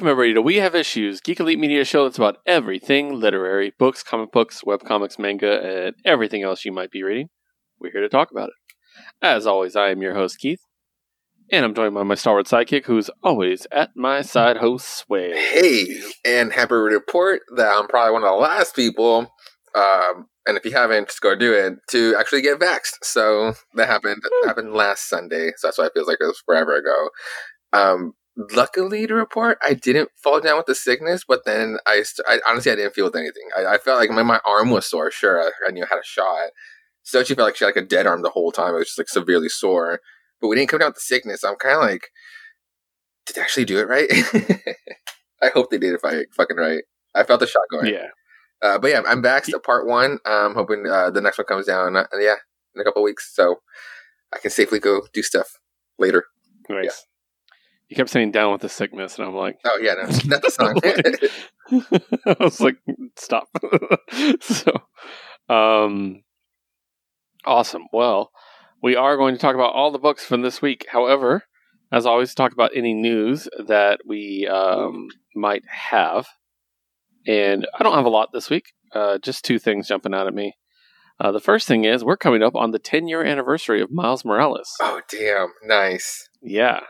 Welcome everybody to We Have Issues, Geek Elite Media show that's about everything literary, books, comic books, web comics, manga, and everything else you might be reading. We're here to talk about it. As always, I am your host Keith, and I'm joined by my stalwart sidekick, who's always at my side, host Sway. Hey, and happy to report that I'm probably one of the last people, um, and if you haven't, just go do it, to actually get vaxxed. So that happened happened last Sunday, so that's why it feels like it was forever ago. Um, luckily to report, I didn't fall down with the sickness, but then I, st- I honestly I didn't feel with anything. I, I felt like my, my arm was sore. Sure, I, I knew I had a shot. So she felt like she had like a dead arm the whole time. It was just like severely sore. But we didn't come down with the sickness. I'm kind of like, did they actually do it right? I hope they did it fi- fucking right. I felt the shot going. Yeah, Uh, but yeah, I'm back to part one. I'm hoping uh, the next one comes down. Uh, yeah, in a couple weeks, so I can safely go do stuff later. nice. You kept saying down with the sickness, and I'm like, Oh yeah, no, not the song. I was like, stop. so, um, awesome. Well, we are going to talk about all the books from this week. However, as always, talk about any news that we um, might have. And I don't have a lot this week. Uh, just two things jumping out at me. Uh, the first thing is we're coming up on the 10 year anniversary of Miles Morales. oh damn, nice. Yeah.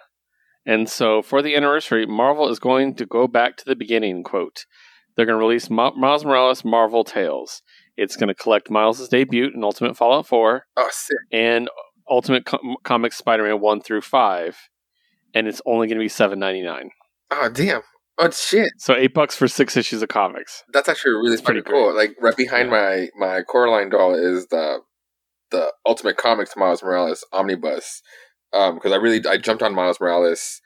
And so for the anniversary, Marvel is going to go back to the beginning, quote. They're going to release Ma- Miles Morales Marvel Tales. It's going to collect Miles' debut in Ultimate Fallout 4 Oh sick. and Ultimate Com- Comics Spider-Man 1 through 5. And it's only going to be seven ninety nine. Oh damn. Oh shit. So 8 bucks for 6 issues of comics. That's actually really It's pretty pretty cool. Like right behind my my Coraline doll is the the Ultimate Comics Miles Morales omnibus. Um, because I really I jumped on Miles Morales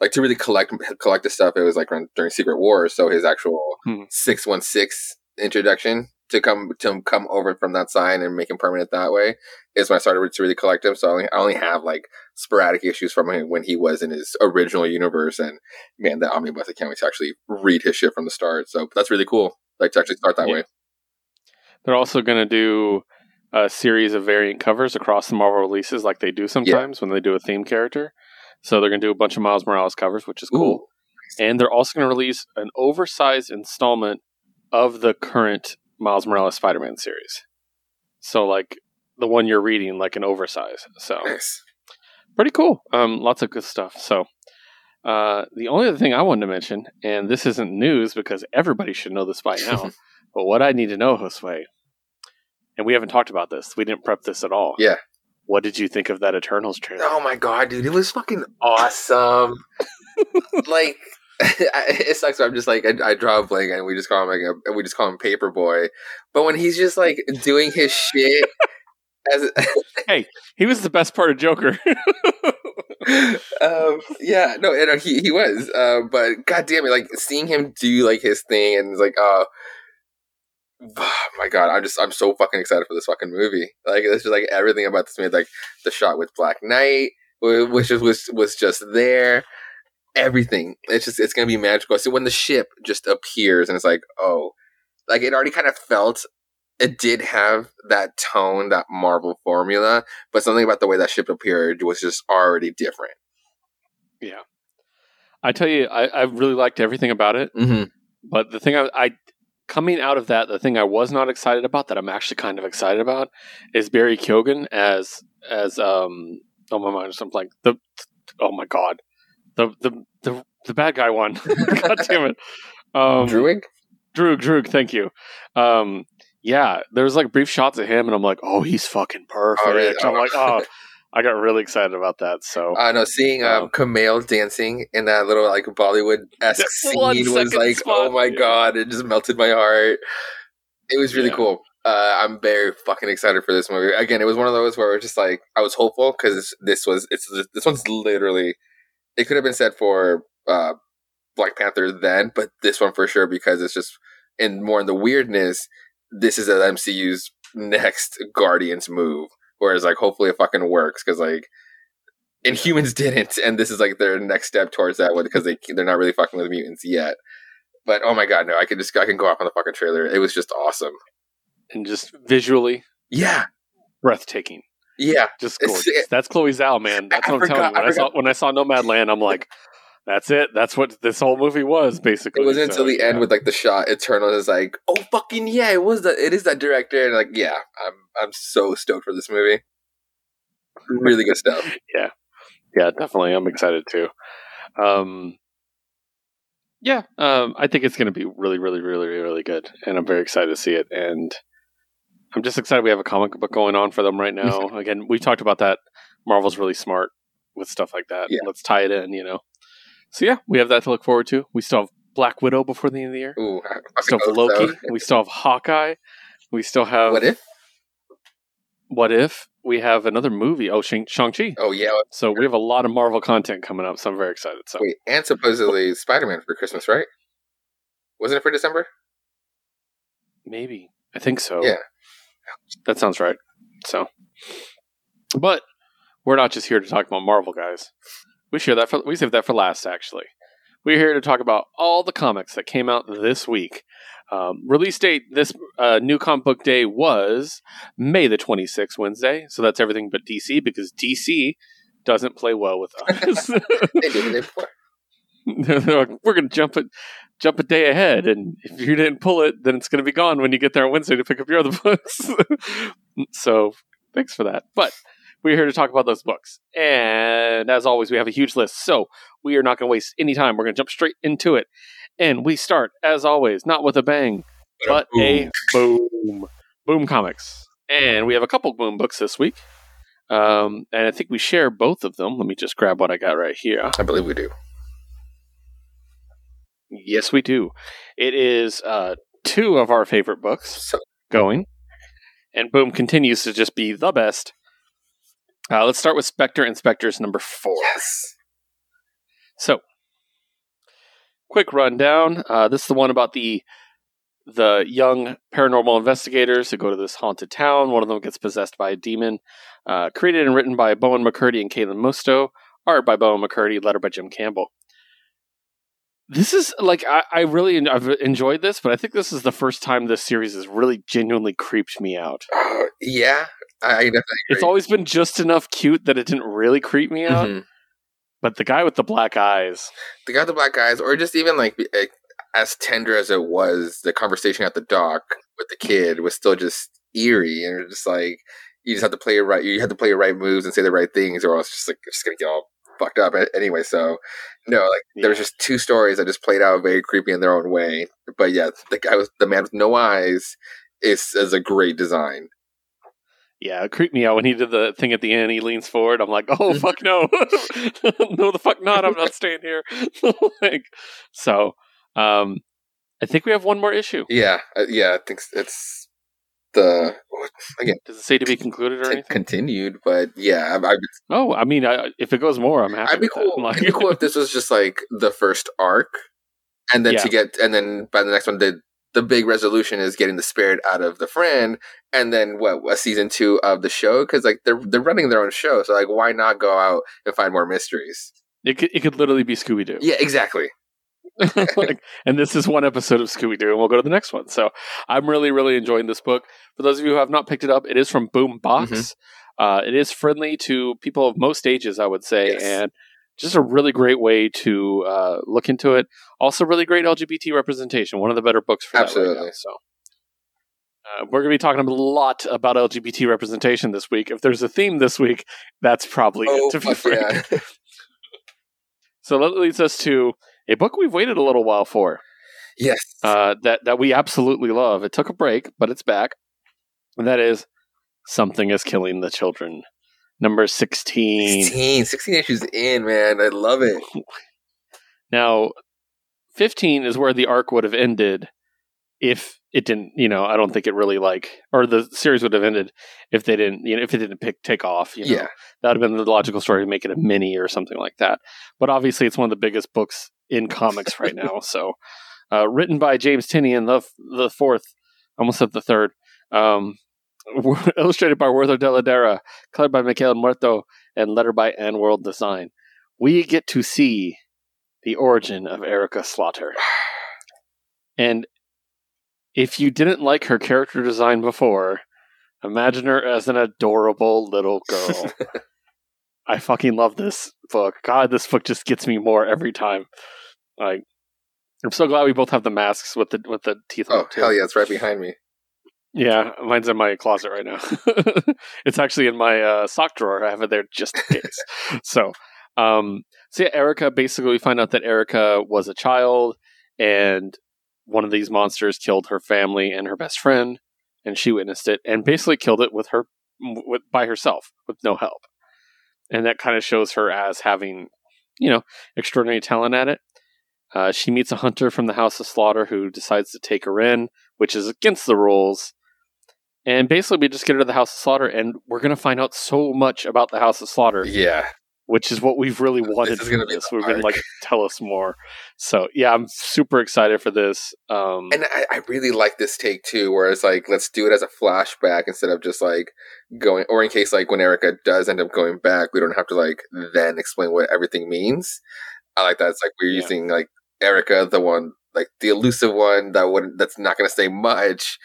like to really collect collect the stuff. It was like around, during Secret War, so his actual Hmm. six one six introduction to come to come over from that sign and make him permanent that way is when I started to really collect him. So I only, I only have like sporadic issues from him when he was in his original universe. And man, that omnibus I can't wait to actually read his shit from the start. So that's really cool. Like to actually start that Yeah. way. They're also going to do a series of variant covers across the Marvel releases like they do sometimes when they do a theme character. So they're going to do a bunch of Miles Morales covers, which is cool. And they're also going to release an oversized installment of the current Miles Morales Spider Man series. So, like the one you're reading, like an oversize. So, Nice. pretty cool. Um, lots of good stuff. So, uh, the only other thing I wanted to mention, and this isn't news because everybody should know this by now, but what I need to know, Josue, and we haven't talked about this, we didn't prep this at all. Yeah. What did you think of that Eternals trailer? Oh my god, dude, it was fucking awesome. like, it sucks. I'm just like I, I draw a blank, and we just call him like a, we just call him Paperboy. But when he's just like doing his shit, as hey, He was the best part of Joker. um, yeah, no, and, uh, he he was. Uh, but god damn it, like seeing him do like his thing, and like, uh, oh my god, I'm just I'm so fucking excited for this fucking movie. Like, it's just like everything about this movie, like the shot with Black Knight, which was was was just there. Everything. It's just it's gonna be magical. So when the ship just appears and it's like, oh, like it already kind of felt. It did have that tone, that Marvel formula, but something about the way that ship appeared was just already different. yeah. I tell you, I, I really liked everything about it. Mm-hmm. But the thing I, I, coming out of that, the thing I was not excited about that I'm actually kind of excited about is Barry Keoghan as, as, um, oh my mind, something like the, oh my God, the, the, the, the bad guy one. God damn it. Um, Druig? Droog, Droog, thank you. Um, yeah, there was like brief shots of him, and I'm like, oh, he's fucking perfect. really? I'm like, oh, I got really excited about that. So I know seeing um, Um, Kumail dancing in that little like Bollywood esque scene was like, spot. oh my Yeah. god, it just melted my heart. It was really Yeah. cool. Uh, I'm very fucking excited for this movie. Again, it was one of those where it was just like I was hopeful because this was it's this one's literally it could have been set for uh, Black Panther then, but this one for sure because it's just and more in the weirdness. This is the MCU's next Guardians move, whereas like hopefully it fucking works because like and humans didn't, and this is like their next step towards that one because they they're not really fucking with the mutants yet. But oh my god, no! I can just I can go off on the fucking trailer. It was just awesome. And just visually Yeah, breathtaking. yeah. Just gorgeous. it- that's Chloe Zhao, man. That's I what I'm forgot- telling you. When I I, saw when I saw Nomadland, I'm like, that's it. That's what this whole movie was, basically. It wasn't So, until the end with like the shot. Eternal is like, oh fucking yeah! It was that. It is that director. And like, yeah, I'm I'm so stoked for this movie. Really good stuff. Yeah, yeah, definitely. I'm excited too. Um, yeah, um, I think it's going to be really, really, really, really good, and I'm very excited to see it. And I'm just excited we have a comic book going on for them right now. Again, we talked about that. Marvel's really smart with stuff like that. Yeah. Let's tie it in, you know. So yeah, we have that to look forward to. We still have Black Widow before the end of the year. Ooh, I We still have Loki. so. We still have Hawkeye. We still have What if? What if we have another movie? Oh, Shang Chi. Oh yeah. So we have a lot of Marvel content coming up. So I'm very excited. So Wait, and supposedly Spider Man for Christmas, right? Wasn't it for December? maybe I think so. Yeah. that sounds right. So, but we're not just here to talk about Marvel, guys. We share that for we save that for last. Actually, we're here to talk about all the comics that came out this week. Um, release date this uh, new comic book day was May the 26th, Wednesday. So that's everything but DC because DC doesn't play well with us. They did it before. They're like, we're going to jump it, jump a day ahead, and if you didn't pull it, then it's going to be gone when you get there on Wednesday to pick up your other books. so, thanks for that. But we're here to talk about those books, and as always, we have a huge list. So we are not going to waste any time. We're going to jump straight into it, and we start as always, not with a bang, but a boom, boom comics, and we have a couple boom books this week. Um, and I think we share both of them. Let me just grab what I got right here. I believe we do. Yes, we do. It is uh, two of our favorite books going, and Boom continues to just be the best. Uh, let's start with Specter Inspectors number four. yes. So, quick rundown. Uh, this is the one about the the young paranormal investigators who go to this haunted town. One of them gets possessed by a demon. Uh, created and written by Bowen McCurdy and Kaitlyn Musto. Art by Bowen McCurdy. Letter by Jim Campbell. This is like I, I really en- I've enjoyed this, but I think this is the first time this series has really genuinely creeped me out. Uh, yeah, I, I definitely. It's always been just enough cute that it didn't really creep me out. Mhm. But the guy with the black eyes, the guy with the black eyes, or just even like eh, as tender as it was, the conversation at the dock with the kid was still just eerie, and it's just like you just have to play it right. You have to play your right moves and say the right things, or else it's just like it's just gonna get all fucked up anyway. So no, like there was just two stories that just played out very creepy in their own way. But yeah, the guy with the man with no eyes is is a great design. Yeah, it creeped me out when he did the thing at the end. He leans forward. I'm like, oh fuck no, no the fuck not. I'm not staying here. like, so, um, I think we have one more issue. Yeah, uh, yeah, I think it's the again Does it say to be concluded or t- anything? continued, but yeah, I, I oh, I mean, I, if it goes more, I'm happy. I'd be cool. Like- It'd be cool if this was just like the first arc, and then Yeah. to get, and then by the next one, the the big resolution is getting the spirit out of the friend, and then what a season two of the show because like they're they're running their own show, so like why not go out and find more mysteries? it could, it could literally be Scooby Doo. Yeah, exactly. like, and this is one episode of Scooby Doo, and we'll go to the next one. So I'm really, really enjoying this book. For those of you who have not picked it up, it is from Boom Box. Mm-hmm. Uh, it is friendly to people of most ages, I would say, Yes. and just a really great way to uh, look into it. Also, really great LGBT representation. One of the better books for that right now. Absolutely. So. Uh, we're going to be talking a lot about LGBT representation this week. If there's a theme this week, that's probably Oh, it, to be frank. yeah. So that leads us to a book we've waited a little while for yes. uh, that that we absolutely love. It took a break, but it's back, and that is something is killing the children. Number sixteen. 16, 16 issues in, man. I love it. Now, fifteen is where the arc would have ended if it didn't. You know, I don't think it really like, or the series would have ended if they didn't. You know, if it didn't pick take off. You know? Yeah. that would have been the logical story to make it a mini or something like that. But obviously, it's one of the biggest books in comics right now. So, uh, written by James Tynion, the the fourth, almost at the third. Um, illustrated by Werther Dell'Edera, colored by Miquel Muerto, and letter by AndWorld Design. We get to see the origin of Erica Slaughter. And if you didn't like her character design before, imagine her as an adorable little girl. I fucking love this book. God, this book just gets me more every time. Like, I'm so glad we both have the masks with the with the teeth. Oh hell yeah, it's right behind me. Yeah, mine's in my closet right now. it's actually in my uh, sock drawer. I have it there just in case. so, um, so yeah, Erica. Basically, we find out that Erica was a child, and one of these monsters killed her family and her best friend, and she witnessed it, and basically killed it with her with, by herself with no help. And that kind of shows her as having, you know, extraordinary talent at it. Uh, she meets a hunter from the House of Slaughter who decides to take her in, which is against the rules and basically, we just get her to the House of Slaughter, and we're going to find out so much about the House of Slaughter. Yeah. Which is what we've really wanted This is from this. We've been like, tell us more. So yeah, I'm super excited for this. Um, And I, I really like this take too, where it's like, let's do it as a flashback instead of just like going, or in case like when Erica does end up going back, we don't have to like then explain what everything means. I like that. It's like we're Yeah. using like Erica, the one, like the elusive one that wouldn't, that's not going to say much.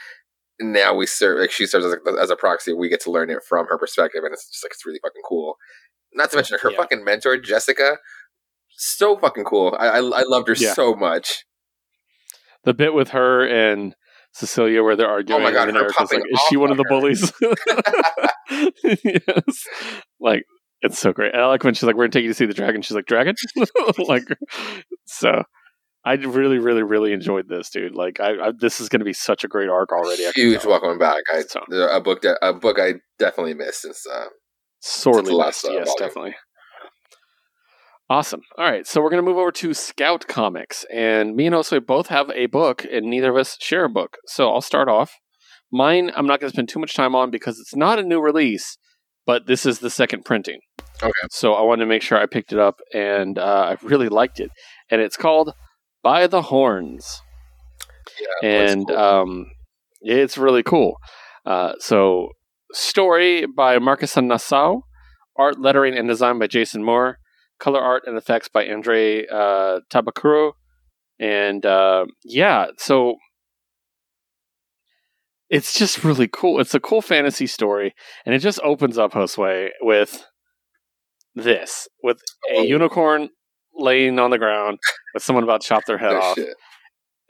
Now we serve, like she serves as a, as a proxy. We get to learn it from her perspective, and it's just like it's really fucking cool. Not to mention her Yeah. fucking mentor, Jessica, so fucking cool. I I, I loved her Yeah. so much. the bit with her and Cecilia where they're arguing, Oh my God, and her like, "Is she one of the bullies?" yes, like it's so great. And I like when she's like, "We're gonna take you to see the dragon." She's like, "Dragon?" like, so. I really, really, really enjoyed this, dude. Like, I, I this is going to be such a great arc already. Huge welcome back. I, So. a book that a book I definitely missed since uh, sorely the last, missed. uh, yes, volume. definitely. Awesome. All right, so we're going to move over to Scout Comics, and me and Josue both have a book, and neither of us share a book. So I'll start off. Mine, I'm not going to spend too much time on because it's not a new release, but this is the second printing. Okay. So I wanted to make sure I picked it up, and uh, I really liked it. And it's called By the Horns yeah, and cool. um, it's really cool. Uh, so, story by Marcus and Nassau, art, lettering, and design by Jason Moore, color art and effects by Andre uh, Tabakuro, and uh, yeah, so it's just really cool. It's a cool fantasy story, and it just opens up Josue with this, with a Oh. unicorn laying on the ground with someone about to chop their head no off shit.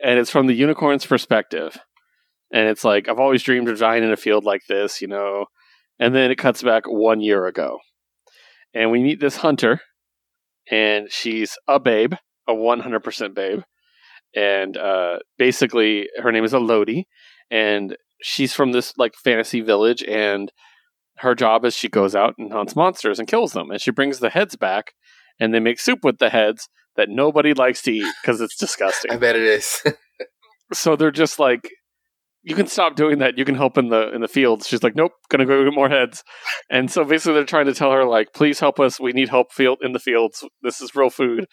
and it's from the unicorn's perspective. And it's like, I've always dreamed of dying in a field like this, you know. And then it cuts back one year ago. And we meet this hunter, and she's a babe, a 100% babe. And uh, basically, her name is Elodie, and she's from this like fantasy village. And her job is she goes out and hunts monsters and kills them. And she brings the heads back, and they make soup with the heads that nobody likes to eat because it's disgusting. I bet it is. so they're just like you can stop doing that. You can help in the in the fields. She's like nope gonna go get more heads. And so basically they're trying to tell her like please help us. We need help field in the fields. This is real food.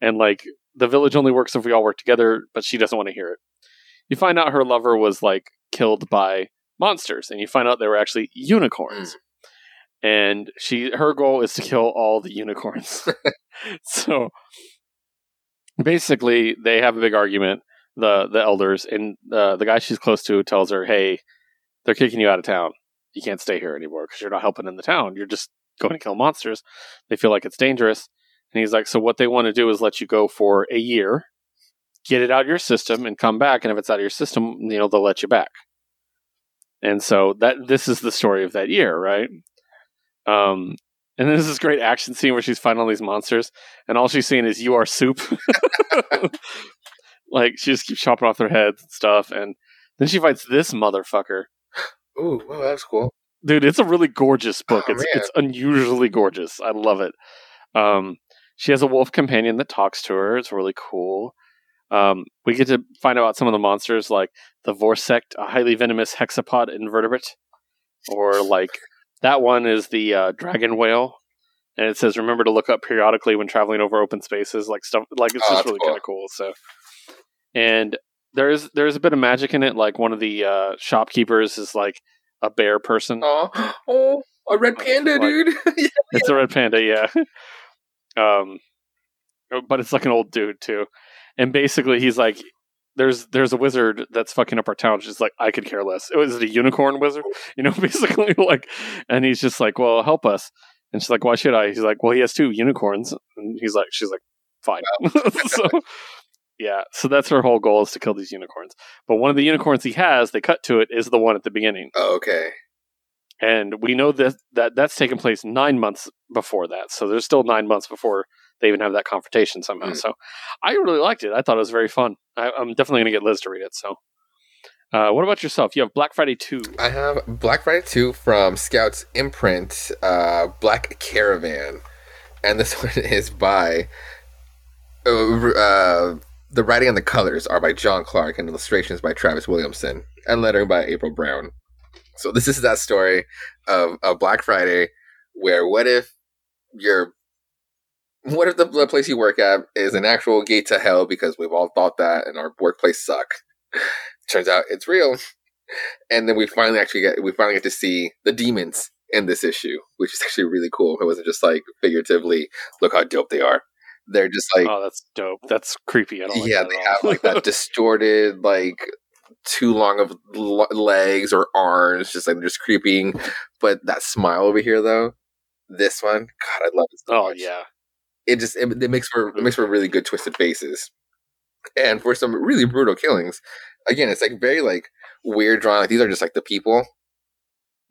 And like the village only works if we all work together but she doesn't want to hear it. You find out her lover was like killed by monsters and you find out they were actually unicorns mm. And she her goal is to kill all the unicorns. So basically they have a big argument the the elders and uh, the guy she's close to tells her hey they're kicking you out of town. You can't stay here anymore because you're not helping in the town. You're just going to kill monsters. They feel like it's dangerous. And he's like so what they want to do is let you go for a year get it out of your system and come back and if it's out of your system you know they'll let you back. And so that this is the story of that year right um and then there's this great action scene where she's fighting all these monsters and all she's seeing is you are soup. Like she just keeps chopping off their heads and stuff and then she fights this motherfucker. Ooh, well, that's cool. dude it's a really gorgeous book. Oh, it's man. it's unusually gorgeous. I love it. Um she has a wolf companion that talks to her. It's really cool. Um we get to find out some of the monsters like the vorsect a highly venomous hexapod invertebrate or like that one is the uh, dragon whale and it says remember to look up periodically when traveling over open spaces, like stuff like it's Oh, just really cool. kind of cool. So, and there's there's a bit of magic in it. Like one of the uh, shopkeepers is like a bear person. Oh, oh, a red panda, Like- dude. Yeah. It's a red panda, yeah. um, but it's like an old dude too, and basically he's like, "There's there's a wizard that's fucking up our town." She's like, "I could care less." It was a unicorn wizard, you know, basically like, and he's just like, "Well, help us," and she's like, "Why should I?" He's like, "Well, he has two unicorns," and he's like, "She's like, fine." so. Yeah, so that's her whole goal is to kill these unicorns. But one of the unicorns he has, they cut to it, is the one at the beginning Oh, okay. and we know that, that that's taken place nine months before that so there's still nine months before they even have that confrontation somehow Mm. so i really liked it i thought it was very fun I, i'm definitely going to get liz to read it so uh, what about yourself you have black friday 2 I have Black Friday 2 from Scouts imprint, uh, Black Caravan. And this one is by. Uh, uh, the writing and the colors are by John Clark and illustrations by Travis Williamson and lettering by April Brown. So this is that story of, of Black Friday where what if you're what if the, the place you work at is an actual gate to hell because we've all thought that and our workplace suck. Turns out it's real and then we finally actually get we finally get to see the demons in this issue, which is actually really cool. It wasn't just like figuratively, look how dope they are. They're just like oh that's dope that's creepy I don't like yeah, they have like that distorted like too long of l- legs or arms, just like just creeping. But that smile over here though, this one, God, I love it so oh much yeah it just it, it makes for it makes for really good twisted faces. And for some really brutal killings again it's like very like weird drawn like these are just like the people.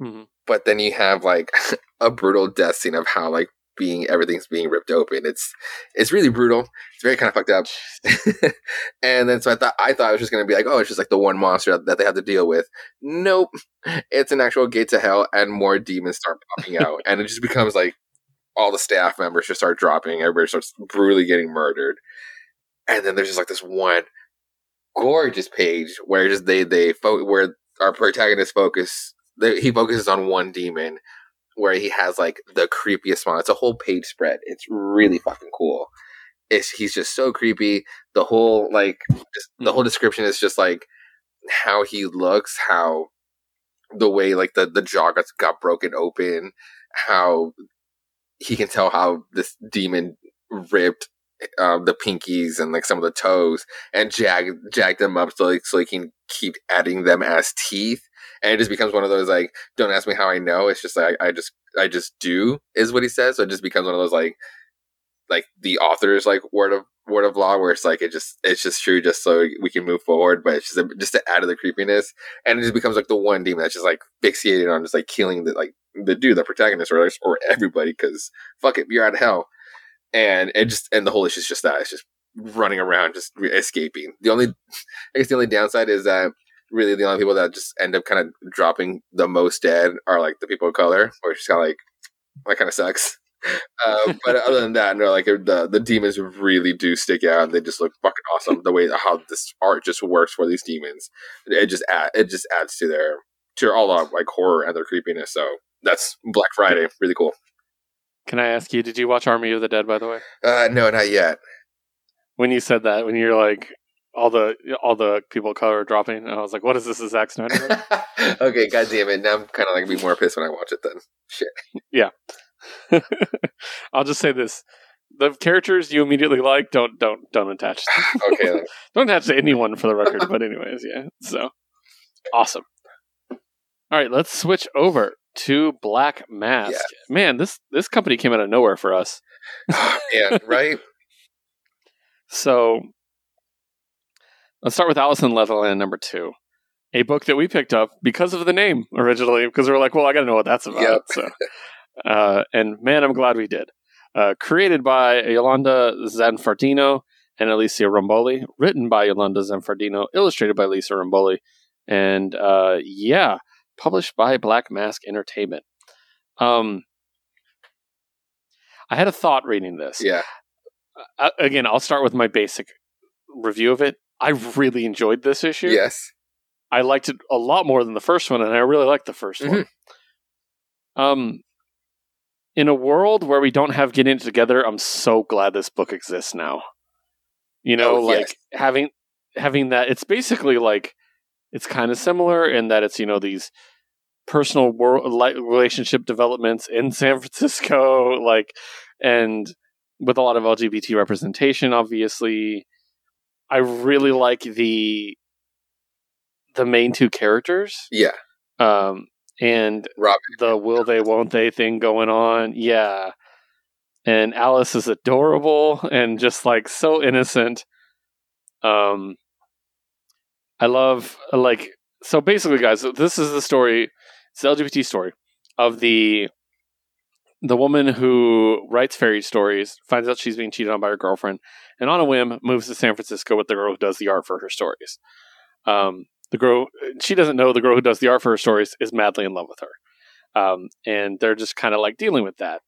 Mhm. but then you have like a brutal death scene of how like being everything's being ripped open. It's it's really brutal. It's very kind of fucked up. And then so i thought i thought it was just going to be like oh it's just like the one monster that they have to deal with. Nope. It's an actual gate to hell and more demons start popping out. And it just becomes like all the staff members just start dropping everybody starts brutally getting murdered and then there's just like this one gorgeous page where just they they fo- where our protagonist focus they, he focuses on one demon where he has like the creepiest smile. It's a whole page spread. It's really fucking cool. It's he's just so creepy. The whole like just, the whole description is just like how he looks, how the way like the the jaw got, got broken open, how he can tell how this demon ripped um, the pinkies and like some of the toes and jag jagged them up so like so he can keep adding them as teeth. And it just becomes one of those like don't ask me how i know. It's just like i, I just i just do is what he says. So it just becomes one of those like like the author's like word of word of law where it's like it just it's just true just so we can move forward but it's just just to add to the creepiness. And it just becomes like the one demon that's just like fixated on just like killing the like the dude the protagonist or or everybody because fuck it you're out of hell. And it just and the whole issue is just that it's just running around just escaping. The only i guess the only downside is that really the only people that just end up kind of dropping the most dead are like the people of color which is kind of like that kind of sucks. Uh, but other than that no like the the demons really do stick out. They just look fucking awesome. The way how this art just works for these demons it just add, it just adds to their to all the like horror and their creepiness so that's black friday really cool can i ask you did you watch army of the dead by the way uh no not yet when you said that when you're like all the all the people of color are dropping and i was like what is this a Zack Snyder okay, god damn it. Now I'm kind of like be more pissed when I watch it then. Shit. Yeah, I'll just say this: the characters you immediately like don't don't don't attach Okay, don't attach to anyone for the record. But anyways, yeah. So awesome. All right, let's switch over to Black Mask. Yes. Man, this this company came out of nowhere for us. Oh, man, right? So let's start with Alice in Leatherland number two, a book that we picked up because of the name originally, because we were like, well, I got to know what that's about. Yep. So, uh, and man, I'm glad we did. Uh, created by Iolanda Zanfardino and Elisa Romboli, written by Iolanda Zanfardino, illustrated by Lisa Romboli, and uh, yeah, published by Black Mask Entertainment. Um, I had a thought reading this Yeah. uh, again, I'll start with my basic review of it. I really enjoyed this issue. Yes. I liked it a lot more than the first one, and I really liked the 1st one. Um, in a world where we don't have getting together, I'm so glad this book exists now. You know, Oh, like yes. having having that. It's basically like it's kind of similar in that it's you know these personal world relationship developments in San Francisco, like and with a lot of LGBT representation. Obviously, I really like the the main two characters. Yeah, Um, and Robin. the will they won't they thing going on. Yeah. And Alice is adorable and just like so innocent. Um I love like so basically guys, this is the story, it's the LGBT story of the the woman who writes fairy stories, finds out she's being cheated on by her girlfriend, and on a whim moves to San Francisco with the girl who does the art for her stories. Um, the girl she doesn't know the girl who does the art for her stories is madly in love with her. Um, and they're just kind of like dealing with that.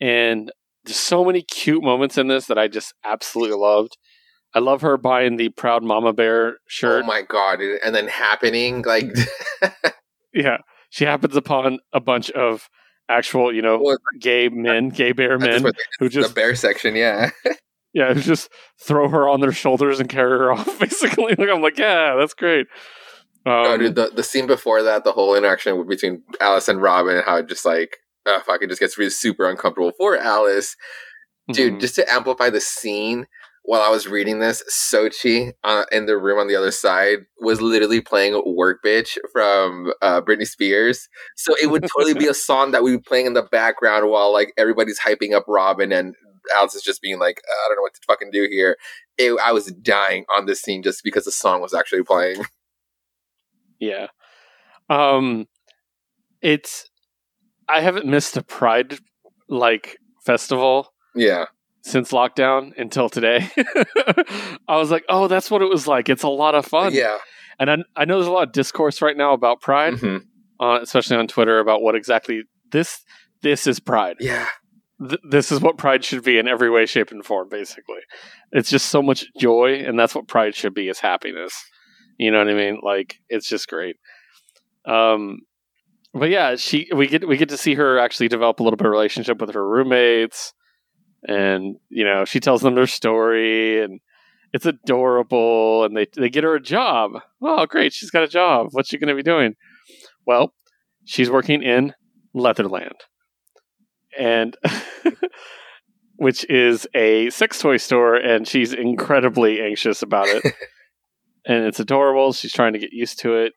And there's so many cute moments in this that i just absolutely loved i love her buying the proud mama bear shirt Oh my god! And then happening like yeah she happens upon a bunch of actual you know Well, gay men gay bear men what who the just bear section. Yeah, yeah who just throw her on their shoulders and carry her off basically like i'm like yeah that's great um, no, dude, the the scene before that, the whole interaction between Alice and Robin, and how it just like uh, fuck, it just gets really super uncomfortable for Alice. dude mhm. just to amplify the scene while i was reading this sochi uh, in the room on the other side was literally playing work bitch from uh, britney spears. So it would totally be a song that we'd be playing in the background while like everybody's hyping up robin and alice is just being like i don't know what to fucking do here. It, i was dying on this scene just because the song was actually playing. Yeah. Um it's I haven't missed a pride like festival. Yeah since lockdown until today. I was like, "Oh, that's what it was like. It's a lot of fun." yeah And I, I know there's a lot of discourse right now about pride, Mhm. uh, especially on Twitter about what exactly this this is pride. yeah Th- this is what pride should be in every way shape and form basically. It's just so much joy and that's what pride should be is happiness. You know what I mean? Like it's just great. Um but yeah, she we get we get to see her actually develop a little bit of relationship with her roommates and you know, she tells them their story and it's adorable and they they get her a job. Oh, great, she's got a job. What's she going to be doing? Well, she's working in Leatherland. And which is a sex toy store and she's incredibly anxious about it. and it's adorable. She's trying to get used to it.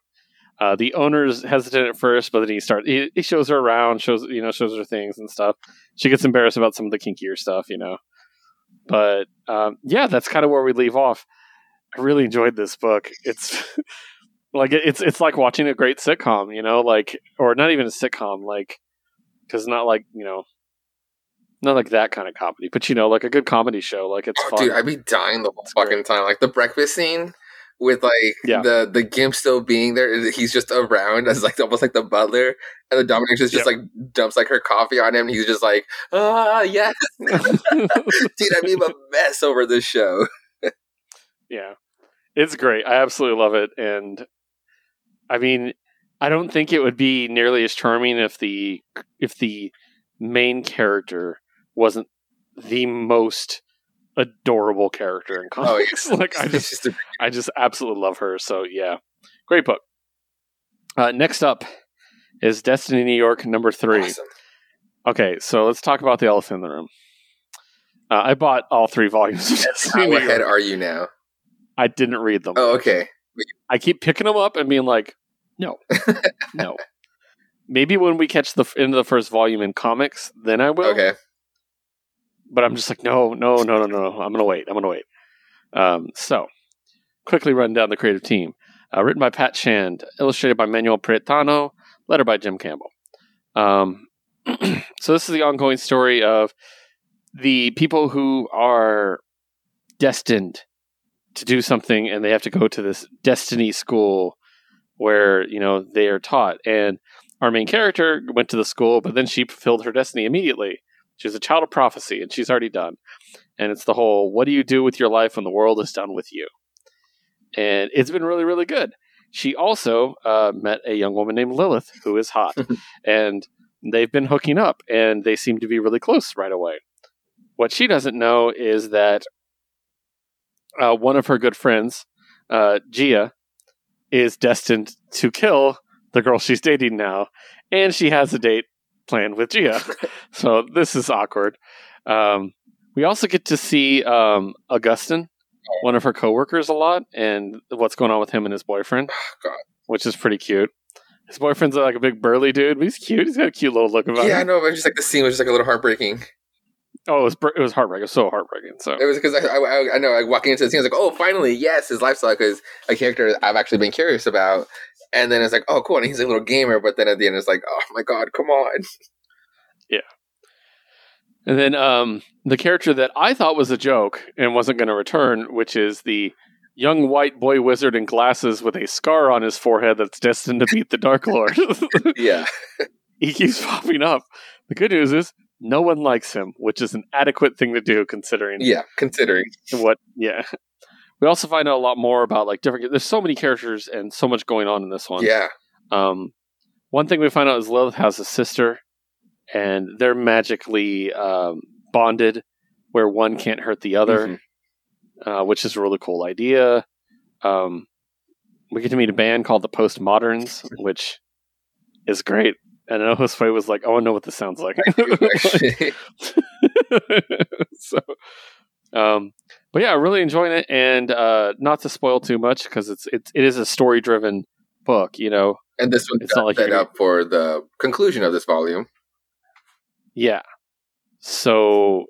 Uh, the owner's hesitant at first, but then he starts. He, he shows her around, shows you know, shows her things and stuff. She gets embarrassed about some of the kinkier stuff, you know. But um, yeah, that's kind of where we leave off. I really enjoyed this book. It's like it's it's like watching a great sitcom, you know, like or not even a sitcom, like because not like you know, not like that kind of comedy, but you know, like a good comedy show. Like it's Oh, fun. dude, I'd be dying the whole It's fucking great. time. Like the breakfast scene with like Yeah. the the gimp still being there. He's just around as like almost like the butler, and the Dominic's just, just like dumps like her coffee on him. And he's just like, ah, yes, dude. I'd be a mess over this show. Yeah. It's great. I absolutely love it. And I mean, I don't think it would be nearly as charming if the if the main character wasn't the most adorable character in Oh, comics. like I just I just absolutely love her. So yeah. Great book. Uh, next up is Destiny New York number three. awesome. Okay, so let's talk about the elephant in the room. Uh, I bought all three volumes of How ahead are you now? I didn't read them. Oh, okay. I keep picking them up and being like, no, no. Maybe when we catch the end of the first volume in comics, then I will. Okay. But I'm just like, no, no, no, no, no. I'm gonna wait. I'm gonna wait. Um, so, quickly run down the creative team. Uh, written by Pat Shand, illustrated by Manuel Preitano, letter by Jim Campbell. Um, so this is the ongoing story of the people who are destined to do something, and they have to go to this destiny school where you know they are taught. And our main character went to the school, but then she fulfilled her destiny immediately. She was a child of prophecy, and she's already done. And it's the whole what do you do with your life when the world is done with you? And it's been really, really good. She also uh, met a young woman named Lilith, who is hot. and they've been hooking up and they seem to be really close right away. What she doesn't know is that uh, one of her good friends, uh, Gia, is destined to kill the girl she's dating now, and she has a date planned with Gia. so this is awkward. Um, we also get to see um, Augustin, one of her coworkers, a lot, and what's going on with him and his boyfriend, God. which is pretty cute. His boyfriend's like a big burly dude, but he's cute. He's got a cute little look about him. Yeah, I know, but just like the scene was just like a little heartbreaking. Oh, it was it was heartbreaking. It was so heartbreaking. So It was because I, I, I know, like walking into the scene, I was like, oh, finally, yes, his lifestyle is a character I've actually been curious about. And then it's like, oh, cool, and he's a little gamer. But then at the end, it's like, oh my god, come on. Yeah. And then um, the character that I thought was a joke and wasn't going to return, which is the young white boy wizard in glasses with a scar on his forehead that's destined to beat the Dark Lord. Yeah, he keeps popping up. The good news is no one likes him, which is an adequate thing to do considering yeah. Considering, what. Yeah. We also find out a lot more about like different. There's so many characters and so much going on in this one. yeah, Um, one thing we find out is Lilith has a sister, and they're magically um, bonded, where one can't hurt the other, Mhm. uh, which is a really cool idea. Um, we get to meet a band called the Postmoderns, which is great. And I know Josue was like, oh, "I want to know what this sounds like." Actually, so, um, but yeah, really enjoying it, and uh, not to spoil too much because it's it's it is a story driven book. You know, and this one It's not like set up for the conclusion of this volume. Yeah. So,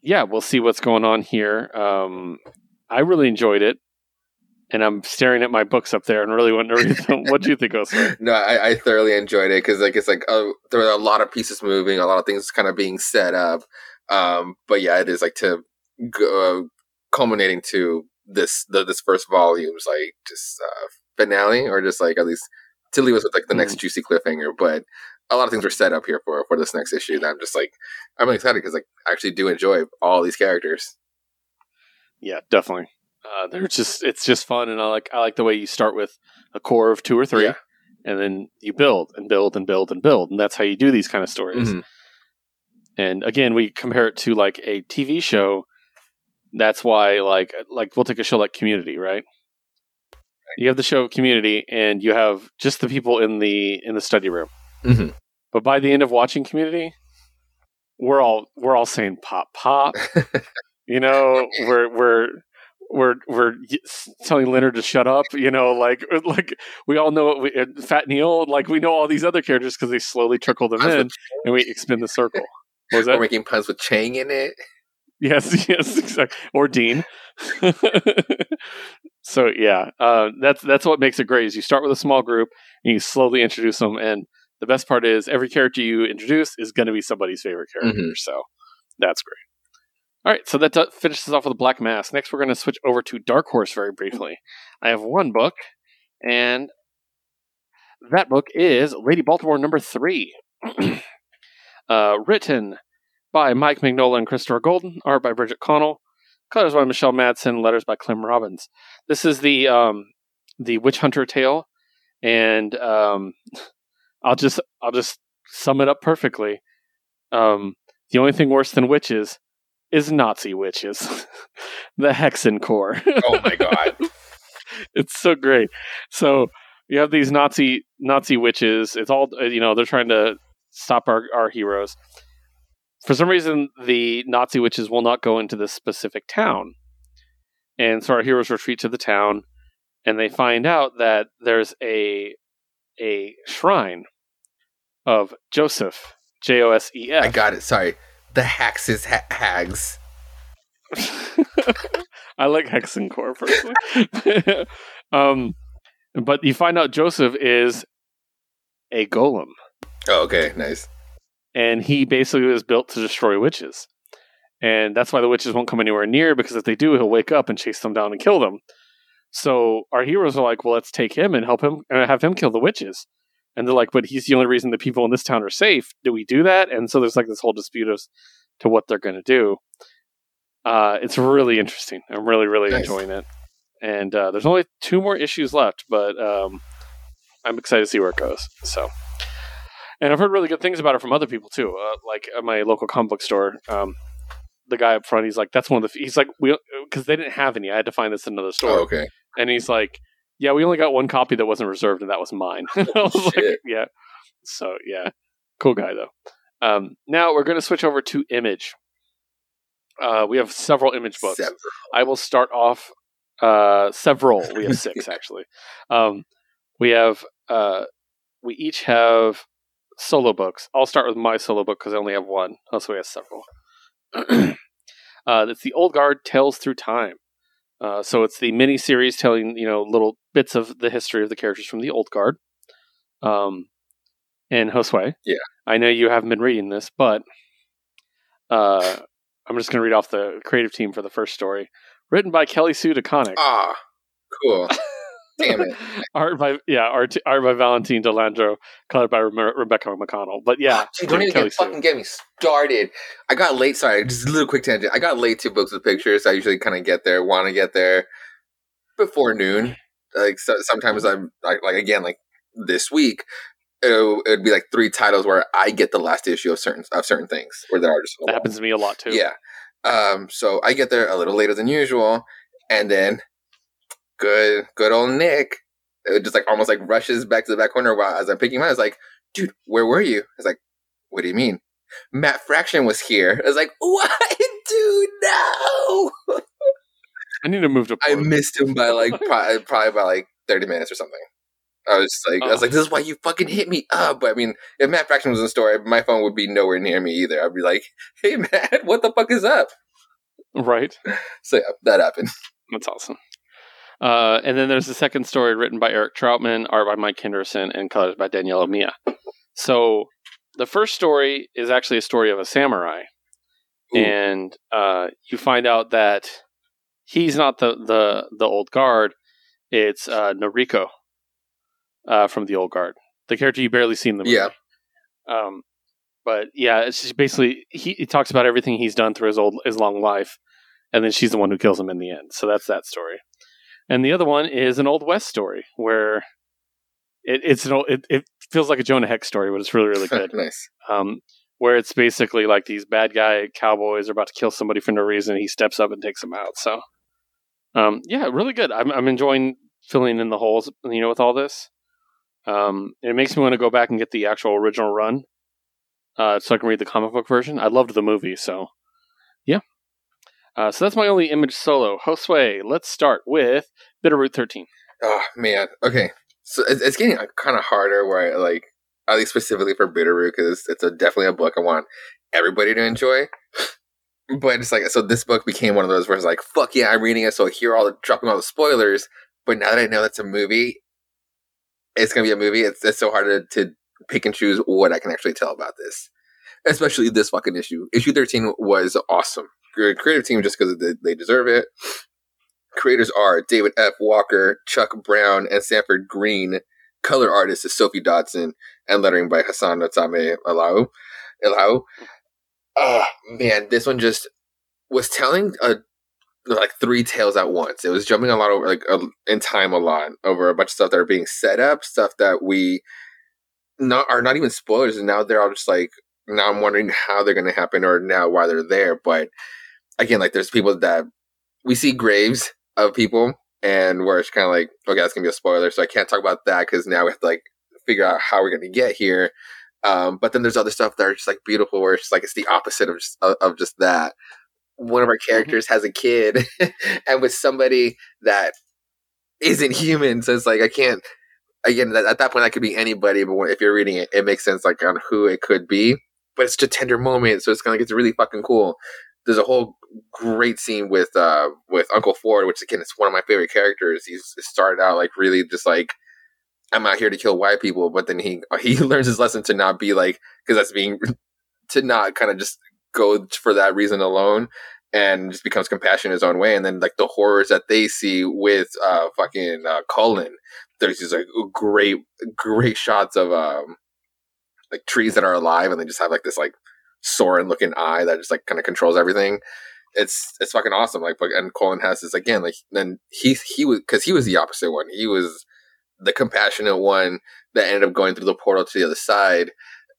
yeah, we'll see what's going on here. Um, I really enjoyed it, and I'm staring at my books up there and really want to read them. what do you think, Oscar? No, I, I thoroughly enjoyed it because like it's like oh, there were a lot of pieces moving, a lot of things kind of being set up. Um, but yeah, it is like to go, uh, culminating to this the, this first volume's like just uh, finale, or just like at least to leave us with like the next juicy cliffhanger. But a lot of things were set up here for for this next issue. That I'm just like I'm really excited because like I actually do enjoy all these characters. Yeah, definitely. Uh, they're just it's just fun, and I like I like the way you start with a core of two or three, Yeah. and then you build and build and build and build, and that's how you do these kind of stories. Mhm. And again, we compare it to like a TV show. That's why, like, like we'll take a show like Community, right? You have the show Community, and you have just the people in the in the study room. Mhm. But by the end of watching Community, we're all we're all saying "pop, pop." you know, we're we're we're we're telling Leonard to shut up. You know, like like we all know what we, Fat Neil. Like we know all these other characters because they slowly trickle them Puns in, and we expand the circle. What was We're making puns with Chang in it. Yes, yes, exactly. Or Dean. so yeah, uh, that's that's what makes it great. Is you start with a small group and you slowly introduce them, and the best part is every character you introduce is going to be somebody's favorite character. Mhm. So that's great. All right, so that do- finishes off with a Black Mask. Next, we're going to switch over to Dark Horse very briefly. I have one book, and that book is Lady Baltimore number three, uh, written by Mike Mignola and Christopher Golden, art by Bridgit Connell, colors by Michelle Madsen, letters by Clem Robins. This is the um, the witch hunter tale, and um, I'll just I'll just sum it up perfectly. Um, the only thing worse than witches is Nazi witches, the Hexen Corps. Oh my god. it's so great. So you have these Nazi Nazi witches. It's all you know. They're trying to stop our our heroes. For some reason, the Nazi witches will not go into this specific town, and so our heroes retreat to the town, and they find out that there's a a shrine of Joseph J O S E I F. got it. Sorry. The Haxes ha- Hags. I like Hexen Core personally. um, but you find out Joseph is a golem, Oh, okay. Nice. And he basically was built to destroy witches. And that's why the witches won't come anywhere near, because if they do, he'll wake up and chase them down and kill them. So our heroes are like, well, let's take him and help him and have him kill the witches. And they're like, but he's the only reason the people in this town are safe. Do we do that? And so there's like this whole dispute as to what they're going to do. Uh, it's really interesting. I'm really, really Nice. enjoying it. And uh, there's only two more issues left, but um, I'm excited to see where it goes. So, and I've heard really good things about it from other people too. Uh, like at my local comic book store, um, the guy up front, he's like, "That's one of the." He's like, "We," because they didn't have any. I had to find this in another store, Oh, okay. and he's like, "Yeah, we only got one copy that wasn't reserved, and that was mine." I was like, "Yeah." So yeah, cool guy though. Um, now we're going to switch over to Image. Uh, we have several Image books. Seven. I will start off uh, several. We have six actually. Um, we have uh, we each have solo books. I'll start with my solo book because I only have one. Also, we have several. uh, it's the Old Guard Tales Through Time. Uh, so it's the mini series telling you know little bits of the history of the characters from the Old Guard. Um, and Josue, Yeah. I know you haven't been reading this, but uh, I'm just going to read off the creative team for the first story, written by Kelly Sue DeConnick. Ah, cool. Damn it. art by yeah, art, art by Valentine De Landro, colored by Rebe- Rebecca McConnell. But yeah, Dude, don't even get, fucking get me started. I got late. Sorry, just a little quick tangent. I got late to books with pictures. I usually kind of get there, want to get there before noon. Like so, sometimes I'm like, like again, like this week, it would be like three titles where I get the last issue of certain of certain things where there are just that happens to me a lot too. yeah. Um, so I get there a little later than usual, and then good, good old Nick, it just like almost like rushes back to the back corner while as I'm picking him up. I was like, "Dude, where were you?" I was like, "What do you mean?" Matt Fraction was here. I was like, "What, dude? No!" I need to move to. I missed him by like probably, probably by like thirty minutes or something. I was like, I was Oh. like, "This is why you fucking hit me up." But I mean, if Matt Fraction was in the store, my phone would be nowhere near me either. I'd be like, "Hey, Matt, what the fuck is up?" right. So yeah, that happened. That's awesome. Uh, and then there's the second story written by Eric Trautmann, art by Mike Henderson, and colors by Daniela Miwa. So the first story is actually a story of a samurai, Ooh. and uh, you find out that he's not the the the old guard; it's uh, Noriko uh, from the old guard, the character you barely see in the movie. Yeah. Um, but yeah, it's just basically he, he talks about everything he's done through his old his long life, and then she's the one who kills him in the end. So that's that story. And the other one is an old west story where it, it's an old, it, it feels like a Jonah Hex story, but it's really really good. nice. Um, where it's basically like these bad guy cowboys are about to kill somebody for no reason. He steps up and takes them out. So, um, yeah, really good. I'm, I'm enjoying filling in the holes, you know, with all this. Um, it makes me want to go back and get the actual original run, uh, so I can read the comic book version. I loved the movie, so. Uh, so that's my only image solo. Josue, let's start with Bitterroot 13. Oh man. Okay. So it's, it's getting kind of harder. Where I like, at least specifically for Bitterroot, because it's a definitely a book I want everybody to enjoy. But it's like, so this book became one of those where it's like, fuck yeah, I'm reading it. So here, all the dropping all the spoilers. But now that I know that's a movie, it's gonna be a movie. It's it's so hard to, to pick and choose what I can actually tell about this, especially this fucking issue. Issue 13 was awesome. Creative team just because they, deserve it. Creators are David F. Walker, Chuck Brown, and Sanford Greene. Color artist is Sofie Dodgson, and lettering by Hassan Natame Elau. Elau. Oh man, this one just was telling a like three tales at once. It was jumping a lot over like uh, in time a lot over a bunch of stuff that are being set up, stuff that we not are not even spoilers, and now they're all just like now I'm wondering how they're going to happen or now why they're there. But again, like there's people that we see graves of people, and where it's kind of like okay, that's gonna be a spoiler, so I can't talk about that because now we have to like figure out how we're to get here. Um, but then there's other stuff that are just like beautiful, where it's just like it's the opposite of just, of, just that. One of our characters has a kid, and with somebody that isn't human, so it's like I can't. Again, that, at that point, that could be anybody. But when, if you're reading it, it makes sense like on who it could be. But it's just a tender moment, so it's gonna get really fucking cool. There's a whole great scene with uh with Uncle Ford, which again, it's one of my favorite characters. He's started out like really just like I'm out here to kill white people, but then he he learns his lesson to not be like because that's being to not kind of just go for that reason alone and just becomes compassionate his own way. And then like the horrors that they see with uh fucking uh, Cullen, there's these like great great shots of um like trees that are alive and they just have like this like Sauron looking eye that just like kind of controls everything. It's it's fucking awesome. Like, but and Cullen has this again. Like, then he he was because he was the opposite one. He was the compassionate one that ended up going through the portal to the other side.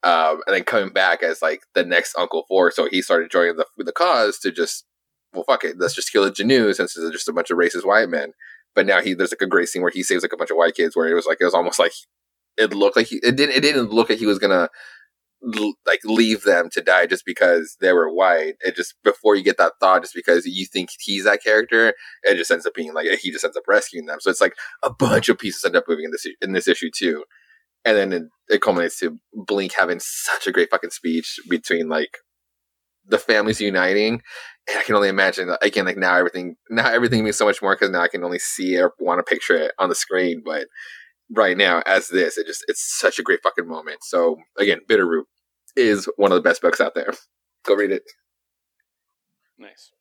um, and then coming back as like the next Uncle Ford. So he started joining the the cause to just well, fuck it, let's just kill the Jinoo since it's just a bunch of racist white men. But now he there's like a great scene where he saves like a bunch of white kids where it was like it was almost like it looked like he, it didn't it didn't look like he was gonna like leave them to die just because they were white. It just before you get that thought, just because you think he's that character, it just ends up being like he just ends up rescuing them. So it's like a bunch of pieces end up moving in this in this issue too, and then it, it culminates to Blink having such a great fucking speech between like the families uniting. And I can only imagine again, like now everything now everything means so much more because now I can only see or want to picture it on the screen, but right now as this. It just it's such a great fucking moment. So again, Bitterroot is one of the best books out there. Go read it. Nice.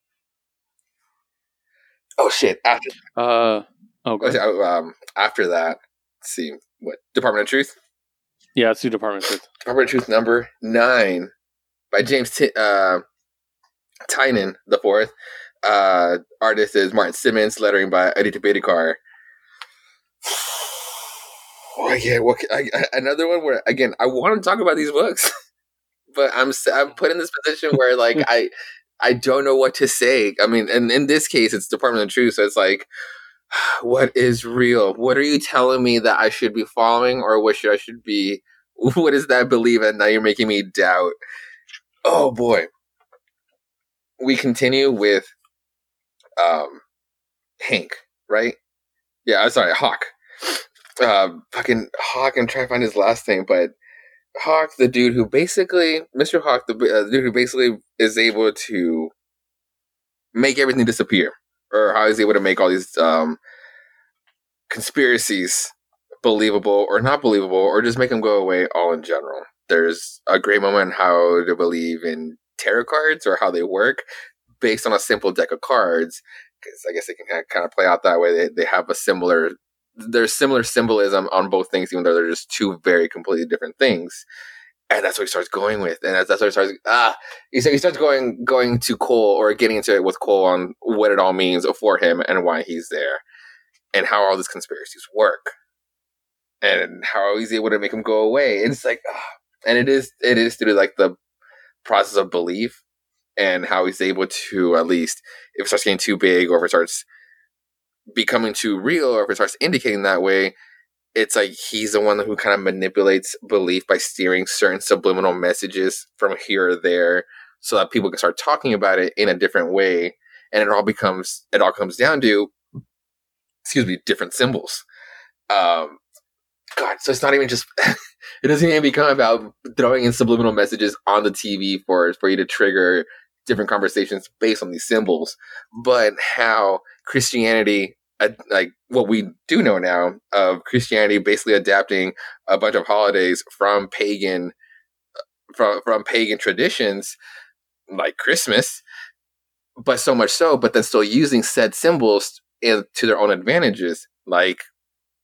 Oh shit! After uh oh, oh um after that, see what Department of Truth. Yeah, it's the Department of Truth. Department of Truth number nine by James T- uh, Tynion the fourth. Uh, artist is Martin Simmonds, lettering by Aditya Bidikar. Oh, yeah, what, I, another one where again I want to talk about these books, but I'm I'm put in this position where like I I don't know what to say. I mean, and in this case, it's Department of Truth, so it's like, what is real? What are you telling me that I should be following, or what should I should be? What is that believe? And now you're making me doubt. Oh boy. We continue with um Hank, right? Yeah, I'm sorry, Hawk uh, fucking Hawk. I'm trying to find his last name, but Hawk, the dude who basically, Mr. Hawk, the, uh, dude who basically is able to make everything disappear, or how he's able to make all these um, conspiracies believable or not believable, or just make them go away all in general. There's a great moment how to believe in tarot cards or how they work based on a simple deck of cards because I guess they can kind of play out that way. They, they have a similar there's similar symbolism on both things, even though they're just two very completely different things. And that's what he starts going with, and that's, that's what he starts. Ah, he, he starts going going to Cole or getting into it with Cole on what it all means for him and why he's there, and how all these conspiracies work, and how he's able to make them go away. And it's like, ah, and it is it is through like the process of belief and how he's able to at least if it starts getting too big or if it starts becoming too real or if it starts indicating that way, it's like he's the one who kind of manipulates belief by steering certain subliminal messages from here or there so that people can start talking about it in a different way. And it all becomes, it all comes down to, excuse me, different symbols. Um, God, so it's not even just, it doesn't even become about throwing in subliminal messages on the TV for, for you to trigger different conversations based on these symbols, but how Christianity, uh, like what we do know now of Christianity, basically adapting a bunch of holidays from pagan, from from pagan traditions, like Christmas, but so much so, but then still using said symbols in, to their own advantages, like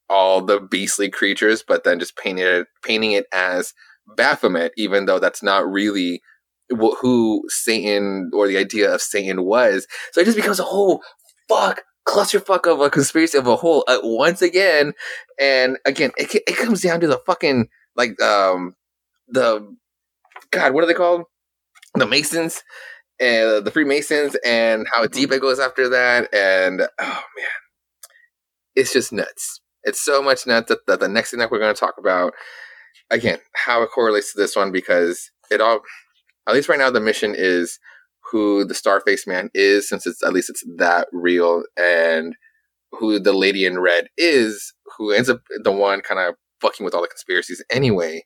all the beastly creatures, but then just painting it painting it as Baphomet, even though that's not really who Satan or the idea of Satan was. So it just becomes a whole fuck clusterfuck of a conspiracy of a whole uh, once again. And again, it, it comes down to the fucking like um the God, what are they called? The Masons and the Freemasons, and how deep it goes after that. And oh man, it's just nuts. It's so much nuts that, that the next thing that we're going to talk about again how it correlates to this one because it all at least right now the mission is who the Starface Man is, since it's at least it's that real, and who the Lady in Red is, who ends up the one kind of fucking with all the conspiracies anyway.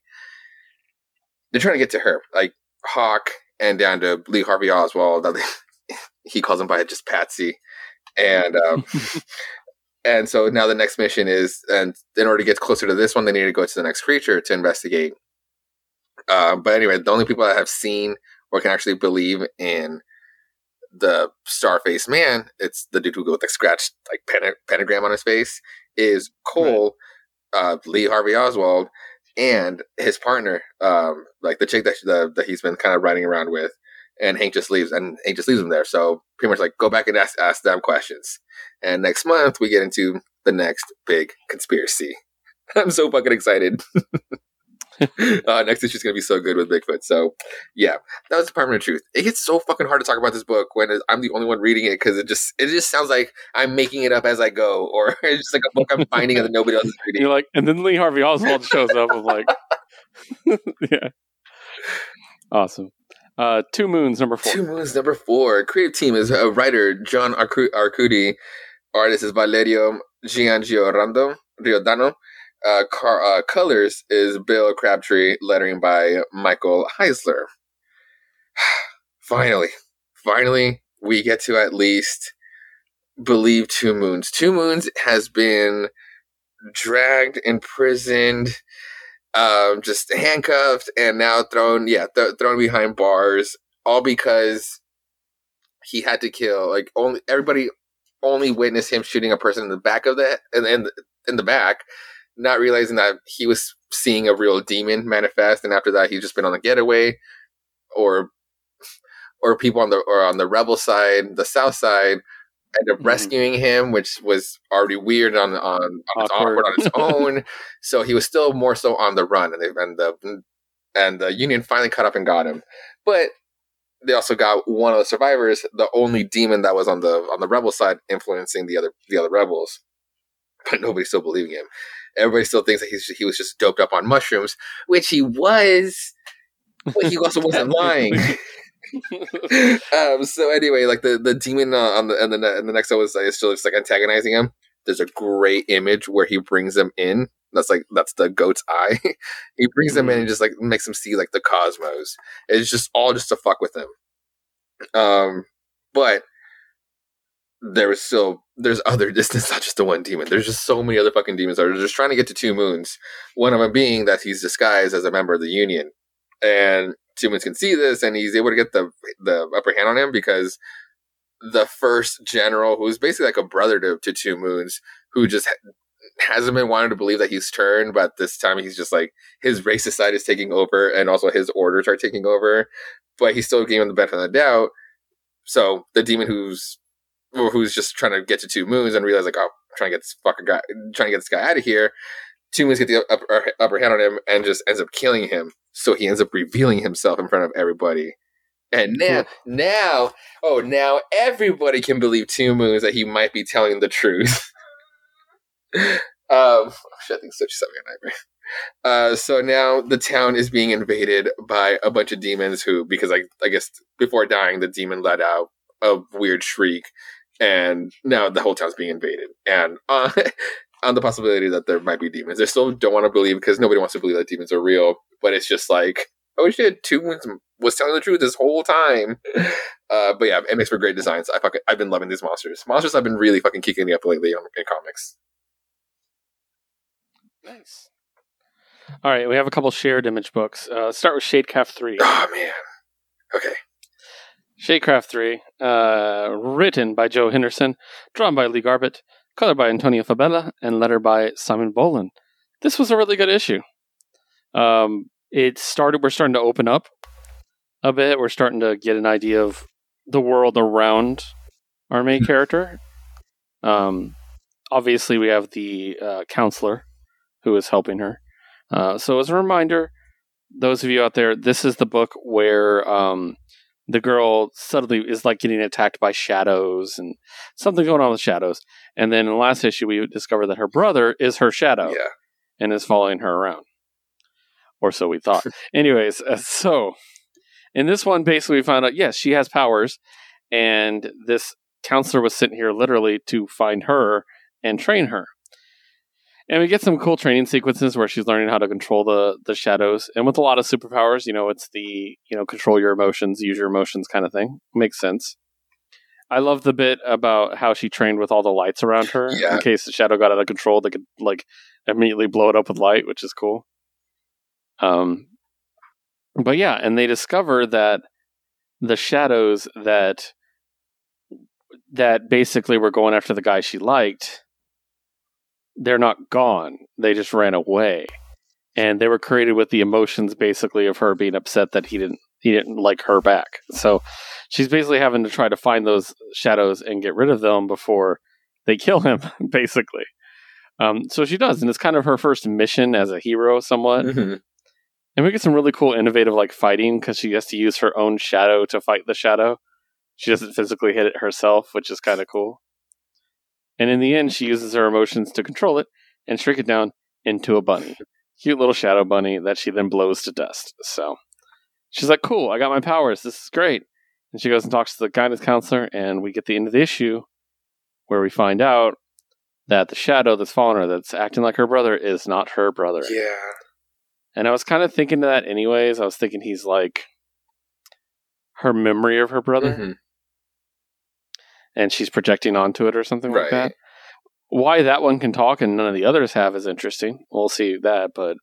They're trying to get to her, like Hawk, and down to Lee Harvey Oswald. he calls him by just Patsy, and um, and so now the next mission is, and in order to get closer to this one, they need to go to the next creature to investigate. Uh, but anyway, the only people that have seen or can actually believe in the Starface man, it's the dude who with the scratched like pen- pentagram on his face, is Cole, right. uh, Lee Harvey Oswald, and his partner, um, like the chick that, the, that he's been kind of riding around with. And Hank just leaves, and Hank just leaves him there. So pretty much like go back and ask ask them questions. And next month we get into the next big conspiracy. I'm so fucking excited. uh, next issue's gonna be so good with Bigfoot. So, yeah, that was Department of Truth. It gets so fucking hard to talk about this book when I'm the only one reading it because it just it just sounds like I'm making it up as I go, or it's just like a book I'm finding that nobody else is reading. You're like, and then Lee Harvey Oswald shows up. I'm like, yeah, awesome. Uh, Two Moons, number four. Two Moons, number four. Creative team is a writer John Arcu- Arcudi. Artist is Valerio Giangiordano Riodano. Uh, car, uh, colors is Bill Crabtree. Lettering by Michael Heisler. finally, finally, we get to at least believe Two Moons. Two Moons has been dragged, imprisoned, um, just handcuffed, and now thrown, yeah, th- thrown behind bars, all because he had to kill. Like only everybody only witnessed him shooting a person in the back of the in, in, in the back, not realizing that he was seeing a real demon manifest, and after that, he's just been on a getaway, or or people on the or on the rebel side, the south side, end up Mhm. rescuing him, which was already weird on on, on its Awkward. awkward on its own. so he was still more so on the run, and they, and the and the Union finally caught up and got him, but they also got one of the survivors, the only demon that was on the on the rebel side, influencing the other the other rebels. But nobody's still believing him. Everybody still thinks that he's he was just doped up on mushrooms, which he was, but he also wasn't lying. um, so anyway, like the the demon uh, on the and the and the next one was like, still just like antagonizing him. There's a great image where he brings them in. That's like that's the goat's eye. he brings them in and just like makes him see like the cosmos. It's just all just to fuck with him. Um, but there was still there's other distance, not just the one demon. There's just so many other fucking demons that are just trying to get to Two Moons. One of them being that he's disguised as a member of the Union, and Two Moons can see this, and he's able to get the the upper hand on him because the first general, who's basically like a brother to, to Two Moons, who just ha- hasn't been wanting to believe that he's turned, but this time he's just like his racist side is taking over, and also his orders are taking over, but he's still giving him the benefit of the doubt. So the demon who's or who's just trying to get to Two Moons and realize like, oh, I'm trying to get this fucking guy, trying to get this guy out of here. Two Moons get the upper, upper hand on him and just ends up killing him. So he ends up revealing himself in front of everybody. And now, now, oh, now everybody can believe Two Moons that he might be telling the truth. um, shit, I think such a nightmare. Uh, so now the town is being invaded by a bunch of demons who, because I, I guess before dying, the demon let out a weird shriek, and now the whole town's being invaded. And uh, on the possibility that there might be demons, they still don't want to believe because nobody wants to believe that demons are real. But it's just like, oh shit, Two Moons was telling the truth this whole time. Uh, but yeah, it makes for great designs. I fucking, I've been loving these monsters. Monsters I've been really fucking kicking me up lately in, in comics. Nice. All right, we have a couple shared image books. Uh, start with Shadecraft 3. Oh man. Okay. Shadecraft 3, uh, written by Joe Henderson, drawn by Lee Garbett, color by Antonio Fabela, and letter by Simon Bowland. This was a really good issue. Um, it started, we're starting to open up a bit. We're starting to get an idea of the world around our main character. Um, obviously, we have the uh, counselor who is helping her. Uh, so, as a reminder, those of you out there, this is the book where um, the girl suddenly is like getting attacked by shadows and something going on with shadows. And then in the last issue, we discover that her brother is her shadow Yeah. and is following her around. Or so we thought. Anyways, uh, so in this one, basically, we found out yes, she has powers, and this counselor was sent here literally to find her and train her. And we get some cool training sequences where she's learning how to control the the shadows. And with a lot of superpowers, you know, it's the you know control your emotions, use your emotions kind of thing. Makes sense. I love the bit about how she trained with all the lights around her Yeah. in case the shadow got out of control. They could like immediately blow it up with light, which is cool. Um, but yeah, and they discover that the shadows that that basically were going after the guy she liked, they're not gone. They just ran away, and they were created with the emotions basically of her being upset that he didn't he didn't like her back. So she's basically having to try to find those shadows and get rid of them before they kill him, basically. Um, so she does, and it's kind of her first mission as a hero, somewhat Mhm. And we get some really cool, innovative like fighting because she has to use her own shadow to fight the shadow. She doesn't physically hit it herself, which is kind of cool. And in the end, she uses her emotions to control it and shrink it down into a bunny. Cute little shadow bunny that she then blows to dust. So she's like, cool, I got my powers. This is great. And she goes and talks to the guidance counselor, and we get the end of the issue where we find out that the shadow that's following her, that's acting like her brother, is not her brother. Yeah. And I was kind of thinking that anyways. I was thinking he's like her memory of her brother, Mhm. And she's projecting onto it or something like that. Why that one can talk and none of the others have is interesting. We'll see that, but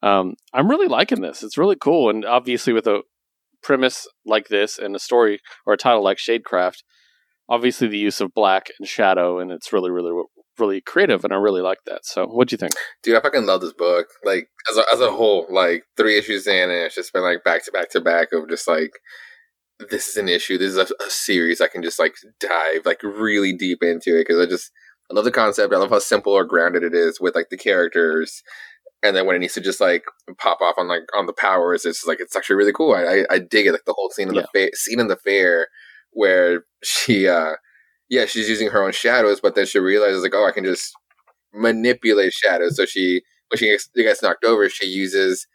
um, I'm really liking this. It's really cool, and obviously with a premise like this and a story or a title like Shadecraft, obviously the use of black and shadow, and it's really, really, really creative, and I really like that. So, what'd you think? Dude, I fucking love this book. Like as a, as a whole, like three issues in, and it's just been like back to back to back of just like this is an issue. This is a, a series I can just like dive like really deep into it because I just I love the concept. I love how simple or grounded it is with like the characters, and then when it needs to just like pop off on like on the powers, it's like it's actually really cool. I I, I dig it. Like the whole scene in the fa- scene in the fair where she uh yeah she's using her own shadows, but then she realizes like oh I can just manipulate shadows. So she when she gets, gets knocked over, she uses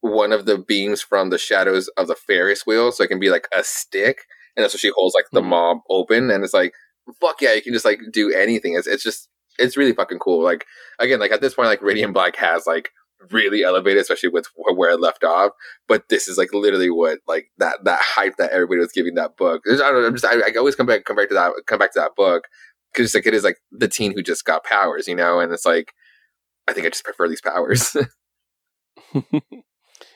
one of the beams from the shadows of the Ferris wheel, so it can be like a stick, and that's what she holds like the Mhm. mob open, and it's like fuck yeah, you can just like do anything. It's it's just it's really fucking cool. Like again, like at this point, like Radiant Black has like really elevated, especially with where it left off. But this is like literally what like that that hype that everybody was giving that book. I don't know. I'm just I, I always come back come back to that come back to that book because like it is like the teen who just got powers, you know, and it's like I think I just prefer these powers.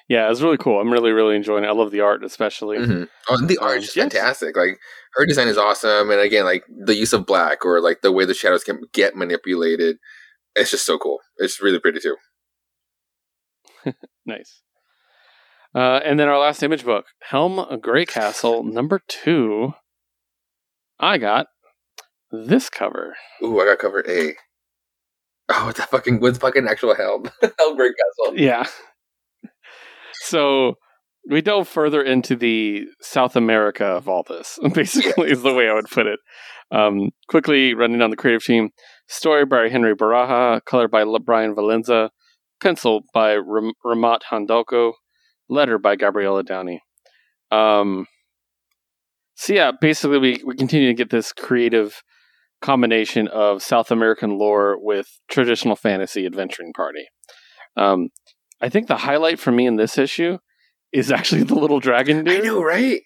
yeah, it's really cool. I'm really, really enjoying it. I love the art, especially. Mhm. Oh, the art is just yes. fantastic. Like her design is awesome, and again, like the use of black or like the way the shadows can get manipulated, it's just so cool. It's really pretty too. Nice. Uh, and then our last image book, Helm Greycastle, number two. I got this cover. Ooh, I got cover A. Oh, what the fucking what's fucking actual helm? helm Great Castle. Yeah. So we delve further into the South America of all this, basically, is the way I would put it. Um, quickly running down the creative team story by Henry Baraja, color by Le- Brian Valenza, pencil by Ram- Rahmat Handoko, letter by Gabriela Downie. Um, so, yeah, basically, we, we continue to get this creative combination of South American lore with traditional fantasy adventuring party. Um, I think the highlight for me in this issue is actually the little dragon I dude. know, right?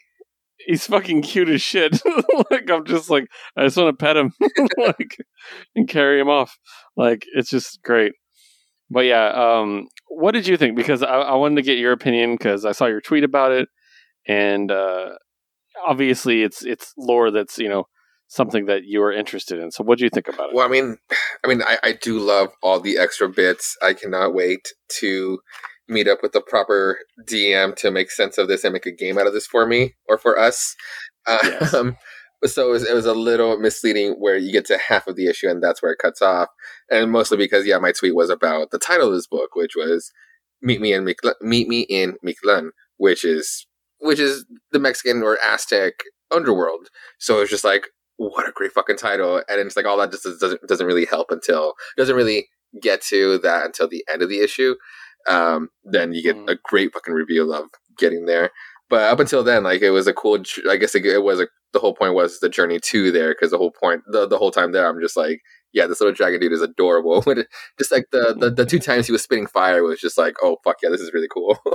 He's fucking cute as shit. like I'm just like I just want to pet him, like and carry him off. Like it's just great. But yeah, um, what did you think? Because I, I wanted to get your opinion because I saw your tweet about it, and uh, obviously it's it's lore that's you know something that you are interested in. So what do you think about it? Well, I mean, I mean, I, I do love all the extra bits. I cannot wait to meet up with the proper DM to make sense of this and make a game out of this for me or for us. Yes. Um, so it was, it was a little misleading where you get to half of the issue and that's where it cuts off, and mostly because yeah, my tweet was about the title of this book, which was "Meet Me in Mictlan, Meet Me in Mictlan," which is which is the Mexican or Aztec underworld. So it's just like what a great fucking title, and it's like all that just doesn't doesn't really help until doesn't really get to that until the end of the issue. Um, then you get Mm. a great fucking reveal of getting there. But up until then, like it was a cool. I guess it, it was a. The whole point was the journey to there because the whole point, the, the whole time there, I'm just like, yeah, this little dragon dude is adorable. When just like the, the the two times he was spitting fire was just like, oh fuck yeah, this is really cool.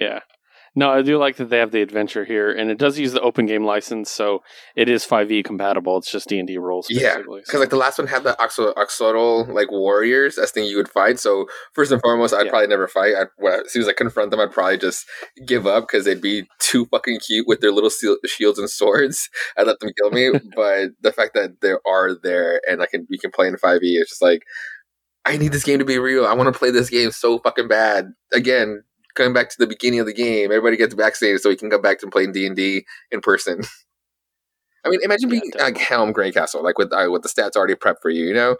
Yeah. No, I do like that they have the adventure here, and it does use the open game license, so it is 5e compatible. It's just D and D rules, Yeah. Because like the last one had the Oxo- Oxodal like warriors as thing you would fight. So first and foremost, I'd Yeah. probably never fight. I'd, well, as soon as I confront them, I'd probably just give up because they'd be too fucking cute with their little seal- shields and swords. I'd let them kill me. but the fact that they are there and I can we can play in five E, it's just like I need this game to be real. I want to play this game so fucking bad. Again, coming back to the beginning of the game, everybody gets vaccinated so we can come back to playing D and D in person. I mean, imagine Yeah, being like. Helm Greycastle, like with uh, with the stats already prepped for you. You know,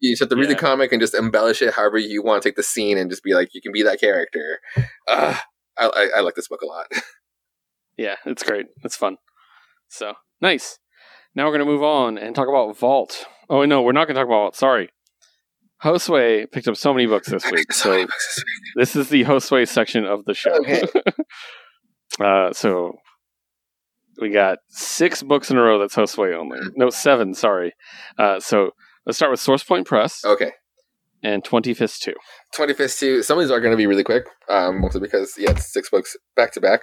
You just have to read Yeah. the comic and just embellish it however you want to take the scene and just be like, you can be that character. Uh, I, I, I like this book a lot. Yeah, it's great. It's fun. So nice. Now we're gonna move on and talk about Vault. Oh no, we're not gonna talk about Vault. Sorry. Josue picked up so many books this week. So this is the Josue section of the show. Okay. uh, so we got six books in a row that's Josue only. No, seven. Sorry. Uh, so let's start with Source Point Press okay. And Twenty Fist Two. 25th two. Some of these are going to be really quick, um, mostly because yeah, it's six books back to back,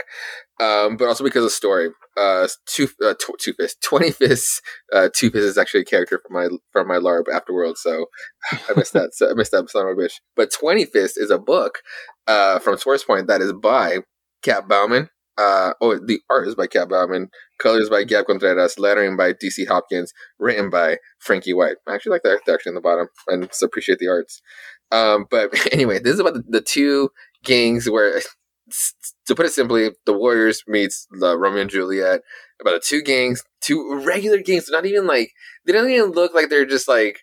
um, but also because of story. Uh, two uh, tw- two fist, 25th. Uh, two fist is actually a character from my from my LARP afterworld, so I missed that. So I missed that son of a bitch. But 25th is a book uh, from Source Point that is by Cat Bauman. Uh, oh, the art is by Cat Bauman, colors by Gab Contreras, lettering by DC Hopkins, written by Frankie White. I actually like the art actually in the bottom, and just appreciate the arts. Um, but anyway, this is about the, the two gangs where, to put it simply, the Warriors meets the Romeo and Juliet. About the two gangs, two regular gangs. Not even like they don't even look like they're just like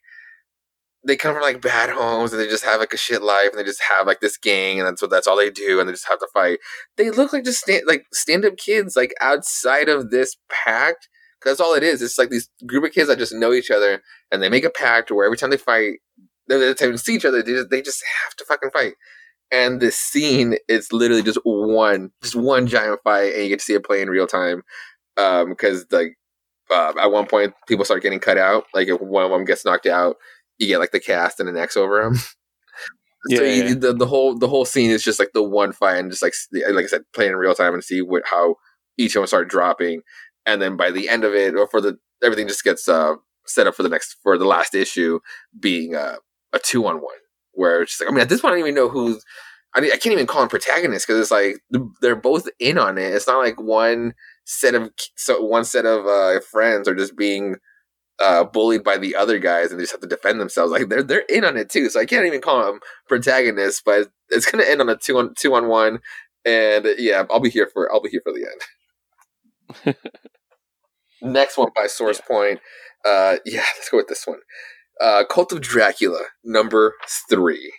they come from like bad homes and they just have like a shit life and they just have like this gang and that's what that's all they do and they just have to fight. They look like just stand, like stand up kids like outside of this pact. Cause that's all it is. It's like these group of kids that just know each other and they make a pact where every time they fight, every time they see each other, they just, they just have to fucking fight. And this scene is literally just one, just one giant fight, and you get to see it play in real time. Um, because like uh, at one point, people start getting cut out. Like if one of them gets knocked out, you get like the cast and an X over him. so Yeah, you, yeah. the the whole the whole scene is just like the one fight, and just like like I said, playing in real time and see what how each of them start dropping, and then by the end of it, or for the everything just gets uh set up for the next for the last issue being uh, a two on one where it's just like I mean at this point I don't even know who's I, mean, I can't even call them protagonists because it's like they're both in on it. It's not like one set of so one set of uh, friends are just being uh, bullied by the other guys and they just have to defend themselves. Like they're they're in on it too. So I can't even call them protagonists, but it's gonna end on a two on two on one. And yeah, I'll be here for I'll be here for the end. Next one by Source Point. Uh, yeah, let's go with this one. Uh, Cult of Dracula, number three.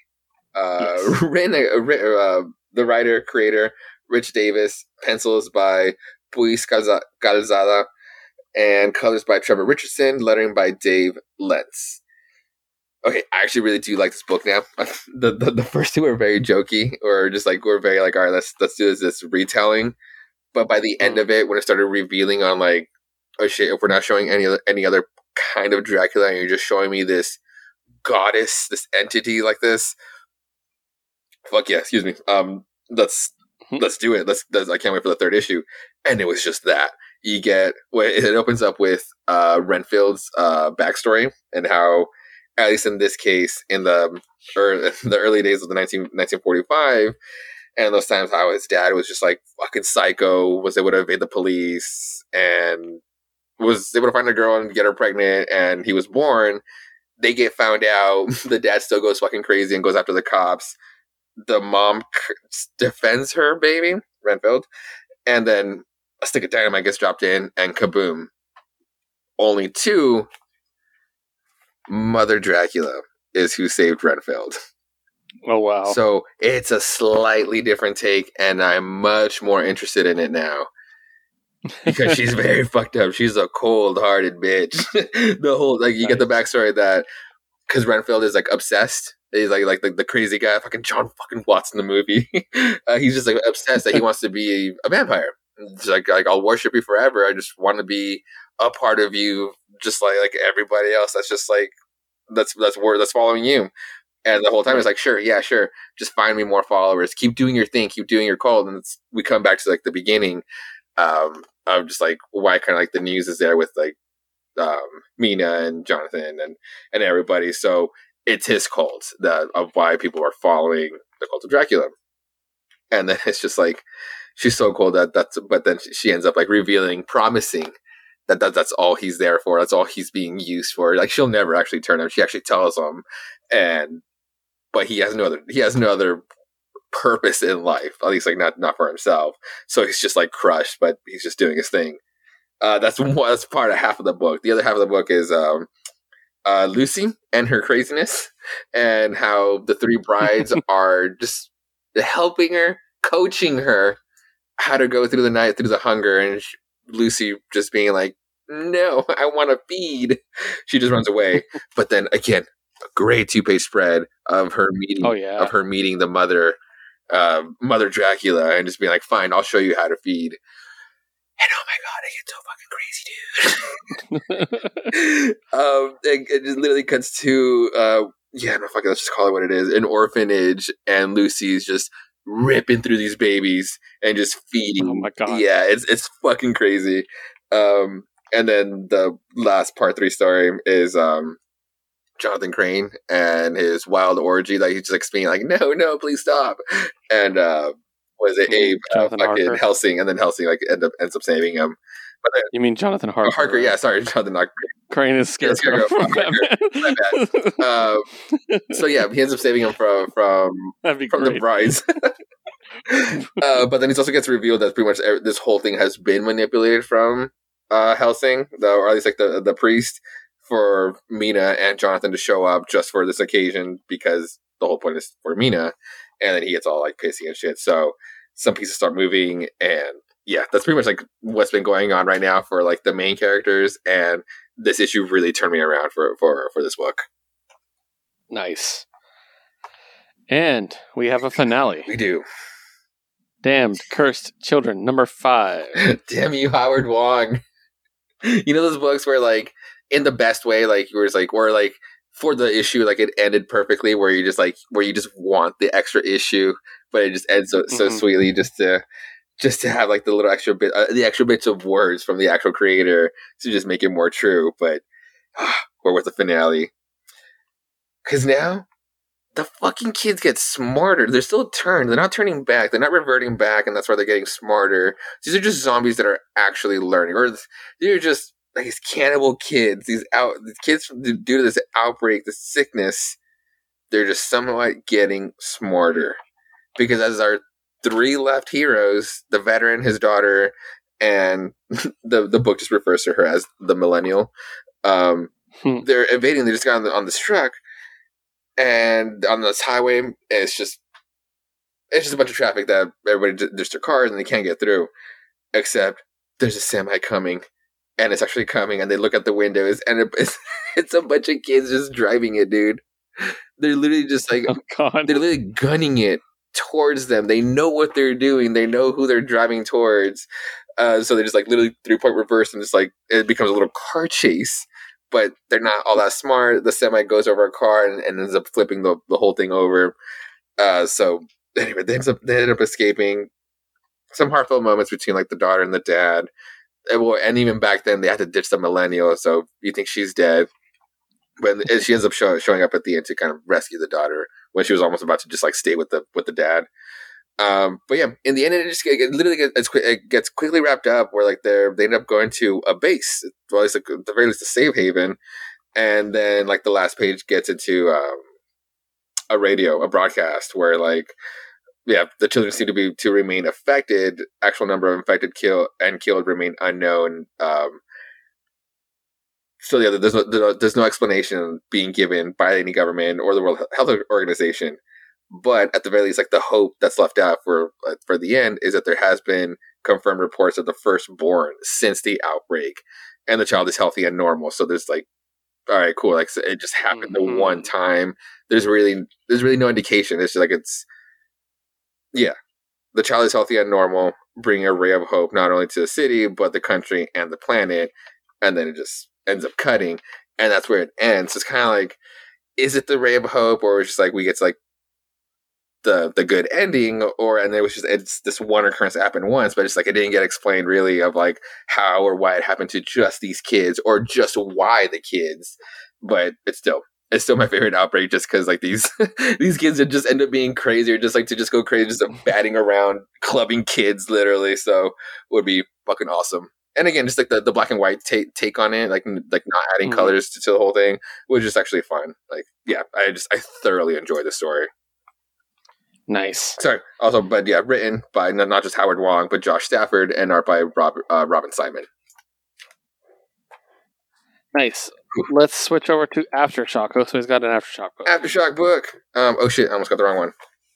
Uh, Yes. written, uh, uh, the writer, creator, Rich Davis, pencils by Puis Calza- Calzada, and colors by Trevor Richardson, lettering by Dave Lentz. Okay, I actually really do like this book now. the, the the first two were very jokey, or just like we're very like, all right, let's let's do this, this retelling. But by the end of it, when it started revealing on like, oh shit, if we're not showing any other any other kind of Dracula, and you're just showing me this goddess, this entity like this, fuck yeah, excuse me. Um, let's Mhm. let's do it. Let's, let's. I can't wait for the third issue. And it was just that you get. It opens up with uh Renfield's uh backstory and how, at least in this case, in the er, the early days of the 19, 1945, and those times how his dad was just like fucking psycho, was able to evade the police and was able to find a girl and get her pregnant, and he was born. They get found out. The dad still goes fucking crazy and goes after the cops. The mom c- defends her baby, Renfield, and then a stick of dynamite gets dropped in, and kaboom! Only two. Mother Dracula is who saved Renfield. Oh wow. So it's a slightly different take, and I'm much more interested in it now because she's very fucked up. She's a cold hearted bitch. the whole like you get the backstory that because Renfield is like obsessed. He's like like the, the crazy guy, fucking John fucking Watson the movie. uh, he's just like obsessed that he wants to be a vampire. It's like like I'll worship you forever. I just want to be a part of you, just like like everybody else. That's just like that's that's word that's following you. And the whole time it's like, sure, yeah, sure. Just find me more followers. Keep doing your thing. Keep doing your cult. And it's, we come back to like the beginning um, of just like why kind of like the news is there with like um, Mina and Jonathan and and everybody. So it's his cult that of why people are following the cult of Dracula. And then it's just like she's so cool that that's but then she ends up like revealing, promising that, that that's all he's there for. That's all he's being used for. Like she'll never actually turn him. She actually tells him, and but he has no other he has no other purpose in life. At least like not not for himself. So he's just like crushed, but he's just doing his thing. Uh, that's one. That's part of half of the book. The other half of the book is um, uh, Lucy and her craziness, and how the three brides are just helping her, coaching her how to go through the night through the hunger, and she, Lucy just being like, "No, I want to feed." She just runs away. but then again, a great two page spread of her meeting Oh, yeah. of her meeting the mother, uh, Mother Dracula, and just being like, "Fine, I'll show you how to feed." And oh my god, it gets so fucking crazy, dude. um, it, it just literally cuts to uh, yeah, no, fuck it, let's just call it what it is, an orphanage, and Lucy's just ripping through these babies and just feeding. Oh my God. Yeah, it's it's fucking crazy. Um, and then the last part three story is um Jonathan Crane and his wild orgy that he's just like being like, no, no, please stop. And uh was it Abe uh, fucking. Helsing and then Helsing like end up ends up saving him. But You mean Jonathan Harker? Harker, yeah, sorry, Jonathan Harker. Crane is Yeah, Scarecrow. Scarecrow. from My Batman. Uh, so yeah, he ends up saving him from from from the brides. uh, but then he also gets revealed that pretty much ev- this whole thing has been manipulated from uh, Helsing, the, or at least like the the priest, for Mina and Jonathan to show up just for this occasion because the whole point is for Mina, and then he gets all like pissy and shit. So some pieces start moving, and yeah, that's pretty much like what's been going on right now for like the main characters, and this issue really turned me around for for for this book. Nice. And we have a finale. We do. Damned Cursed Children, number five. Damn you, Howard Wong. You know those books where like in the best way, like where it's like or like for the issue, like it ended perfectly where you just like where you just want the extra issue, but it just ends so, so Mhm. sweetly just to just to have like the little extra bit uh, the extra bits of words from the actual creator to just make it more true. But we're with the finale. Cause now the fucking kids get smarter. They're still turned. They're not turning back. They're not reverting back, and that's why they're getting smarter. These are just zombies that are actually learning, or they're just like these cannibal kids. These out these kids due to this outbreak, the sickness. They're just somewhat getting smarter because as our three left heroes, the veteran, his daughter, and the the book just refers to her as the millennial. Um, Hmm. they're evading. They just got on, the, on this truck, and on this highway, it's just it's just a bunch of traffic that everybody just their cars and they can't get through. Except there's a semi coming, and it's actually coming, and they look at the windows, and it- it's it's a bunch of kids just driving it, dude. They're literally just like Oh God. they're literally gunning it towards them. They know what they're doing. They know who they're driving towards. Uh, so they just like literally three point reverse and just like it becomes a little car chase. But they're not all that smart. The semi goes over a car and, and ends up flipping the, the whole thing over. Uh, so anyway, they, ends up, they end up escaping. Some heartfelt moments between like the daughter and the dad. And, well, and even back then, they had to ditch the millennial. So you think she's dead, but she ends up show, showing up at the end to kind of rescue the daughter when she was almost about to just like stay with the with the dad. Um, but yeah, in the end, it just it literally gets, it gets quickly wrapped up where like they're they end up going to a base, well, at least at the very least a safe haven, and then like the last page gets into um, a radio, a broadcast where like yeah, the children seem to be to remain affected. Actual number of infected kill and killed remain unknown. Um, so yeah, there's no, there's no explanation being given by any government or the World Health Organization. But at the very least, like the hope that's left out for uh, for the end is that there has been confirmed reports of the firstborn since the outbreak, and the child is healthy and normal. So there's like, all right, cool. Like so it just happened Mhm. the one time. There's really there's really no indication. It's just like it's yeah, the child is healthy and normal, bringing a ray of hope not only to the city but the country and the planet. And then it just ends up cutting, and that's where it ends. It's kind of like, is it the ray of hope, or it's just like we get to like the the good ending, or and it was just it's this one occurrence that happened once, but it's like it didn't get explained really of like how or why it happened to just these kids or just why the kids. But it's still it's still my favorite outbreak just because like these these kids that just end up being crazy or just like to just go crazy, just batting around, clubbing kids literally. So would be fucking awesome. And again, just like the, the black and white take take on it, like n- like not adding Mhm. colors to, to the whole thing was just actually fun. Like yeah, I just I thoroughly enjoyed the story. Nice. Sorry, also, but yeah, written by not, not just Howard Wong, but Josh Stafford and art by Rob, uh, Robin Simon. Nice. let's switch over to Aftershock. Oh, so he's got an Aftershock book. Aftershock book. Um, oh shit, I almost got the wrong one.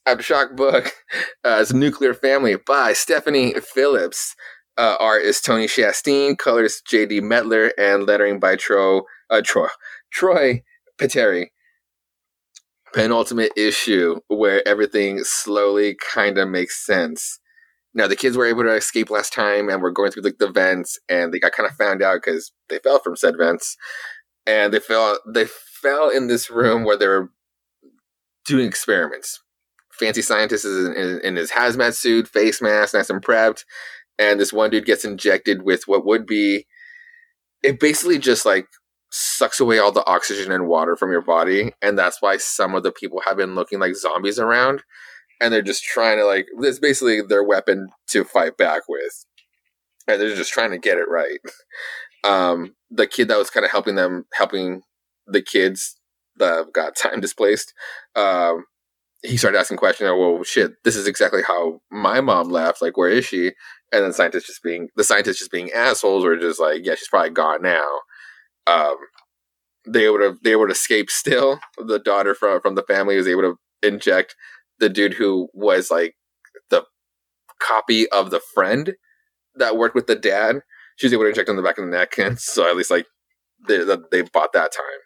Aftershock book. Uh, it's Nuclear Family by Stephanie Phillips. Uh, art is Tony Shasteen, colors J.D. Mettler, and lettering by Tro, uh, Troy, Troy Peteri. Penultimate issue where everything slowly kind of makes sense. Now the kids were able to escape last time, and we're going through like the vents, and they got kind of found out because they fell from said vents, and they fell they fell in this room where they were doing experiments. Fancy scientist is in, in, in his hazmat suit, face mask, nice and prepped, and this one dude gets injected with what would be it basically just like sucks away all the oxygen and water from your body, and that's why some of the people have been looking like zombies around and they're just trying to like it's basically their weapon to fight back with and they're just trying to get it right. Um the kid that was kind of helping them helping the kids that got time displaced um he started asking questions well shit this is exactly how my mom left like where is she and then scientists just being the scientists just being assholes or just like yeah she's probably gone now um they would have they would escape still the daughter from from the family was able to inject the dude who was like the copy of the friend that worked with the dad. She was able to inject on the back of the neck, and so at least like they they bought that time.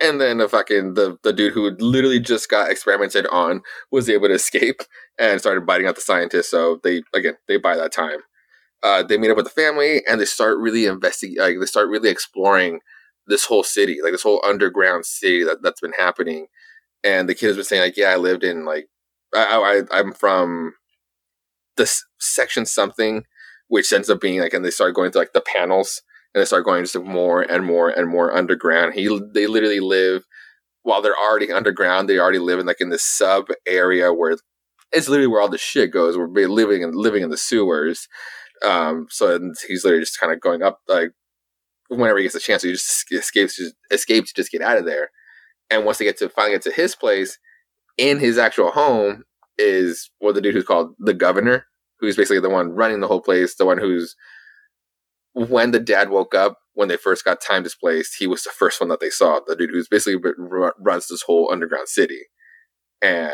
And then the fucking the the dude who literally just got experimented on was able to escape and started biting out the scientist. So they again they buy that time. Uh, they meet up with the family and they start really investigating. Like they start really exploring this whole city, like this whole underground city that that's been happening and the kid has been saying like, yeah, I lived in like, I, I I'm from this section something, which ends up being like, and they start going to like the panels, and they start going just more and more and more underground. He they literally live while they're already underground. They already live in like in this sub area where it's literally where all the shit goes. We're living and living in the sewers. Um, so he's literally just kind of going up like whenever he gets a chance, he just escapes, just escapes, just get out of there. And once they get to finally get to his place, in his actual home is well the dude who's called the governor, who's basically the one running the whole place, the one who's when the dad woke up when they first got time displaced, he was the first one that they saw. The dude who's basically runs this whole underground city, and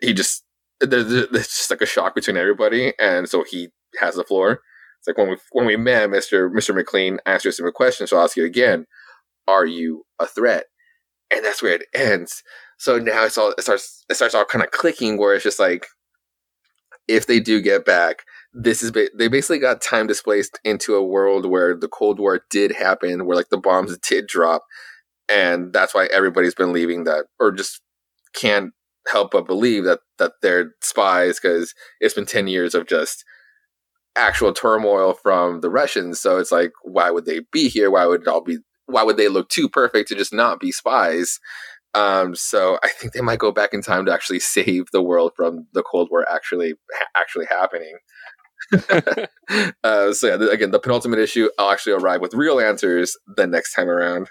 he just there's, there's just like a shock between everybody, and so he has the floor. It's like when we when we met, Mister Mister McLean asked you a similar question, so I'll ask you again: Are you a threat? and that's where it ends. So now it's all it starts it starts all kind of clicking where it's just like if they do get back, this is ba- they basically got time displaced into a world where the Cold War did happen, where like the bombs did drop, and that's why everybody's been leaving that or just can't help but believe that that they're spies because it's been 10 years of just actual turmoil from the Russians. So it's like, why would they be here? Why would it all be why would they look too perfect to just not be spies? Um, so I think they might go back in time to actually save the world from the Cold War actually actually happening. uh, so yeah, again, the penultimate issue, I'll actually arrive with real answers the next time around.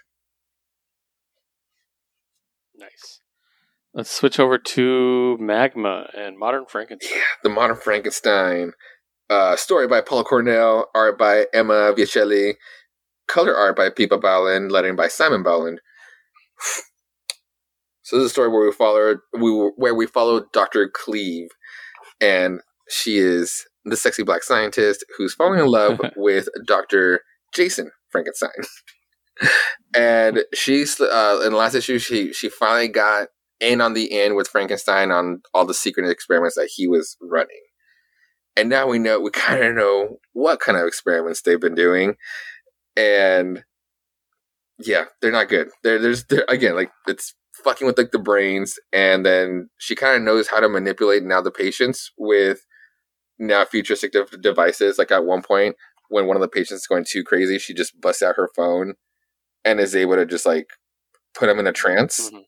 Nice. Let's switch over to Magma and Modern Frankenstein. Yeah, the Modern Frankenstein. Uh, story by Paul Cornell, art by Emma Vieceli, color art by Pippa Bowland, lettering by Simon Bowland. So this is a story where we follow we where we followed Dr. Cleve, and she is the sexy black scientist who's falling in love with Dr. Jason Frankenstein. and she's uh, in the last issue she she finally got in on the end with Frankenstein on all the secret experiments that he was running. And now we know we kind of know what kind of experiments they've been doing and yeah, they're not good. There, there's there, again like it's fucking with like the brains, and then she kind of knows how to manipulate now the patients with now futuristic de- devices. Like at one point, when one of the patients is going too crazy, she just busts out her phone and is able to just like put them in a trance mm-hmm.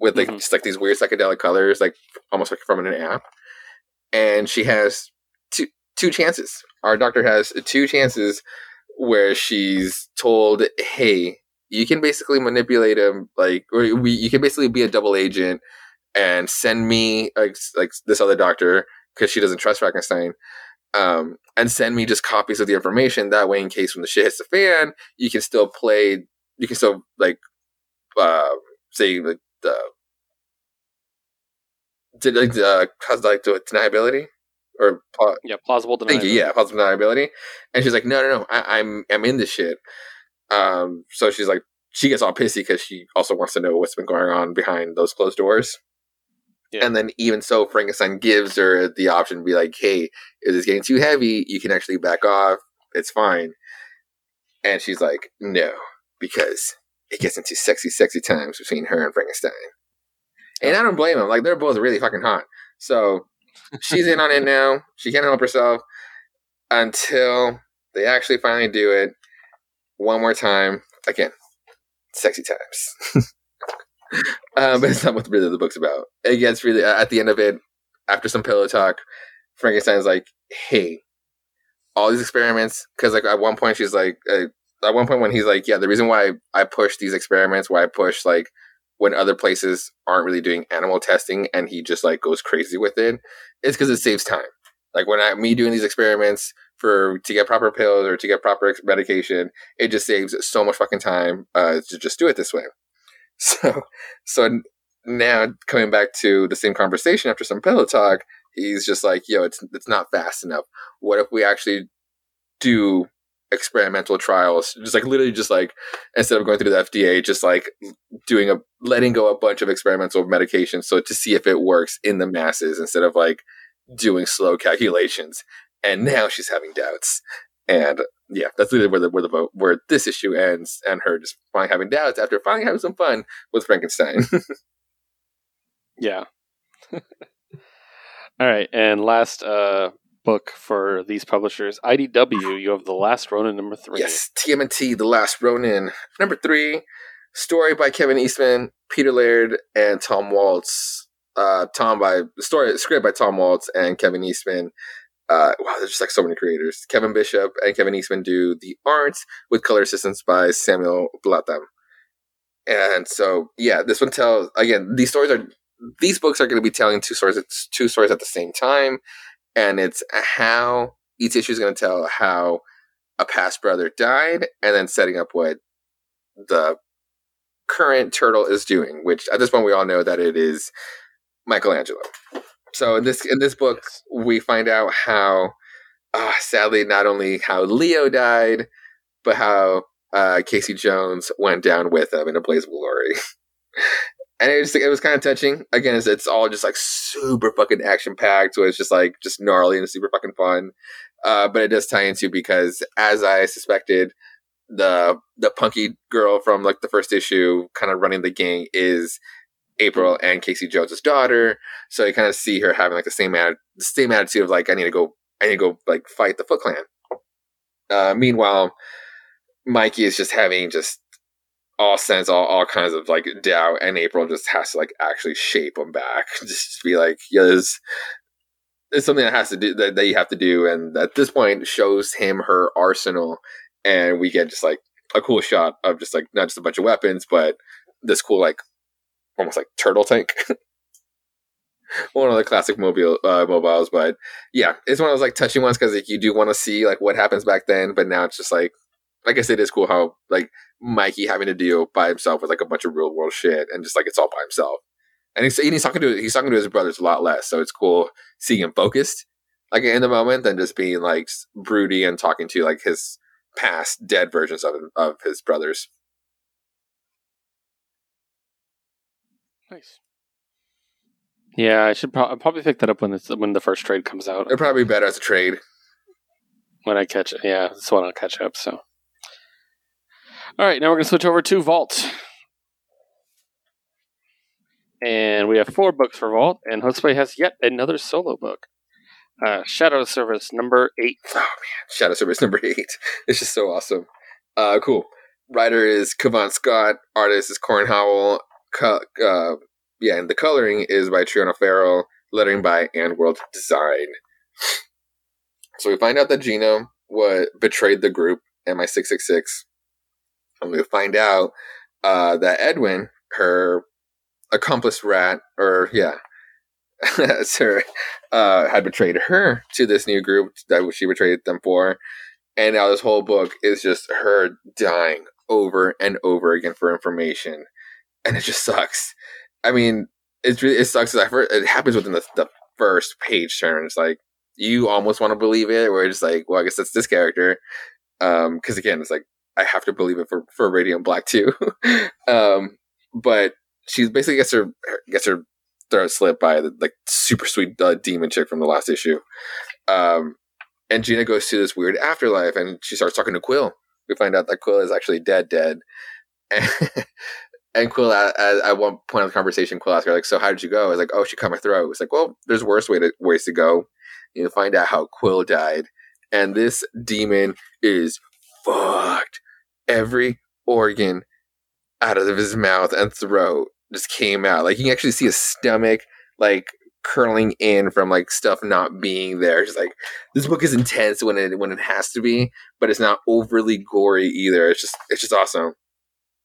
with like mm-hmm. just like these weird psychedelic colors, like almost like from an app. And she has two two chances. Our doctor has two chances where she's told, "Hey, you can basically manipulate him, like, or we, you can basically be a double agent and send me like like this other doctor because she doesn't trust Frankenstein." Um, and send me just copies of the information. That way, in case when the shit hits the fan, you can still play you can still like uh, say like the did like the cause like the deniability or pla- Yeah, plausible thank you deniability. yeah plausible deniability and she's like no no no I, I'm I'm in this shit um so she's like she gets all pissy because she also wants to know what's been going on behind those closed doors Yeah. and then even so Frankenstein gives her the option to be like hey if it's getting too heavy you can actually back off it's fine and she's like no because it gets into sexy sexy times between her and Frankenstein and I don't blame him like they're both really fucking hot so she's in on it now. She can't help herself until they actually finally do it one more time. Again, sexy times. um, but it's not what really the book's about. It gets really at the end of it, after some pillow talk, Frankenstein's like, "Hey, all these experiments." Because like at one point she's like, uh, at one point when he's like, "Yeah, the reason why I push these experiments, why I push like." When other places aren't really doing animal testing, and he just like goes crazy with it, it's because it saves time. Like when I me doing these experiments for to get proper pills or to get proper medication, it just saves so much fucking time uh, to just do it this way. So, so now coming back to the same conversation after some pillow talk, he's just like, "Yo, it's it's not fast enough. What if we actually do experimental trials? Just like literally, just like instead of going through the FDA, just like doing a letting go a bunch of experimental medications so to see if it works in the masses instead of like doing slow calculations and now she's having doubts and yeah that's literally where the where the vote where this issue ends and her just finally having doubts after finally having some fun with frankenstein Yeah. All right, and last uh, book for these publishers, IDW. You have the Last Ronin number three. yes tmnt the last ronin number three story by kevin eastman peter laird and tom waltz uh tom by story script by tom waltz and kevin eastman uh, wow, there's just like so many creators. Kevin Bishop and Kevin Eastman do the art with color assistance by Samuel Blatham. And so, yeah, this one tells again. These stories are these books are going to be telling two stories, It's two stories at the same time, and it's how each issue is going to tell how a past brother died, and then setting up what the current turtle is doing. Which at this point we all know that it is Michelangelo. So in this in this book, we find out how, uh, sadly, not only how Leo died, but how uh, Casey Jones went down with him in a blaze of glory. and it was it was kind of touching. Again, it's, it's all just like super fucking action packed, so it's just like just gnarly and super fucking fun. Uh, but it does tie into because, as I suspected, the the punky girl from like the first issue, kind of running the gang, is April and Casey Jones's daughter. So you kind of see her having like the same atti- the same attitude of like I need to go I need to go like fight the Foot Clan. Uh, meanwhile, Mikey is just having just all sense, all, all kinds of like doubt, and April just has to like actually shape him back. Just be like, yeah, there's, there's something that has to do that, that you have to do, and at this point shows him her arsenal, and we get just like a cool shot of just like not just a bunch of weapons, but this cool like almost like turtle tank. one of the classic mobile uh, mobiles, but yeah, it's one of those like touching ones because like, you do want to see like what happens back then, but now it's just like, I guess it is cool how like Mikey having to deal by himself with like a bunch of real world shit and just like it's all by himself, and he's and he's talking to he's talking to his brothers a lot less, so it's cool seeing him focused like in the moment than just being like broody and talking to like his past dead versions of him, of his brothers. Nice. Yeah, I should pro- probably pick that up when it's when the first trade comes out. It'd probably be better as a trade. When I catch it, yeah, that's when I'll catch up. So, all right, now we're gonna switch over to Vault, and we have four books for Vault, and Josue has yet another solo book, uh, Shadow Service number eight. Oh man, Shadow Service number eight. It's just so awesome. Uh, cool. Writer is Cavan Scott. Artist is Corin Howell. Co- uh, yeah, and the coloring is by Triona Farrell. Lettering by AndWorld Design. So we find out that Gino what betrayed the group, MI666. And we find out uh, that Edwin, her accomplice rat, or yeah, sir, uh, had betrayed her to this new group that she betrayed them for. And now this whole book is just her dying over and over again for information, and it just sucks. I mean, it's really it sucks. Because it happens within the, the first page turn. It's like you almost want to believe it, where it's like, well, I guess that's this character. Um, because again, it's like I have to believe it for for Radiant Black too. um, but she basically gets her gets her throat slit by the like super sweet uh, demon chick from the last issue. Um, and Gina goes to this weird afterlife, and she starts talking to Quill. We find out that Quill is actually dead, dead. And, Quill, at, at, one point of the conversation, Quill asked her like, "So how did you go?" I was like, "Oh, she cut my throat." It's like, "Well, there's worse way to ways to go." You know, find out how Quill died, and this demon is fucked. Every organ out of his mouth and throat just came out. Like you can actually see his stomach like curling in from like stuff not being there. Just like this book is intense when it when it has to be, but it's not overly gory either. It's just it's just awesome.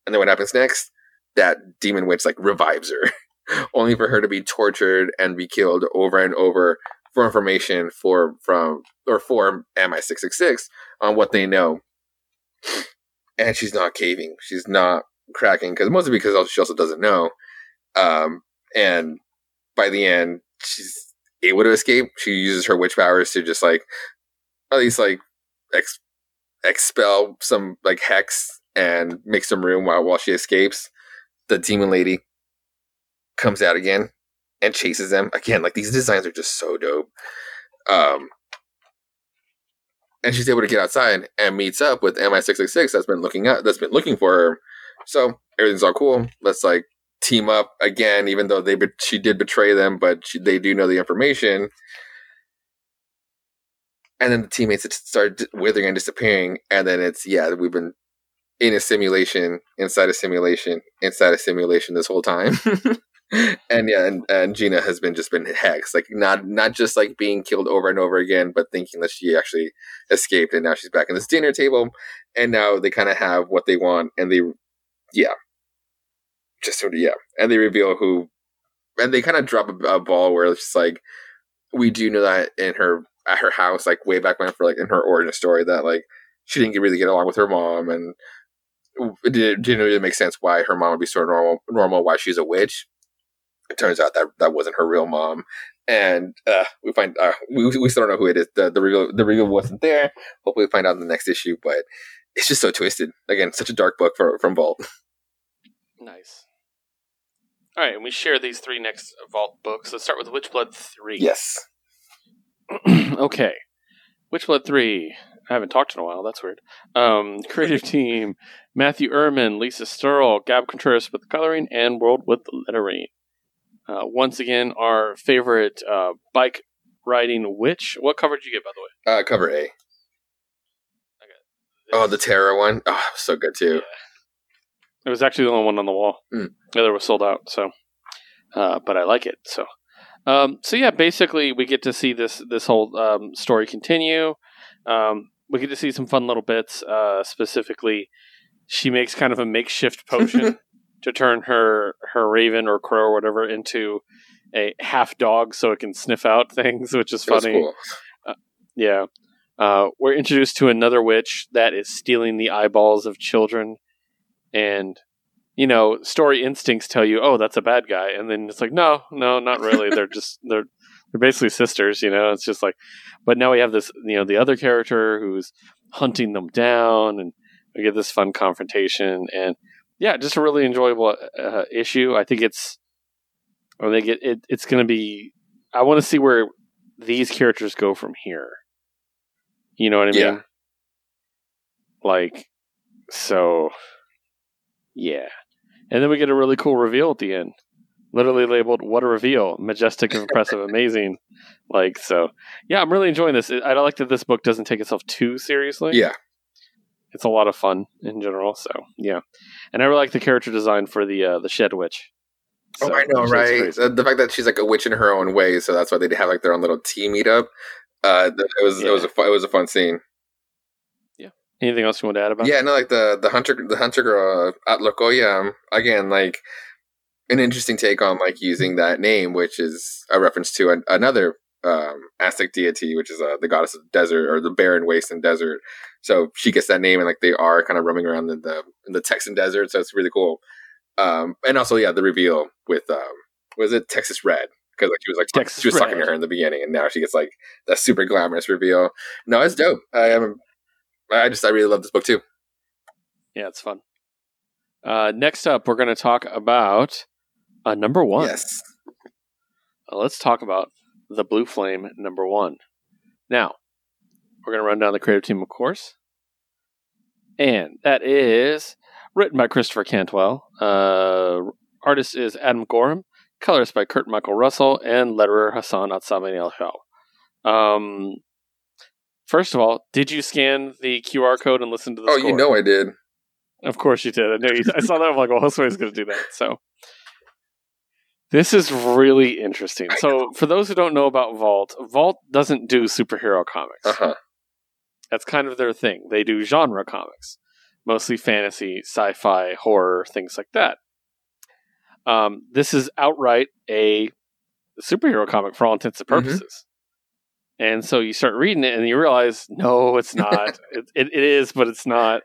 And then what happens next? That demon witch like revives her, only for her to be tortured and be killed over and over for information for from or for MI666 on what they know. And she's not caving. She's not cracking because mostly because she also doesn't know. Um, and by the end, she's able to escape. She uses her witch powers to just like at least like ex- expel some like hex and make some room while while she escapes. The demon lady comes out again and chases them again. Like these designs are just so dope. Um, and she's able to get outside and meets up with MI666 that's been looking up that's been looking for her. So everything's all cool. Let's like team up again, even though they she did betray them, but she, they do know the information. And then the teammates start withering and disappearing, and then it's yeah, we've been in a simulation, inside a simulation, inside a simulation this whole time. and yeah, and, and Gina has been just been hexed, like not not just like being killed over and over again, but thinking that she actually escaped, and now she's back in this dinner table, and now they kind of have what they want, and they, yeah, just sort of yeah, and they reveal who, and they kind of drop a, a, ball where it's just like we do know that in her at her house, like way back when, for like in her origin story, that like she didn't really get along with her mom, and it didn't really make sense why her mom would be so normal, normal, why she's a witch. It turns out that that wasn't her real mom, and uh, we find uh, we we still don't know who it is. The the reveal the reveal wasn't there. Hopefully, we find out in the next issue, but it's just so twisted. Again, such a dark book for, from Vault. Nice. All right, and we share these three next Vault books. Let's start with Witchblood 3. Yes. okay. Witchblood 3. I haven't talked in a while. That's weird. Um, creative team Matthew Erman, Lisa Sterle, Gab Contreras with the coloring, AndWorld with the lettering. Uh, once again, our favorite uh, bike riding witch. What cover did you get, by the way? Uh, cover A. Okay. Oh, the Terror one. Oh, so good too. Yeah. It was actually the only one on the wall. Mm. The other was sold out. So, uh, but I like it. So, um, so yeah, basically we get to see this this whole um, story continue. Um, we get to see some fun little bits. Uh, specifically, she makes kind of a makeshift potion to turn her her raven or crow or whatever into a half dog so it can sniff out things, which is funny. Cool. Uh, yeah. Uh, we're introduced to another witch that is stealing the eyeballs of children and you know story instincts tell you oh that's a bad guy and then it's like no no not really they're just they're they're basically sisters you know it's just like but now we have this you know the other character who's hunting them down and we get this fun confrontation and yeah just a really enjoyable uh, issue i think it's I think get it, it's going to be i want to see where these characters go from here you know what i mean yeah. like so yeah. And then we get a really cool reveal at the end. Literally labeled "What a reveal! Majestic, impressive, amazing!" Like so, yeah. I'm really enjoying this. I like that this book doesn't take itself too seriously. Yeah, it's a lot of fun in general. So yeah, and I really like the character design for the uh, the Shed Witch. Oh, so, oh, I know, right? The, the, fact that she's like a witch in her own way, so that's why they have like their own little tea meetup. Uh, it was yeah. it was a fun, it was a fun scene. Yeah. Anything else you want to add about? Yeah, no, like the the hunter the hunter girl uh, at Lokoya um, again, like an interesting take on like using that name, which is a reference to an, another um, Aztec deity, which is uh, the goddess of desert or the barren waste and desert. So she gets that name, and like they are kind of roaming around in the in the Texan desert. So it's really cool. Um, and also, yeah, the reveal with um, was it Texas Red because like she was like Texas she was talking to her in the beginning, and now she gets like that super glamorous reveal. No, it's dope. I am. I just I really love this book too. Yeah, it's fun. Uh, next up, we're going to talk about uh, number one. Yes. Uh, let's talk about the Blue Flame number one. Now, we're going to run down the creative team, of course. And that is written by Christopher Cantwell. Uh, artist is Adam Gorham. Colorist by Kurt Michael Russell. And letterer Hassan Otsmane-Elhaou. Um, first of all, did you scan the QR code and listen to the Oh, score? you know I did. Of course you did. I knew you, I saw that. I'm like, well, Josue's going to do that. So this is really interesting. I So for those who don't know about Vault, Vault doesn't do superhero comics. Uh huh. That's kind of their thing. They do genre comics, mostly fantasy, sci-fi, horror, things like that. Um, this is outright a superhero comic for all intents and Mhm. purposes. And so you start reading it and you realize, no, it's not. it, it, it is, but it's not.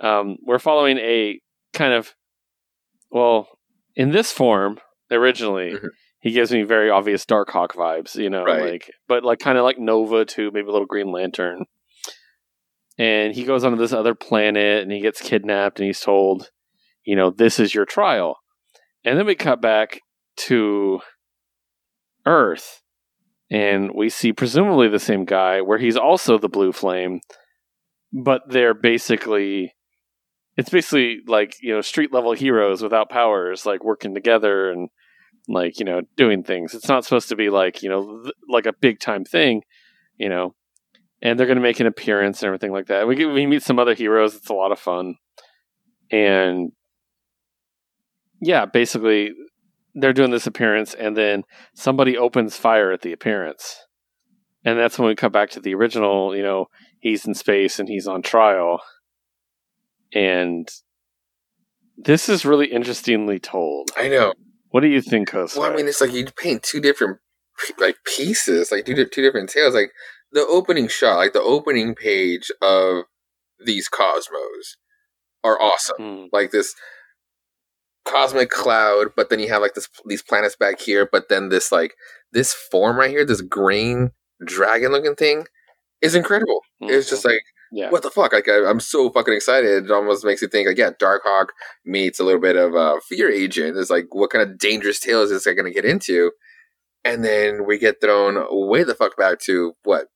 Um, we're following a kind of, well, in this form, originally, Mhm. he gives me very obvious Darkhawk vibes, you know, Right. like, but like kind of like Nova too, maybe a little Green Lantern. And he goes onto this other planet and he gets kidnapped and he's told, you know, this is your trial. And then we cut back to Earth and we see presumably the same guy where he's also the blue flame, but they're basically it's basically like, you know, street level heroes without powers, like working together and like, you know, doing things. It's not supposed to be like, you know, th- like a big time thing, you know. And they're going to make an appearance and everything like that. We get, we meet some other heroes. It's a lot of fun. And yeah, basically they're doing this appearance and then somebody opens fire at the appearance. And that's when we come back to the original, you know, he's in space and he's on trial. And this is really interestingly told. I know. What do you think, Josue? Well, I mean, it's like you paint two different like pieces, like two, two different tales. Like the opening shot, like the opening page of these cosmos are awesome. Hmm. Like this cosmic cloud, but then you have like this these planets back here, but then this like this form right here, this green dragon looking thing, is incredible. It's just like yeah, what the fuck? Like I, I'm so fucking excited. It almost makes you think like, yeah, Darkhawk meets a little bit of uh, Fear Agent. It's like, what kind of dangerous tale is this guy going to get into? And then we get thrown way the fuck back to what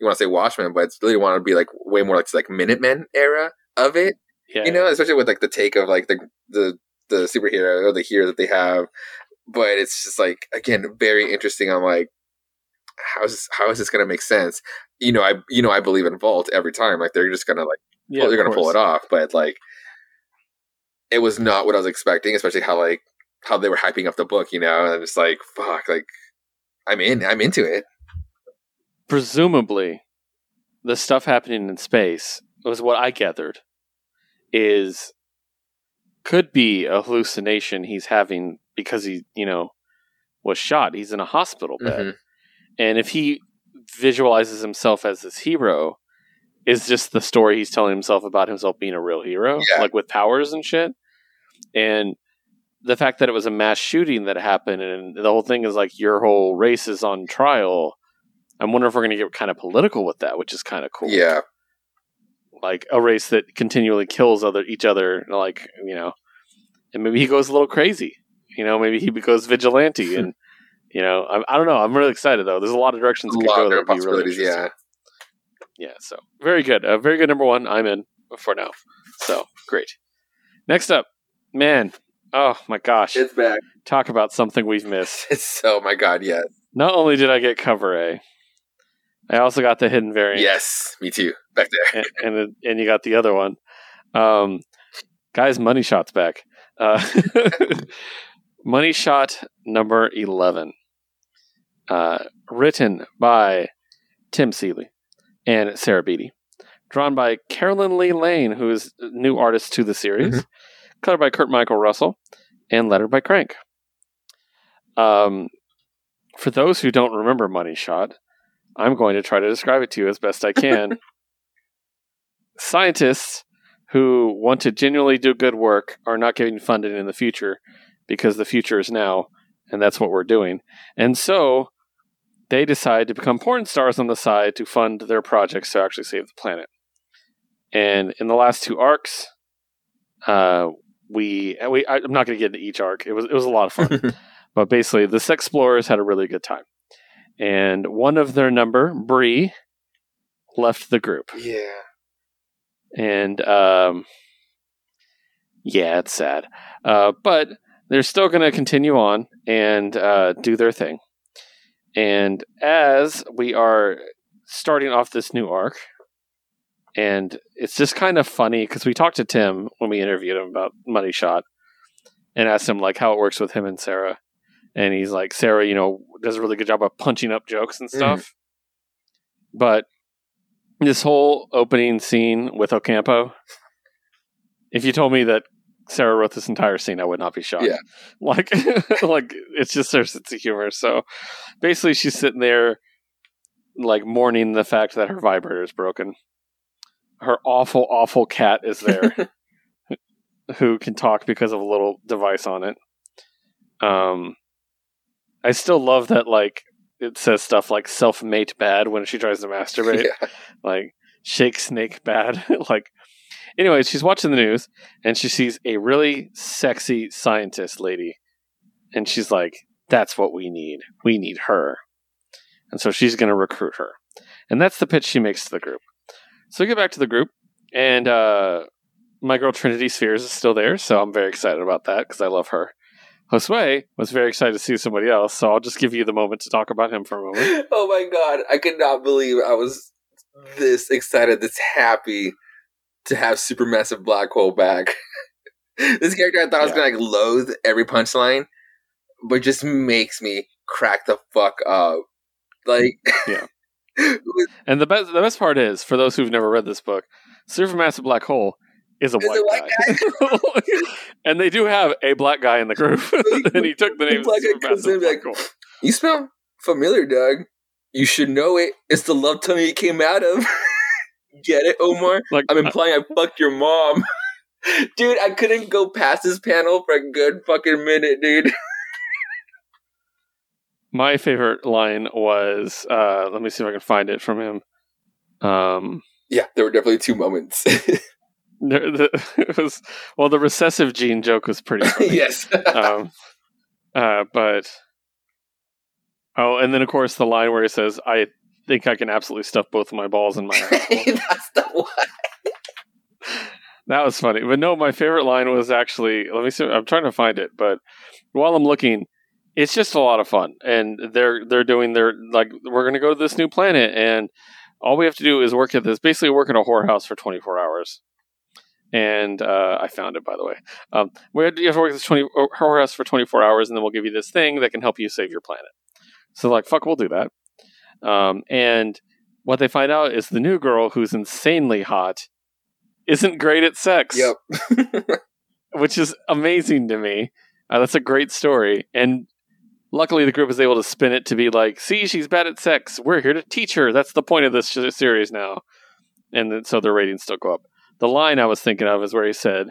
you want to say Watchmen, but it's really want to be like way more like like Minutemen era of it. yeah. You know, especially with like the take of like the the the superhero or the hero that they have. But it's just like again very interesting. I'm like, how is this, how is this going to make sense? You know, I you know I believe in Vault every time. Like they're just going to like yeah, they're gonna pull it off, but like it was not what I was expecting, especially how like how they were hyping up the book, you know, and I'm just like, fuck, like I'm in, I'm into it. presumably the stuff happening in space was what I gathered is could be a hallucination he's having because he, you know, was shot. He's in a hospital bed. Mhm. And if he visualizes himself as this hero, is just the story he's telling himself about himself being a real hero, Yeah. like with powers and shit. And the fact that it was a mass shooting that happened, and the whole thing is like your whole race is on trial. I'm wondering if we're going to get kind of political with that, which is kind of cool. Yeah, like a race that continually kills other each other, like you know, and maybe he goes a little crazy. You know, maybe he goes vigilante, and you know, I, I don't know. I'm really excited though. There's a lot of directions a lot go of that different really possibilities. yeah, Yeah, so very good. A very good number one. I'm in for now. So great. Next up, man. Oh my gosh. it's back. Talk about something we've missed. It's oh my god, yes, Not only did I get cover A, I also got the hidden variant. yes, me too. Back there, And and, and you got the other one. Um, guys, money shots back. Uh, money shot number eleven. Uh, written by Tim Seeley and Sarah Beattie. Drawn by Caroline Leigh Layne, who is a new artist to the series. Mhm. Colored by Kurt Michael Russell. And lettered by Crank. Um, for those who don't remember Money Shot, I'm going to try to describe it to you as best I can. Scientists who want to genuinely do good work are not getting funded in the future because the future is now, and that's what we're doing. And so they decide to become porn stars on the side to fund their projects to actually save the planet. And in the last two arcs, uh, we we I, I'm not going to get into each arc. It was it was a lot of fun, but basically the sex explorers had a really good time, and one of their number, Bree, left the group, Yeah. and um, yeah, it's sad, uh, but they're still going to continue on and uh, do their thing. And as we are starting off this new arc, and it's just kind of funny because we talked to Tim when we interviewed him about Money Shot and asked him like how it works with him and Sarah. And he's like, Sarah, you know, does a really good job of punching up jokes and mm-hmm. stuff. But this whole opening scene with Ocampo, if you told me that Sarah wrote this entire scene, I would not be shocked. Yeah. Like, like it's just her sense of humor. So basically, she's sitting there, like mourning the fact that her vibrator is broken. Her awful, awful cat is there, who can talk because of a little device on it. Um, I still love that. Like, it says stuff like "self-mate bad" when she tries to masturbate Yeah. like shake snake bad like anyway she's watching the news and she sees a really sexy scientist lady and she's like that's what we need. We need her. And so she's going to recruit her. And that's the pitch she makes to the group. So we get back to the group and uh my girl trinity spheres is still there so i'm very excited about that because i love her. Josue was very excited to see somebody else so i'll just give you the moment to talk about him for a moment. Oh my god, I could not believe I was this excited, this happy to have Supermassive Black Hole back. this character I thought was gonna like loathe every punchline, but just makes me crack the fuck up. Like, Yeah. And the best the best part is, for those who've never read this book, Supermassive Black Hole is a Is a white, white guy. and they do have a black guy in the group. and he took the The name black guy comes in Supermassive Black like- you smell familiar, Doug. You should know it. It's the love tummy it came out of. Get it, Omar? Like I'm implying I fucked your mom. dude, I couldn't go past this panel for a good fucking minute, dude. my favorite line was uh let me see if I can find it from him. Um Yeah, there were definitely two moments. there, the, it was well the recessive gene joke was pretty funny. yes. um, uh, but oh, and then of course the line where he says, "I think I can absolutely stuff both of my balls in my asshole." That's the one. that was funny. But no, my favorite line was actually let me see. I'm trying to find it, but while I'm looking, it's just a lot of fun, and they're they're doing their like we're going to go to this new planet, and all we have to do is work at this. Basically, work in a whorehouse for 24 hours. And uh, I found it, by the way. Um, we had, you have to work at this 20 whorehouse for 24 hours, and then we'll give you this thing that can help you save your planet. So, like, fuck, we'll do that. Um, and what they find out is the new girl, who's insanely hot, isn't great at sex Yep. which is amazing to me. Uh, that's a great story, and luckily the group is able to spin it to be like, "See, she's bad at sex. We're here to teach her. That's the point of this sh- series now." And then, so their ratings still go up. The line I was thinking of is where he said,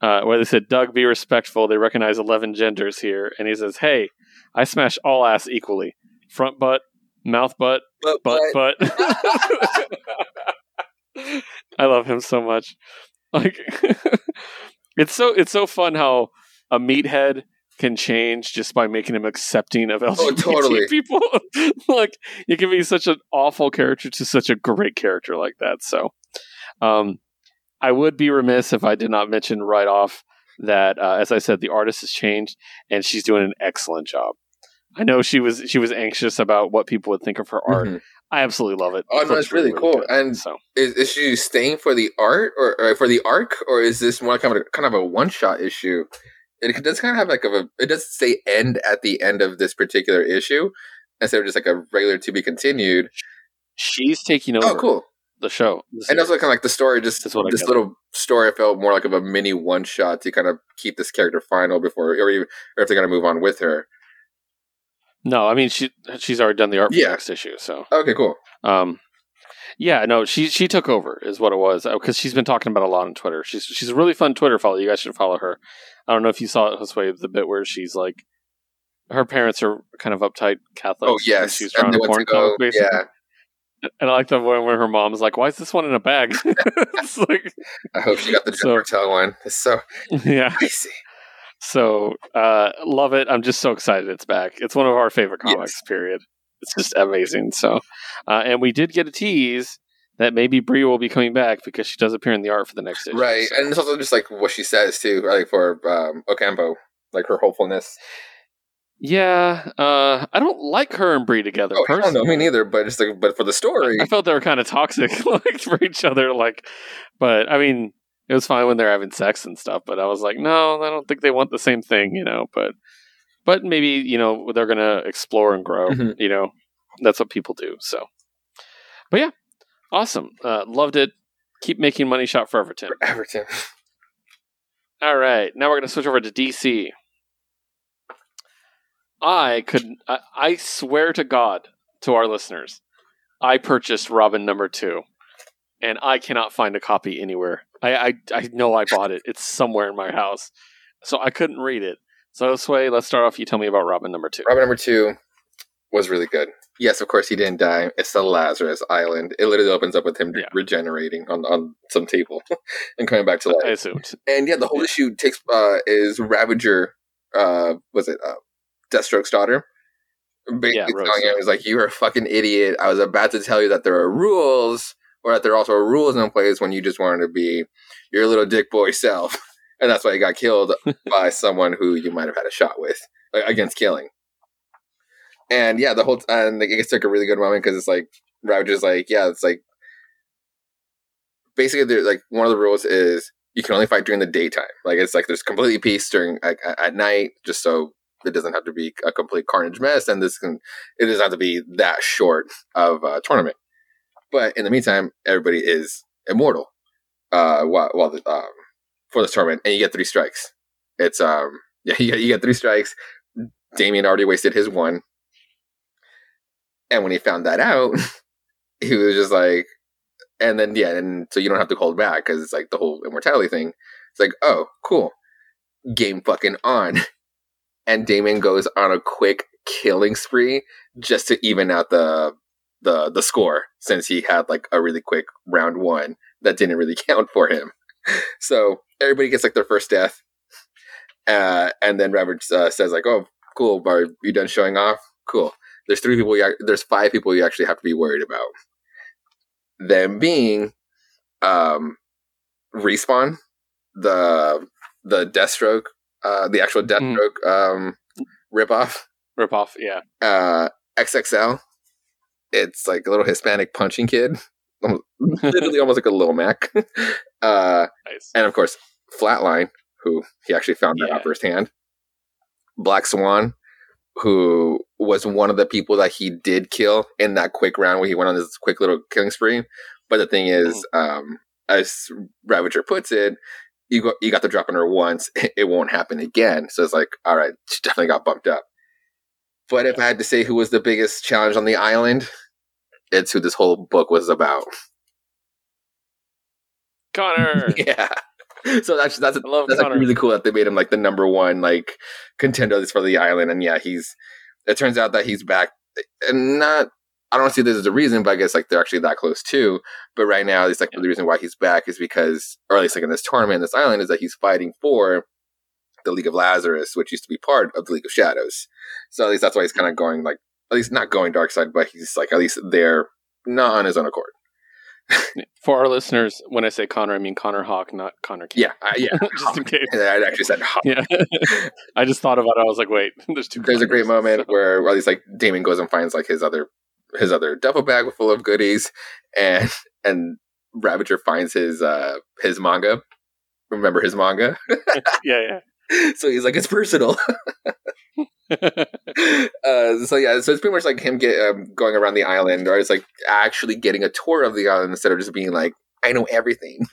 uh, where they said, "Doug, be respectful. They recognize eleven genders here," and he says, "Hey, I smash all ass equally: front butt, mouth butt, But, butt but butt. I love him so much. Like it's so it's so fun how a meathead can change just by making him accepting of LGBT totally. people. like you can be such an awful character to such a great character like that. So um I would be remiss if I did not mention right off that uh, as I said the artist has changed and she's doing an excellent job. I know she was she was anxious about what people would think of her art. Mhm. I absolutely love it. Oh, It no, looks it's really cool. good. And- so is, is she staying for the art or, or for the arc, or is this more kind of a, kind of a one shot issue? It does kind of have like a it does say end at the end of this particular issue instead of just like a regular to be continued. she's taking over Oh, cool! the show. the And also kind of like the story, just what this little story felt more like of a mini one shot to kind of keep this character final before, or, even, or if they're gonna move on with her. No, I mean she she's already done the art for Yeah. the next issue, so Okay, cool. um, yeah, no, she she took over is what it was because she's been talking about a lot on Twitter. She's she's a really fun Twitter follow. You guys should follow her. I don't know if you saw it, Josue, the bit where she's like, her parents are kind of uptight Catholics. Oh yes, she's drawing they a porn comic, basically. Yeah, And I like the one where her mom's like, "Why is this one in a bag?" it's like, I hope she got the So- Jennifer Tell one. It's so yeah. spicy. So uh, love it. I'm just so excited it's back. It's one of our favorite Yes. comics. Period. It's just amazing. So, uh, and we did get a tease that maybe Brie will be coming back because she does appear in the art for the next issue. Right, So- and it's also just like what she says too, like for um, Ocampo, like her hopefulness. yeah, uh, I don't like her and Brie together. Oh, hell no, personally. me neither. But it's like, but for the story, I felt they were kind of toxic, like for each other. Like, but I mean, it was fine when they're having sex and stuff. But I was like, no, I don't think they want the same thing, you know. But, but maybe you know they're gonna explore and grow. Mhm. You know, that's what people do. So, but yeah, awesome. Uh, loved it. Keep making money shot for Everton. Everton. All right, now we're going to switch over to DC. I could, I, I swear to God, to our listeners, I purchased Robin number two, and I cannot find a copy anywhere. I, I, I know I bought it. It's somewhere in my house, so I couldn't read it. So Sway, let's start off. You tell me about Robin number two. Robin number two was really good. Yes, of course he didn't die. It's the Lazarus Island. It literally opens up with him Yeah. regenerating on, on some table and coming back to life. I assumed. And yeah, the whole issue takes uh is Ravager uh was it uh Deathstroke's daughter. Basically Yeah, Rose, telling him yeah. he's like, You're a fucking idiot. I was about to tell you that there are rules, or that there also are rules in place when you just wanted to be your little dick boy self. And that's why he got killed by someone who you might have had a shot with like, against killing. And yeah, the whole and like, it gets to like a really good moment because it's like Ravager's like, yeah, it's like basically there's like one of the rules is you can only fight during the daytime. Like it's like there's completely peace during at, at night, just so it doesn't have to be a complete carnage mess, and this can it doesn't have to be that short of a tournament. But in the meantime, everybody is immortal. Uh, while, while the, um, for this tournament, and you get three strikes. It's um, yeah, you get, you get three strikes. Damian already wasted his one, and when he found that out, he was just like, and then yeah, and so you don't have to hold back because it's like the whole immortality thing. It's like, oh, cool, game fucking on, and Damon goes on a quick killing spree just to even out the the the score since he had like a really quick round one that didn't really count for him. So everybody gets like their first death, uh, and then Robert uh, says like, "Oh, cool, are you done showing off? Cool." There's three people. You, there's five people you actually have to be worried about. Them being, um, respawn, the the Deathstroke, uh, the actual Deathstroke um, ripoff, Rip off. Yeah. uh, XXL. It's like a little Hispanic punching kid, Almost- literally almost like a little Mac. uh, Nice. and of course, Flatline, who he actually found that Yeah. out firsthand. Black Swan, who was one of the people that he did kill in that quick round where he went on this quick little killing spree. But the thing is, um, as Ravager puts it, you got you got the drop on her once, it won't happen again. So it's like, all right, she definitely got bumped up. But if I had to say who was the biggest challenge on the island, it's who this whole book was about. Connor. yeah. So that's that's love that's Connor. really cool that they made him like the number one like contender for the island. And yeah, he's it turns out that he's back and not I don't see this as a reason, but I guess like they're actually that close too. But right now, it's like Yeah. the reason why he's back is because, or at least like in this tournament, this island, is that he's fighting for the League of Lazarus, which used to be part of the League of Shadows. So at least that's why he's kind of going like, at least not going dark side, but he's like at least there, not on his own accord. For our listeners, when I say Connor, I mean Connor Hawke, not Connor King. Yeah, uh, yeah. just in case. I actually said Hawke. Yeah. I just thought about it. I was like, wait, there's two. there's a great moment so- where, or at least like Damon goes and finds like his other his other duffel bag full of goodies, and and Ravager finds his uh his manga. Remember his manga? Yeah, yeah, so he's like, it's personal. uh, so yeah, so it's pretty much like him get um, going around the island, or it's like actually getting a tour of the island instead of just being like, I know everything.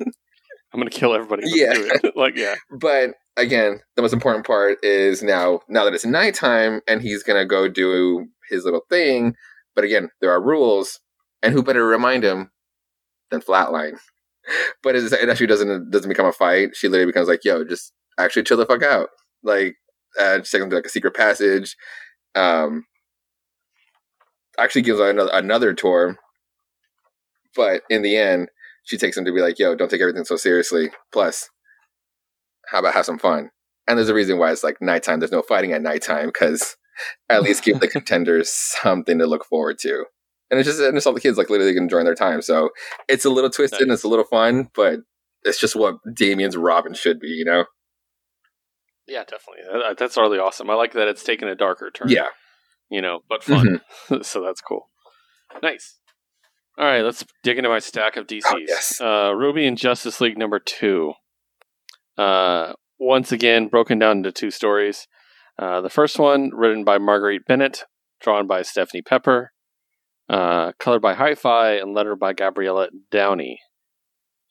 I'm gonna kill everybody. Let's Yeah. it. like yeah, But again, the most important part is now now that it's nighttime and he's gonna go do his little thing. But again, there are rules, and who better to remind him than Flatline? But it actually doesn't doesn't become a fight. She literally becomes like, "Yo, just actually chill the fuck out." Like, uh, she takes him to like a secret passage. Um, actually gives another another tour. But in the end, she takes him to be like, "Yo, don't take everything so seriously." Plus, how about have some fun? And there's a reason why it's like nighttime. There's no fighting at nighttime because at least give the contenders something to look forward to. And it's just and it's all the kids like literally enjoying their time. So it's a little twisted and it's a little fun, but it's just what Damian's Robin should be, you know? Yeah, definitely. That- That's really awesome. I like that it's taken a darker turn. Yeah. you know, but fun. Mm-hmm. so that's cool. Nice. All right, let's dig into my stack of DCs. Oh, yes. uh, RWBY and Justice League number two. Uh, once again, broken down into two stories. Uh, the first one, written by Marguerite Bennett, drawn by Stephanie Pepper, uh, colored by Hi-Fi, and lettered by Gabriela Downie.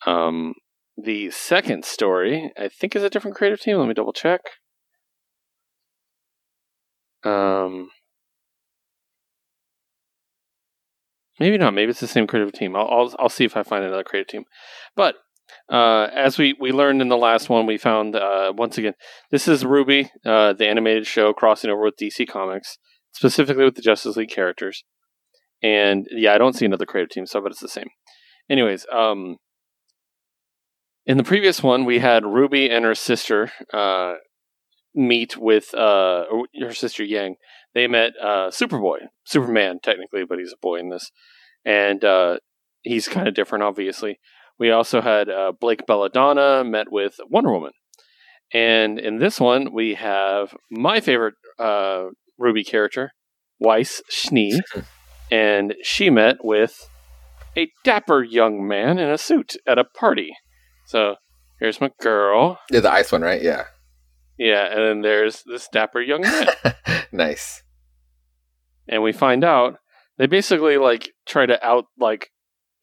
Um, the second story, I think, is a different creative team. Let me double check. Um, maybe not. Maybe it's the same creative team. I'll I'll, I'll see if I find another creative team. But uh, as we, we learned in the last one, we found uh, once again this is RWBY, uh, the animated show crossing over with DC Comics, specifically with the Justice League characters. And yeah, I don't see another creative team, so but it's the same. Anyways, um, in the previous one, we had Ruby and her sister uh, meet with uh, her sister Yang. They met uh, Superboy, Superman technically, but he's a boy in this, and uh, he's kind of different, obviously. We also had uh, Blake Belladonna met with Wonder Woman, and in this one we have my favorite uh, Ruby character, Weiss Schnee, and she met with a dapper young man in a suit at a party. So here's my girl. Yeah, the ice one, right? Yeah. Yeah, and then there's this dapper young man. nice. and we find out they basically like try to out like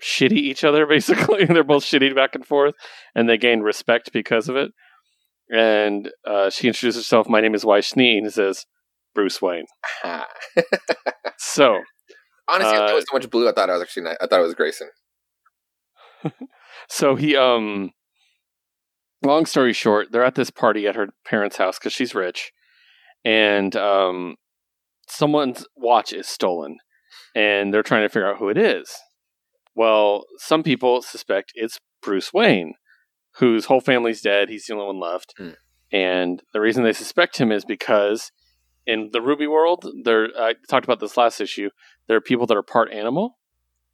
shitty each other basically they're both shitty back and forth and they gain respect because of it and uh, she introduces herself my name is Weiss Schnee and says Bruce Wayne so Honestly, I Uh, thought it was so much blue. I thought it was actually. Not, I thought it was Grayson. so he um long story short they're at this party at her parents house because she's rich and um someone's watch is stolen and they're trying to figure out who it is. Well some people suspect it's bruce wayne whose whole family's dead he's the only one left Hmm. and the reason they suspect him is because in the ruby world there i talked about this last issue there are people that are part animal.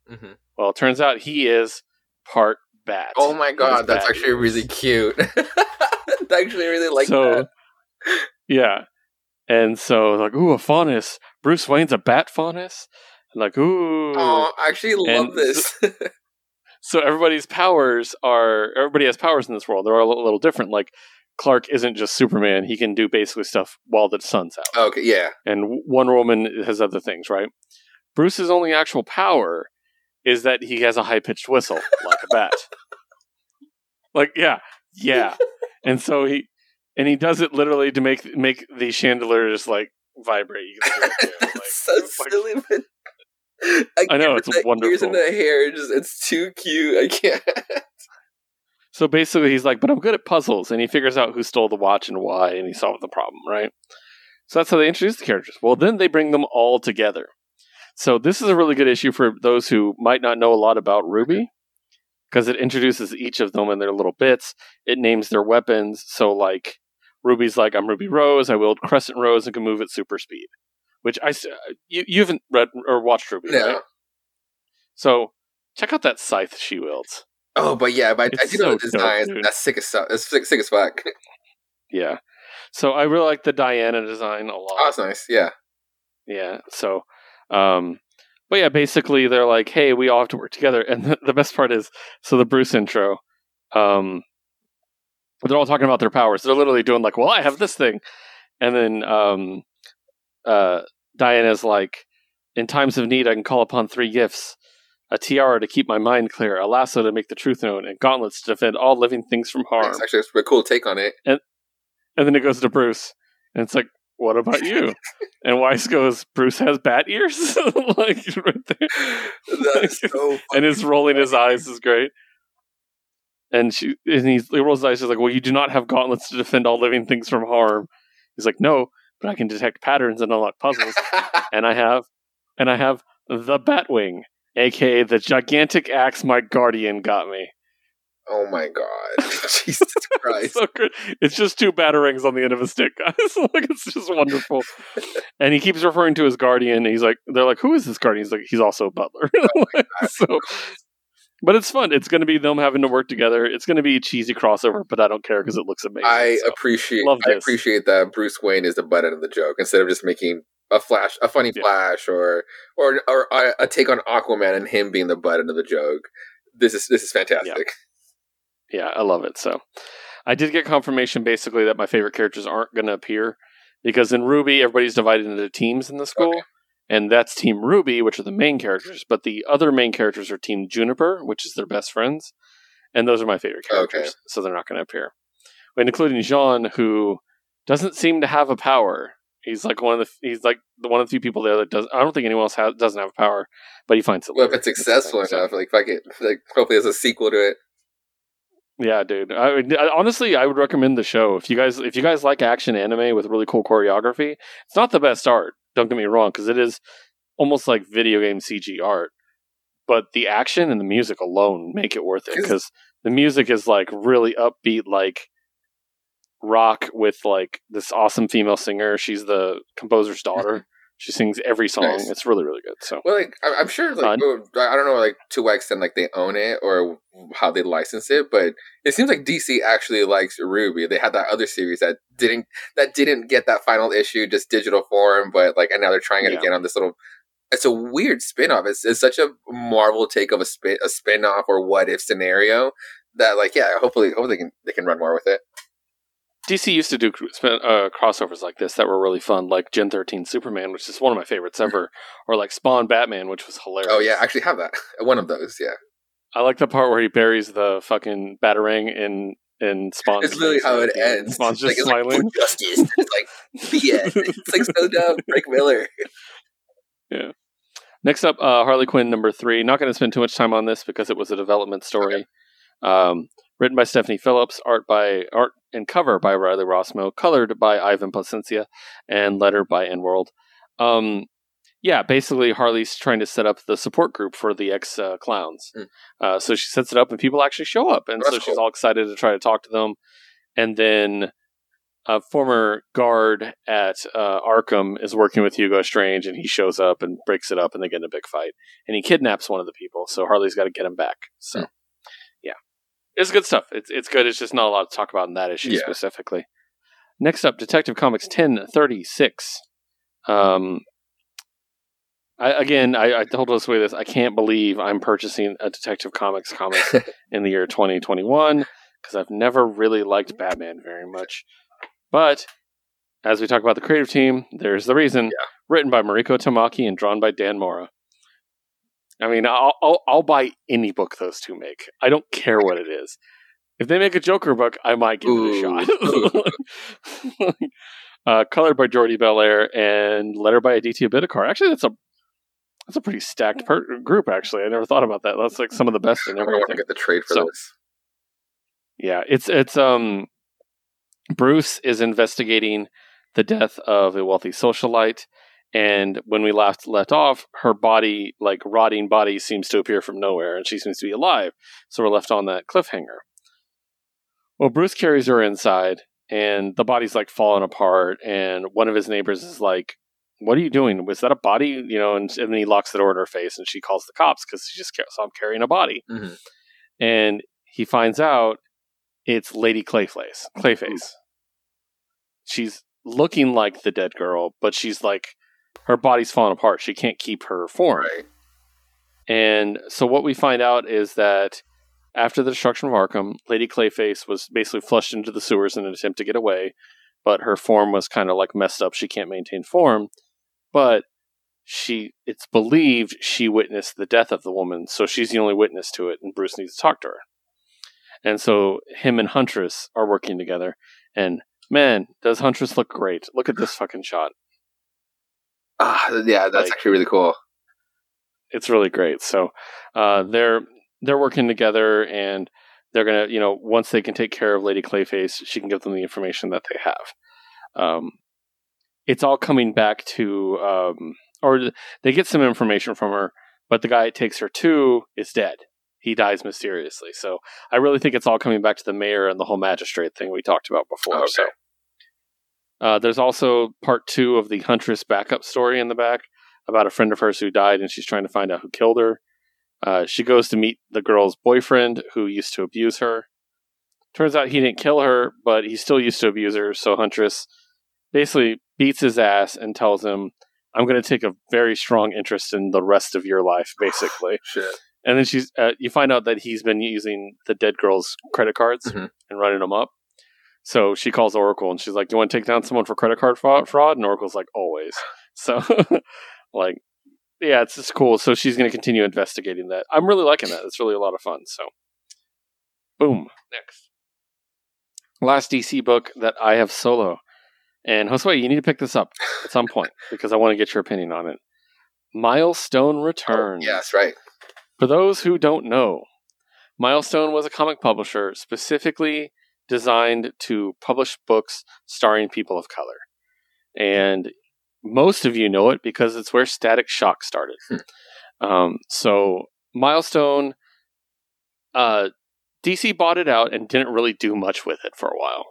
Hmm well it turns out he is part bat Oh my god, that's actually ears. really cute. I actually really like so, that. Yeah. And so like, ooh, a faunus. Bruce Wayne's a bat faunus. And like, ooh. Oh, I actually love And this. So everybody's powers are everybody has powers in this world. They're all a little, little different. Like Clark isn't just Superman. He can do basically stuff while the sun's out. okay, yeah. And Wonder Woman has other things, right? Bruce's only actual power is that he has a high pitched whistle, like a bat. like, yeah, yeah. And so he and he does it literally to make make the chandeliers like vibrate. You can see it. That's Like, so like- silly, but I know, can't- it's the Ears and the hair, just it's too cute. I can't. So basically, he's like, but I'm good at puzzles, and he figures out who stole the watch and why, and he solved the problem, right? So that's how they introduce the characters. Well, then they bring them all together. So this is a really good issue for those who might not know a lot about Ruby, because it introduces each of them in their little bits. It names their weapons. So like Ruby's like, I'm Ruby Rose. I wield Crescent Rose and can move at super speed. Which I uh, you you haven't read or watched Ruby, No. right? So check out that scythe she wields. Oh, but yeah, but I do know the so dope, That's sick as stuff. That's sick, sick as fuck. Yeah. So I really like the Diana design a lot. Oh, that's nice. Yeah. Yeah. So, um, but yeah, basically they're like, hey, we all have to work together. And the, the best part is, so the Bruce intro, um, they're all talking about their powers. They're literally doing like, well, I have this thing. And then, um, uh, Diana's like, in times of need, I can call upon three gifts. a tiara to keep my mind clear, a lasso to make the truth known, and gauntlets to defend all living things from harm. It's actually a cool take on it. And and then it goes to Bruce, and it's like, "What about you?" and Weiss goes, "Bruce has bat ears," like right there. That's so and his rolling his eyes is great. And she and he, he rolls his eyes. She's like, "Well, you do not have gauntlets to defend all living things from harm." He's like, "No, but I can detect patterns and unlock puzzles, and I have, and I have the Batwing, aka the gigantic axe my guardian got me." Oh my god. Jesus Christ. so. It's just two batarangs on the end of a stick, guys. like it's just wonderful. and he keeps referring to his guardian. he's like, they're like, who is this guardian? He's like, he's also a butler. Oh so, but it's fun. It's going to be them having to work together. It's going to be a cheesy crossover, but I don't care because it looks amazing. I so. appreciate Love I appreciate that Bruce Wayne is the butt end of the joke instead of just making a flash a funny Yeah. flash or or or a, a take on Aquaman and him being the butt end of the joke. This is this is fantastic. Yeah, I love it. So I did get confirmation basically that my favorite characters aren't going to appear because in Ruby, everybody's divided into teams in the school. Okay. And that's Team Ruby, which are the main characters. But the other main characters are Team Juniper, which is their best friends. And those are my favorite characters. Okay. So they're not going to appear. And including Jaune, who doesn't seem to have a power. He's like one of the he's like the one of the few people there that does. I don't think anyone else has, doesn't have a power, but he finds it. Well, if it's successful That's the thing. enough, like fuck it, like hopefully there's a sequel to it. Yeah, dude. I, I- honestly, I would recommend the show if you guys if you guys like action anime with really cool choreography. It's not the best art. Don't get me wrong, because it is almost like video game CG art. But the action and the music alone make it worth it because the music is like really upbeat, like rock with like this awesome female singer. She's the composer's daughter. she sings every song. Nice. It's really really good. So Well, like I'm sure, like well, oh, I don't know, like to what extent like they own it or how they license it, but it seems like DC actually likes Ruby. They had that other series that didn't that didn't get that final issue, just digital form, but like and now they're trying it Yeah. again on this little. It's a weird spin-off. It's, it's such a Marvel take of a spin a spin-off or what if scenario that like yeah, hopefully hopefully they can they can run more with it. DC used to do uh, crossovers like this that were really fun, like Gen 13 Superman, which is one of my favorites ever, or like Spawn Batman, which was hilarious. Oh yeah, I actually have that one of those. Yeah, I like the part where he buries the fucking batarang in in Spawn's it's literally how it ends. Spawn's Like, just it's smiling. "For justice. It's like yeah. It's like so dumb. Frank Miller. Yeah. Next up, uh, Harley Quinn number three. Not going to spend too much time on this because it was a development story. Um, written by Stephanie Phillips, art by art and cover by Riley Rossmo, colored by Ivan Plascencia, and letter by AndWorld. Um, yeah, basically Harley's trying to set up the support group for the ex uh, clowns. Mm. Uh, so she sets it up, and people actually show up, and That's so she's cool. all excited to try to talk to them. And then a former guard at uh, Arkham is working with Hugo Strange, and he shows up and breaks it up, and they get in a big fight. And he kidnaps one of the people, so Harley's got to get him back. So, Hmm. It's good stuff. It's it's good. It's just not a lot to talk about in that issue Yeah. specifically. Next up, Detective Comics ten thirty six. Um, I, again, I, I told us with this. I can't believe I'm purchasing a Detective Comics comic in the year 2021 because I've never really liked Batman very much. But as we talk about the creative team, there's the reason. Yeah. Written by Mariko Tamaki and drawn by Dan Mora. I mean, I'll, I'll I'll buy any book those two make. I don't care what it is. If they make a Joker book, I might give it a shot. uh, colored by Jordie Bellaire and letter by Aditya Bidikar. Actually, that's a that's a pretty stacked per- group. Actually, I never thought about that. That's like some of the best in I want to everything. get the trade for So- this. Yeah, it's it's um Bruce is investigating the death of a wealthy socialite and when we left left off her body like rotting body seems to appear from nowhere and she seems to be alive so we're left on that cliffhanger well bruce carries her inside and the body's like falling apart and one of his neighbors is like what are you doing was that a body you know and, and then he locks the door in her face and she calls the cops because she just saw him carrying a body Mhm. and he finds out it's Lady Clayface. Clayface. She's looking like the dead girl, but she's like her body's falling apart. She can't keep her form. Right. And so what we find out is that after the destruction of Arkham, Lady Clayface was basically flushed into the sewers in an attempt to get away, but her form was kind of like messed up. She can't maintain form, but she it's believed she witnessed the death of the woman, so she's the only witness to it, and Bruce needs to talk to her. And so him and Huntress are working together, and man, does Huntress look great! Look at this fucking shot. Ah, yeah, that's Like- actually really cool. it's really great. So uh, they're they're working together, and they're gonna you know once they can take care of Lady Clayface, she can give them the information that they have. Um, it's all coming back to, um, or they get some information from her, but the guy it takes her to is dead. He dies mysteriously. So I really think it's all coming back to the mayor and the whole magistrate thing we talked about before. Okay. So uh, there's also part two of the Huntress backup story in the back about a friend of hers who died, and she's trying to find out who killed her. Uh, she goes to meet the girl's boyfriend who used to abuse her. Turns out he didn't kill her, but he still used to abuse her. So Huntress basically beats his ass and tells him, "I'm going to take a very strong interest in the rest of your life," basically. Shit. And then she's, uh, you find out that he's been using the dead girl's credit cards Mhm. and running them up. So she calls Oracle and she's like, "Do you want to take down someone for credit card fraud?" And Oracle's like, "Always." So, like, yeah, it's just cool. So she's going to continue investigating that. I'm really liking that. It's really a lot of fun. So, boom. Next, last DC book that I have solo, and Josue, you need to pick this up at some point because I want to get your opinion on it. Milestone Returns. Oh, yes, right. For those who don't know, Milestone was a comic publisher specifically designed to publish books starring people of color. And most of you know it because it's where Static Shock started. um, so, Milestone, uh, DC bought it out and didn't really do much with it for a while.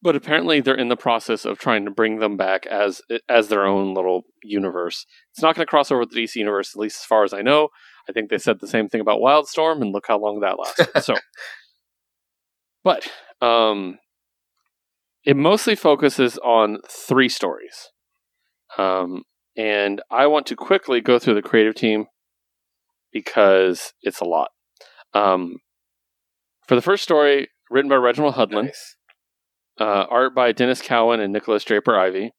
But apparently, they're in the process of trying to bring them back as as their own little universe. It's not going to cross over with the DC universe, at least as far as I know. I think they said the same thing about Wildstorm, and look how long that lasted. so, but um, it mostly focuses on three stories, um, and I want to quickly go through the creative team because it's a lot. Um, for the first story, written by Reginald Hudlin, Nice. uh, art by Denys Cowan and Nikolas Draper Ivey.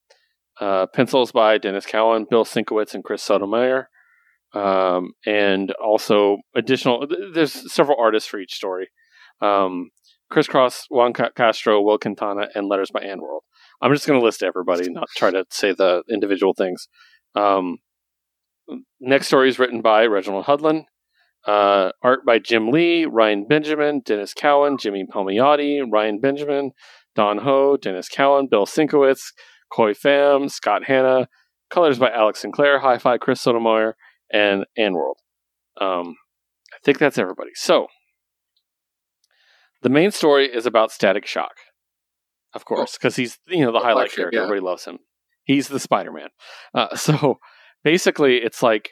Uh, pencils by Denys Cowan, Bill Sienkiewicz, and Chris Sotomayor. Um, and also additional, th- there's several artists for each story. Um, Chris Cross, Juan Castro, Will Quintana, and letters by AndWorld. I'm just going to list everybody, not try to say the individual things. Um, next story is written by Reginald Hudlin. Uh, art by Jim Lee, Ryan Benjamin, Denys Cowan, Jimmy Palmiotti, Ryan Benjamin, Don Ho, Denys Cowan, Bill Sienkiewicz, Khoi Pham, Scott Hanna. Colors by Alex Sinclair, Hi Fi, Chris Sotomayor, and AndWorld. Um, I think that's everybody. So, the main story is about Static Shock, of course, because he's you know the Oh, highlight character. yeah. Everybody loves him. He's the Spider Man. Uh, so basically, it's like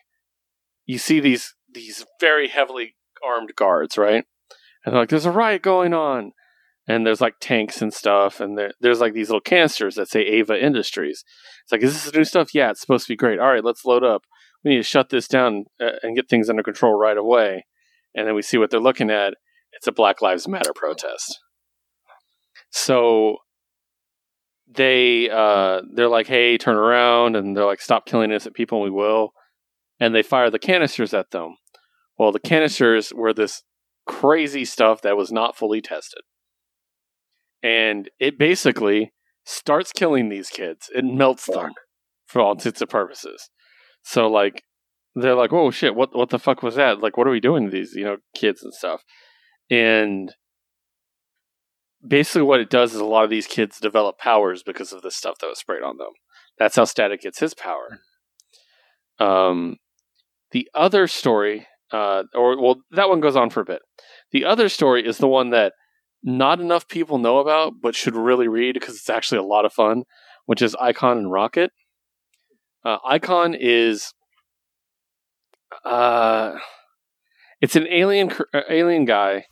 you see these these very heavily armed guards, right? And they're like, "There's a riot going on," and there's like tanks and stuff, and there, there's like these little canisters that say Alva Industries. It's like, is this new stuff? Yeah, it's supposed to be great. All right, let's load up. We need to shut this down uh, and get things under control right away. And then we see what they're looking at. It's a Black Lives Matter protest. So they uh, they're like, "Hey, turn around!" And they're like, "Stop killing innocent people, and we will." And they fire the canisters at them. Well, the canisters were this crazy stuff that was not fully tested, and it basically starts killing these kids. It melts them for all intents and purposes. So like they're like, "Oh shit, what what the fuck was that? Like, what are we doing to these you know kids and stuff?" And basically, what it does is a lot of these kids develop powers because of the stuff that was sprayed on them. That's how Static gets his power. Um, the other story, uh, or well, that one goes on for a bit. The other story is the one that not enough people know about, but should really read because it's actually a lot of fun, which is Icon and Rocket. Uh, Icon is, uh, it's an alien uh, alien guy.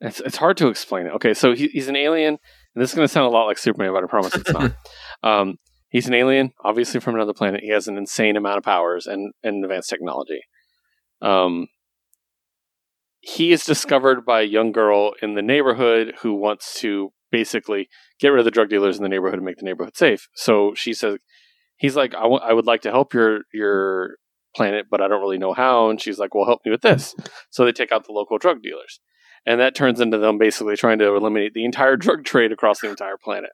It's it's hard to explain it. Okay, so he, he's an alien, and this is going to sound a lot like Superman, but I promise it's not. um, he's an alien, obviously from another planet. He has an insane amount of powers and, and advanced technology. Um, he is discovered by a young girl in the neighborhood who wants to basically get rid of the drug dealers in the neighborhood and make the neighborhood safe. So she says he's like, I, w- I would like to help your your planet, but I don't really know how. And she's like, well, help me with this. So they take out the local drug dealers. And that turns into them basically trying to eliminate the entire drug trade across the entire planet.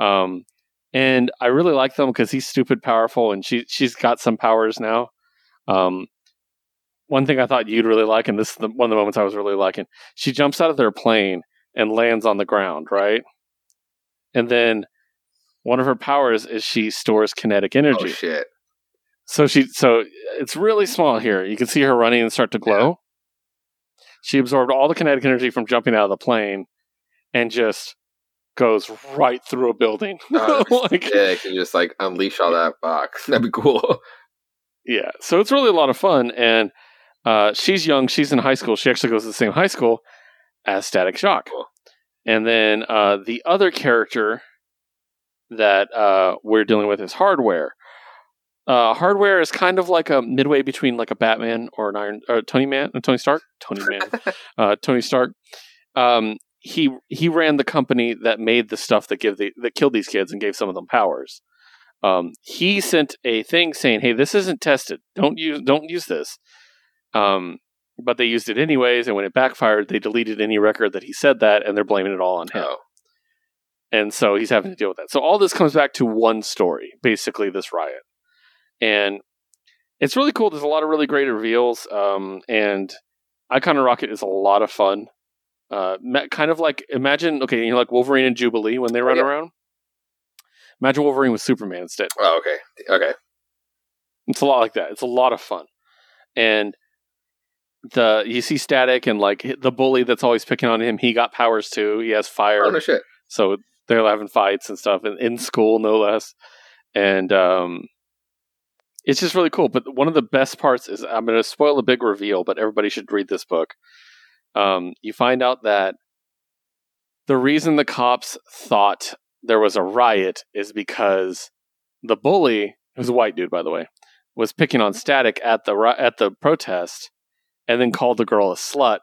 Um, and I really like them because he's stupid powerful, and she she's got some powers now. Um, one thing I thought you'd really like, and this is the, one of the moments I was really liking. She jumps out of their plane and lands on the ground, right? And then one of her powers is she stores kinetic energy. Oh shit! So she so it's really small here. You can see her running and start to glow. She absorbed all the kinetic energy from jumping out of the plane and just goes right through a building. Oh, Like- yeah, you can just like unleash all that box. That'd be cool. Yeah, so it's really a lot of fun, and uh, she's young. She's in high school. She actually goes to the same high school as Static Shock. Cool. And then uh, the other character that uh, we're dealing with is Hardware. Uh, Hardware is kind of like a midway between like a Batman or an Iron or Tony Man, uh, Tony Stark, Tony Man, uh, Tony Stark. Um, he he ran the company that made the stuff that give the that killed these kids and gave some of them powers. Um, he sent a thing saying, "Hey, this isn't tested. Don't use don't use this." Um, but they used it anyways, and when it backfired, they deleted any record that he said that, and they're blaming it all on him. Oh, And so he's having to deal with that. So all this comes back to one story, basically this riot. And it's really cool. There's a lot of really great reveals. Um, and Icon of Rocket is a lot of fun. Uh, kind of like imagine, okay, you know, like Wolverine and Jubilee when they run Yeah. around. Imagine Wolverine with Superman instead. oh, okay, okay. It's a lot like that. It's a lot of fun. And the you see Static and like the bully that's always picking on him. He got powers too. He has fire. Oh no shit. So they're having fights and stuff in, in school, no less. And um, it's just really cool. But one of the best parts is I'm going to spoil a big reveal, but everybody should read this book. Um, you find out that the reason the cops thought there was a riot is because the bully, who's a white dude, by the way, was picking on Static at the at the protest, and then called the girl a slut.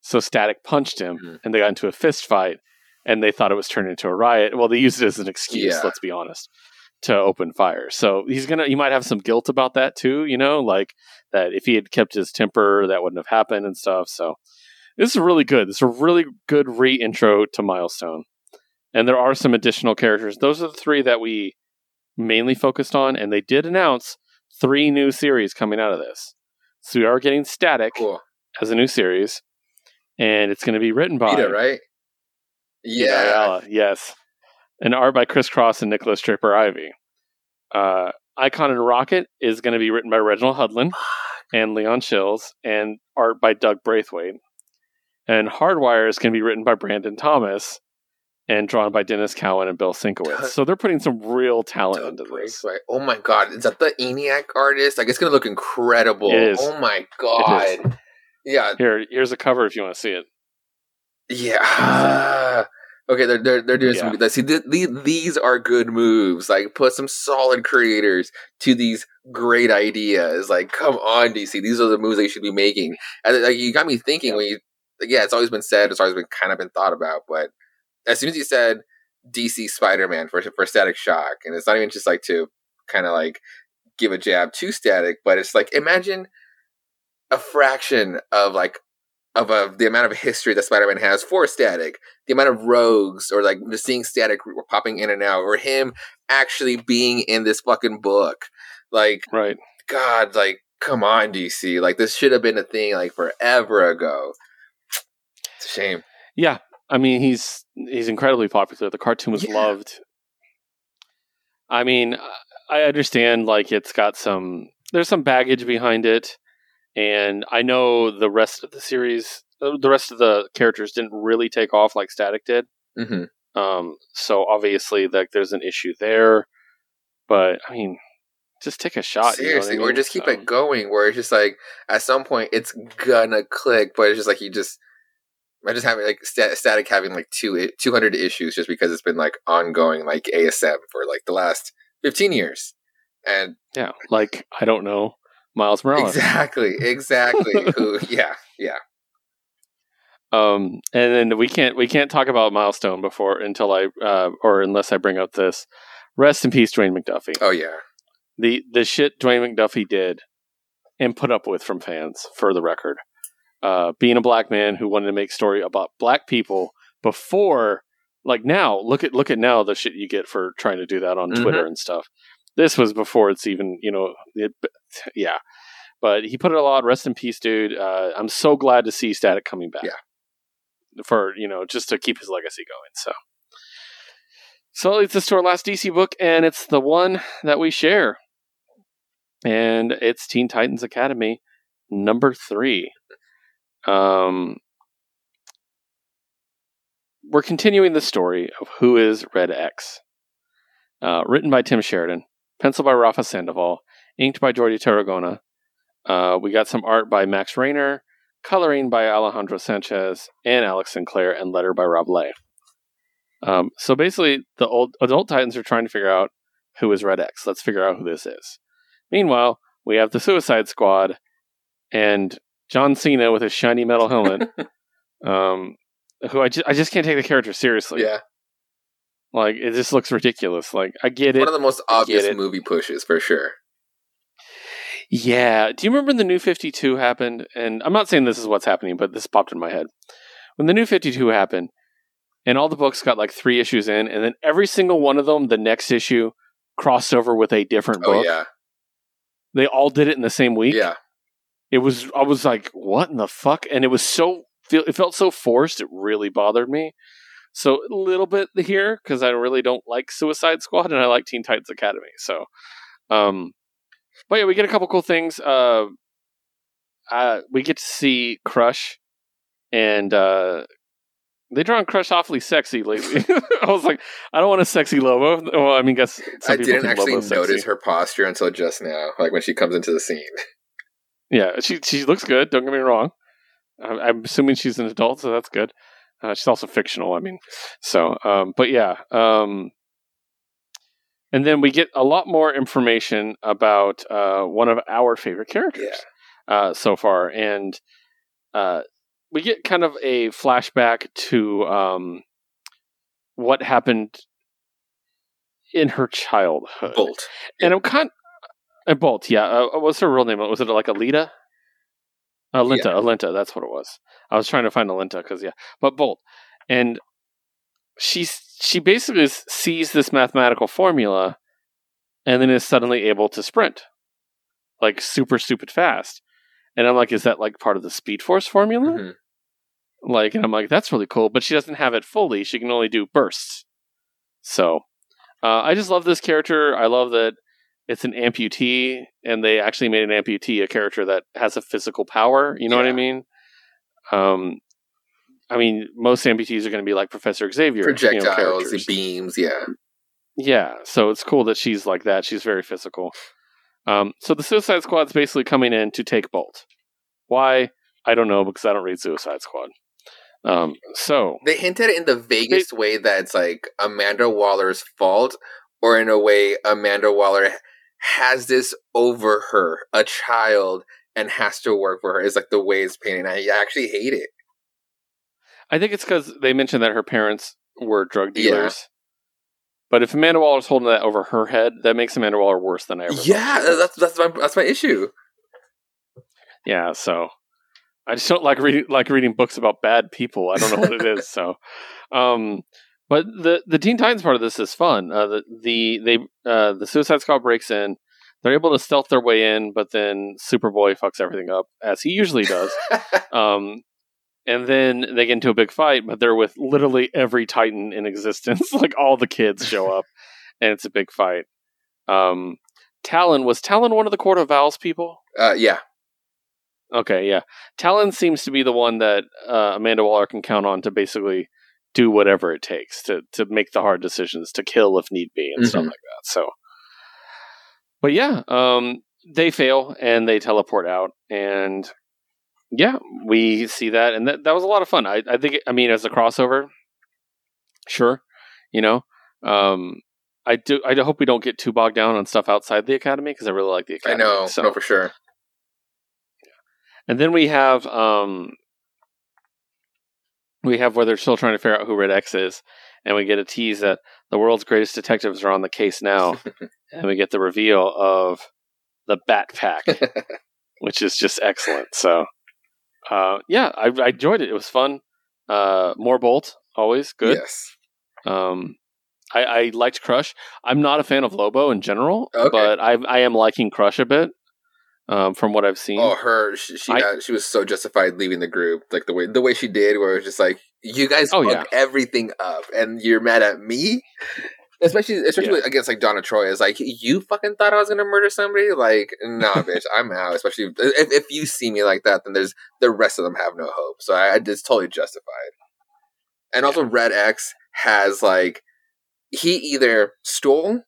So Static punched him, Mhm. and they got into a fist fight and they thought it was turned into a riot. Well, they used it as an excuse, Yeah. let's be honest, to open fire. So he's gonna he might have some guilt about that too, you know, like that if he had kept his temper, that wouldn't have happened and stuff. So this is really good. This is a really good re-intro to Milestone. And there are some additional characters. Those are the three that we mainly focused on, and they did announce three new series coming out of this. So we are getting Static Cool. as a new series, and it's going to be written by Vita, right? Yeah. Yes. And art by Chris Cross and Nikolas Draper Ivey. Uh, Icon and Rocket is going to be written by Reginald Hudlin and Leon Chills, and art by Doug Braithwaite. And Hardwire is going to be written by Brandon Thomas and drawn by Denys Cowan and Bill Sienkiewicz. Doug- So they're putting some real talent Doug into this. Braithwaite. Oh my god, is that the ENIAC artist? Like it's gonna look incredible. Oh my god. Yeah, Here, here's a cover if you want to see it. yeah. Okay, they're they're they're doing Yeah. some. See, th- th- these are good moves. Like put some solid creators to these great ideas. Like come on, DC. These are the moves they should be making. And like you got me thinking Yeah. when you. Like, yeah, it's always been said. It's always been kind of been thought about. But as soon as you said DC Spider Man for for Static Shock, and it's not even just like to kind of like give a jab to Static, but it's like imagine a fraction of like of a, the amount of history that Spider Man has for Static, the amount of rogues or like just seeing Static popping in and out, or him actually being in this fucking book. Like Right. God, like come on, DC, like this should have been a thing like forever ago. It's a shame. Yeah, I mean he's he's incredibly popular. The cartoon was Yeah. loved. I mean, I understand like it's got some there's some baggage behind it, and I know the rest of the series, uh, the rest of the characters didn't really take off like Static did. hmm Um, so obviously, like there's an issue there. But I mean, just take a shot. you know I Seriously, or just keep So- it going. Where it's just like at some point it's gonna click, but it's just like you just. I just having like sta- static having like two two hundred issues just because it's been like ongoing like ASM for like the last fifteen years, and Yeah, like I don't know, Miles Morales. exactly, exactly. who? Yeah, yeah. Um, and then we can't we can't talk about milestone before until I uh, or unless I bring up this rest in peace, Dwayne McDuffie. Oh yeah. The the shit Dwayne McDuffie did and put up with from fans, for the record. Uh, being a black man who wanted to make story about black people before, like now, look at look at now the shit you get for trying to do that on Mhm. Twitter and stuff. This was before it's even you know, it, yeah. But he put it a lot. Rest in peace, dude. Uh, I'm so glad to see Static coming back. Yeah. For you know, just to keep his legacy going. So. So that leads us to our last DC book, and it's the one that we share. And it's Teen Titans Academy number three. Um, we're continuing the story of who is Red X. Uh, written by Tim Sheridan, penciled by Rafa Sandoval, inked by Jordi Tarragona. Uh, we got some art by Max Raynor, coloring by Alejandro Sanchez and Alex Sinclair, and letter by Rob Leigh. Um, so basically, the old adult Titans are trying to figure out who is Red X. Let's figure out who this is. Meanwhile, we have the Suicide Squad and John Cena with his shiny metal helmet. um, who I, ju- I just can't take the character seriously. yeah. Like it just looks ridiculous. Like I get it. One of the most obvious movie pushes for sure. Yeah. Do you remember when the new 52 happened? And I'm not saying this is what's happening, but this popped in my head. When the new 52 happened, and all the books got like three issues in, and then every single one of them, the next issue crossed over with a different Oh book. yeah. They all did it in the same week. Yeah. It was, I was like, what in the fuck? And it was so, it felt so forced. It really bothered me. So a little bit here because I really don't like Suicide Squad and I like Teen Titans Academy. So, um, but yeah, we get a couple cool things. Uh, uh, we get to see Crush, and uh, they draw Crush awfully sexy lately. I was like, I don't want a sexy Lobo. Well, I mean, guess some I didn't actually notice sexy. her posture until just now, like when she comes into the scene. Yeah, she she looks good. Don't get me wrong. I, I'm assuming she's an adult, so that's good. Uh, she's also fictional. I mean, so um, but yeah. Um, and then we get a lot more information about uh, one of our favorite characters uh, so far, and uh, we get kind of a flashback to um, what happened in her childhood. Bolt. And I'm kind uh, Bolt, yeah. Uh, what's her real name? Was it like Alita? Alinta, Alinta, that's what it was. I was trying to find Alinta because yeah, but Bolt, and she's she basically sees this mathematical formula, and then is suddenly able to sprint, like super stupid fast. And I'm like, is that like part of the Speed Force formula? Mhm. Like, and I'm like, that's really cool, but she doesn't have it fully. She can only do bursts. So, uh, I just love this character. I love that it's an amputee, and they actually made an amputee a character that has a physical power. You know what I mean? Um, I mean, most amputees are going to be like Professor Xavier, you know, Projectiles, beams, yeah. Yeah, so it's cool that she's like that. She's very physical. Um, so the Suicide Squad's basically coming in to take Bolt. Why? I don't know because I don't read Suicide Squad. Um, so They hinted in the vaguest way that it's like Amanda Waller's fault, or in a way, Amanda Waller has this over her, a child, and has to work for her. Is like the way it's painted. I actually hate it. I think it's because they mentioned that her parents were drug Yeah. dealers. But if Amanda Waller's holding that over her head, that makes Amanda Waller worse than I ever. thought. Yeah, that's that's my that's my issue. Yeah, so I just don't like reading like reading books about bad people. I don't know what it is. So, um, but the the Teen Titans part of this is fun. Uh, the the they uh, the Suicide Squad breaks in. They're able to stealth their way in, but then Superboy fucks everything up as he usually does. um, and then they get into a big fight, but they're with literally every Titan in existence. like all the kids show up, and it's a big fight. Um, Talon was Talon one of the Court of Owls people. uh, yeah, Okay, yeah. Talon seems to be the one that uh, Amanda Waller can count on to basically do whatever it takes to to make the hard decisions, to kill if need be, and stuff Mhm. like that. So, but yeah, um, they fail and they teleport out, and yeah, we see that, and that that was a lot of fun. I I think, I mean, as a crossover, sure, you know, um. I do. I hope we don't get too bogged down on stuff outside the academy because I really like the academy. I know, So. no, for sure. And then we have um we have where they're still trying to figure out who Red X is, and we get a tease that the world's greatest detectives are on the case now, and we get the reveal of the Bat Pack, which is just excellent. So, uh, yeah, I, I enjoyed it. It was fun. Uh, more Bolt, always good. Yes. Um, I, I liked Crush. I'm not a fan of Lobo in general, Okay. but I I am liking Crush a bit. Um, from what I've seen. Oh, her she she, I- uh, she was so justified leaving the group, like the way the way she did, where it was just like you guys Oh, fucked everything up, and you're mad at me. Especially, especially against like Donna Troy is like you fucking thought I was gonna murder somebody. Like, nah, bitch, I'm out. Especially if, if you see me like that, then there's the rest of them have no hope. So I, I it's totally justified. And also, Red X has like he either stole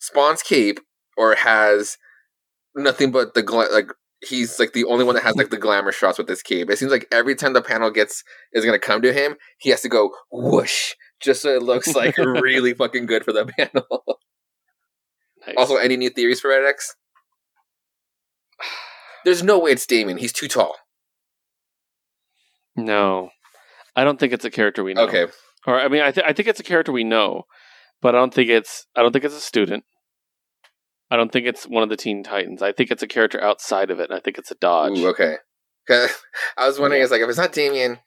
Spawn's cape or has nothing but the gla- like he's like the only one that has like the glamour shots with this cape. It seems like every time the panel gets is gonna come to him, he has to go whoosh just so it looks like really fucking good for the panel. Nice. also, any new theories for Red X? There's no way it's Damian. He's too tall. no, I don't think it's a character we know. Okay, Or I mean, I, th- I think it's a character we know, but I don't think it's I don't think it's a student. I don't think it's one of the Teen Titans. I think it's a character outside of it. And I think it's a Dodge. Ooh, okay. I was wondering, Yeah. it's like if it's not Damian,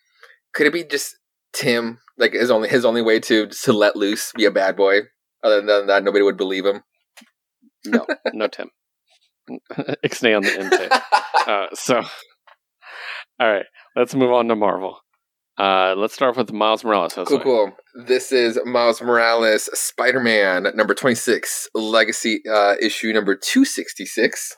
could it be just Tim? Like his only his only way to to let loose, be a bad boy. Other than that, nobody would believe him. No, no Tim. Ixnay on the intake. Uh, so, all right, let's move on to Marvel. Uh, let's start with Miles Morales. Josue. Cool, cool. This is Miles Morales, Spider Man, number 26, Legacy uh, issue number 266.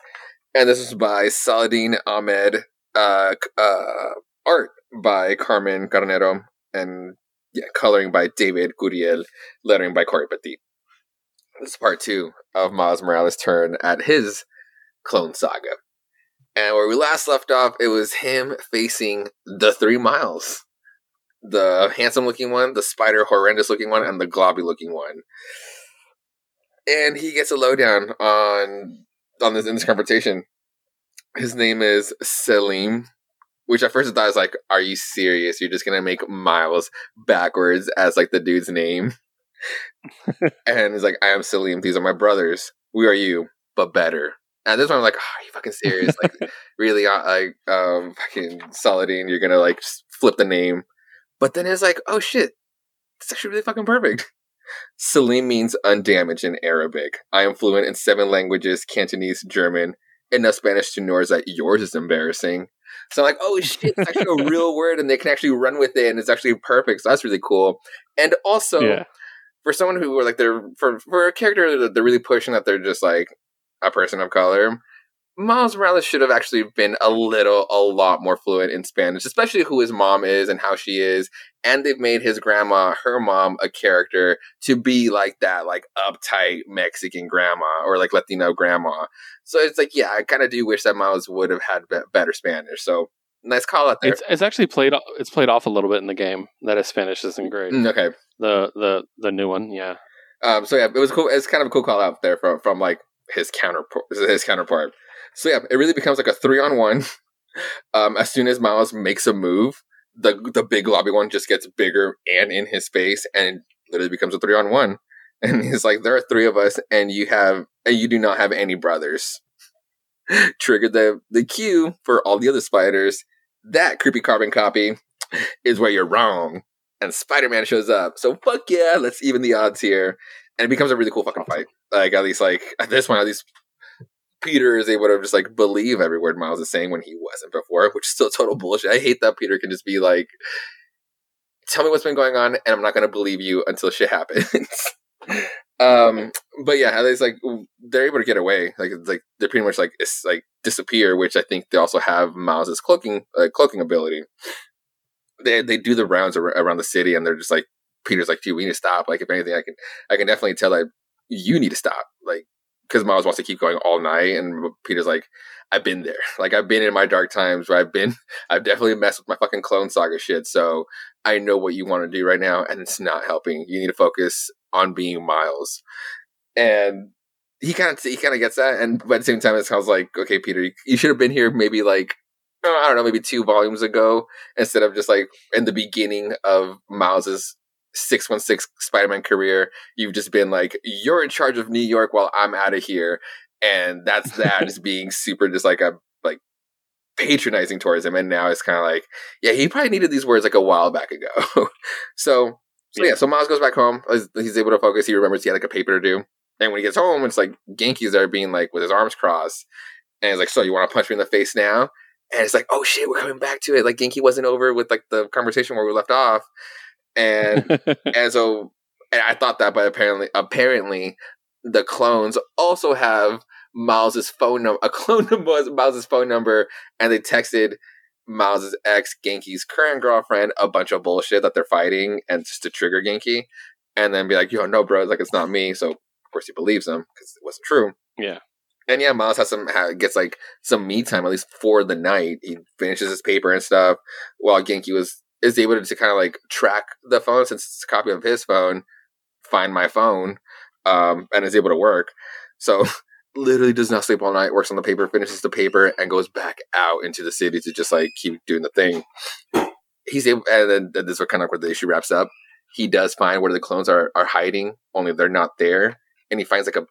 And this is by Saladin Ahmed, uh, uh, art by Carmen Carnero, and yeah, coloring by David Curiel, lettering by Cory Petit. This is part two of Miles Morales' turn at his clone saga. And where we last left off, it was him facing the three miles the handsome looking one, the spider horrendous looking one, and the globby looking one. And he gets a lowdown on on this in this confrontation. His name is Selim, which at first I thought was like, "Are you serious? You're just gonna make Miles backwards as like the dude's name?" and he's like, "I am Selim. These are my brothers. We are you, but better." And this one, I'm like, oh, "Are you fucking serious? like, really? uh, Like, um, fucking Saladin? You're gonna like flip the name?" But then it's like, oh shit, it's actually really fucking perfect. Selim means undamaged in Arabic. I am fluent in seven languages Cantonese, German, enough Spanish to know that yours is embarrassing. So I'm like, oh shit, it's actually a real word and they can actually run with it and it's actually perfect. So that's really cool. And also, yeah, for someone who are like, they're, for, for a character that they're really pushing that they're just like a person of color, Miles Morales should have actually been a little, a lot more fluent in Spanish, especially who his mom is and how she is. And they've made his grandma, her mom, a character to be like that, like uptight Mexican grandma or like Latino grandma. So it's like, yeah, I kind of do wish that Miles would have had be- better Spanish. So nice call out there. it's it's actually played it's played off a little bit in the game that his Spanish isn't great. Mm, okay. The the the new one, yeah. Um, so yeah, it was cool. It's kind of a cool call out there from from like his counter his counterpart. So yeah, it really becomes like a three on one. Um, as soon as Miles makes a move, the the big lobby one just gets bigger and in his face, and it literally becomes a three on one. And he's like, "There are three of us, and you have and you do not have any brothers." Triggered the the cue for all the other spiders. That creepy carbon copy is where you're wrong. And Spider Man shows up. So fuck yeah, let's even the odds here. And it becomes a really cool fucking fight. Like at least like at this one, at least Peter is able to just like believe every word Miles is saying when he wasn't before, which is still total bullshit. I hate that Peter can just be like, "Tell me what's been going on, and I'm not going to believe you until shit happens." um, but yeah, least like they're able to get away. Like it's like they're pretty much like it's like disappear, which I think they also have Miles's cloaking uh, cloaking ability. They they do the rounds ar- around the city, and they're just like Peter's like, "Gee, we need to stop." Like if anything, I can I can definitely tell that you need to stop. Like because Miles wants to keep going all night, and Peter's like, I've been there. Like I've been in my dark times where I've been, I've definitely messed with my fucking clone saga shit. So I know what you want to do right now, and it's not helping. You need to focus on being Miles. And he kind of he kind of gets that, and but at the same time, it sounds like, okay, Peter, you, you should have been here maybe like I don't know, maybe two volumes ago, instead of just like in the beginning of Miles's 616 Spider-Man career, you've just been like, you're in charge of New York while I'm out of here. And that's that just being super just like a like patronizing towards him. And now it's kind of like, yeah, he probably needed these words like a while back ago. so so yeah. yeah, so Miles goes back home. He's able to focus. He remembers he had like a paper to do. And when he gets home, it's like Ganke's there being like with his arms crossed. And he's like, So you want to punch me in the face now? And it's like, oh shit, we're coming back to it. Like Ganke wasn't over with like the conversation where we left off. And and so and I thought that, but apparently apparently the clones also have Miles's phone number, a clone of Miles's phone number, and they texted Miles's ex, Ganke's current girlfriend, a bunch of bullshit that they're fighting, and just to trigger Ganke, and then be like, "Yo, no, bro, it's like it's not me." So of course he believes them because it wasn't true. Yeah. And yeah, Miles has some gets like some me time at least for the night. He finishes his paper and stuff while Ganke was is able to, kind of like track the phone since it's a copy of his phone, find my phone, um, and is able to work. So literally does not sleep all night, works on the paper, finishes the paper, and goes back out into the city to just like keep doing the thing. He's able, and then this is kind of where the issue wraps up. He does find where the clones are are hiding, only they're not there, and he finds like a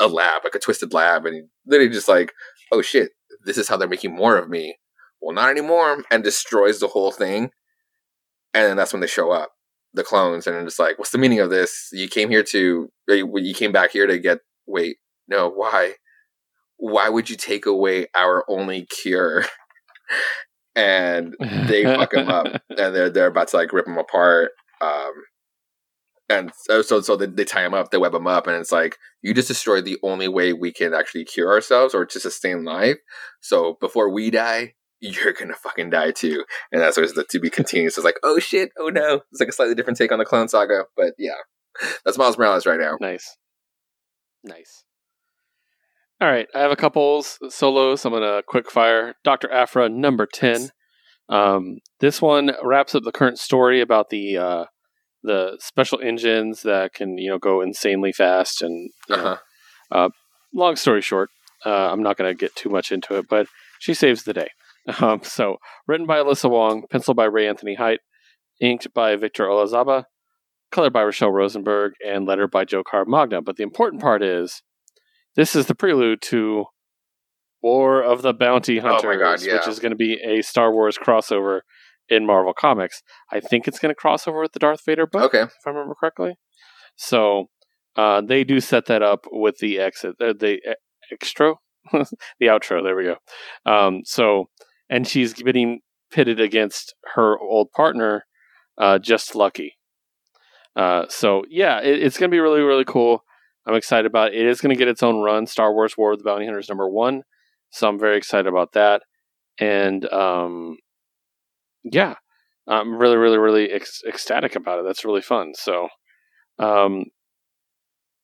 a lab, like a twisted lab, and he literally just like, oh shit, this is how they're making more of me. Well, not anymore, and destroys the whole thing. And then that's when they show up, the clones, and it's like, what's the meaning of this? You came here to, you came back here to get. Wait, no, why? Why would you take away our only cure? and they fuck him up, and they're they're about to like rip him apart. Um, and so so, so they, they, tie him up, they web him up, and it's like you just destroyed the only way we can actually cure ourselves or to sustain life. So before we die, you're gonna fucking die too. And that's always the to be continued. So it's like, oh shit, oh no. It's like a slightly different take on the Clone Saga, but yeah, that's Miles Morales right now. Nice, nice. All right, I have a couple solos. I'm gonna quick fire Doctor Aphra number ten. Um, this one wraps up the current story about the uh, the special engines that can you know go insanely fast and uh-huh. uh, long story short uh, i'm not going to get too much into it but she saves the day um, so written by alyssa wong penciled by ray anthony height inked by victor olazaba colored by Rachelle rosenberg and lettered by joe caramagna but the important part is this is the prelude to war of the bounty hunters oh God, yeah. which is going to be a star wars crossover in Marvel Comics. I think it's going to cross over with the Darth Vader book, okay. if I remember correctly. So uh, they do set that up with the exit, uh, the extra, the outro. There we go. Um, so, and she's getting pitted against her old partner, uh, Just Lucky. Uh, so yeah, it, it's going to be really, really cool. I'm excited about it. It is going to get its own run. Star Wars War of the Bounty Hunters number one. So I'm very excited about that. And um, yeah, I'm really, really, really ec- ecstatic about it. That's really fun. So, um,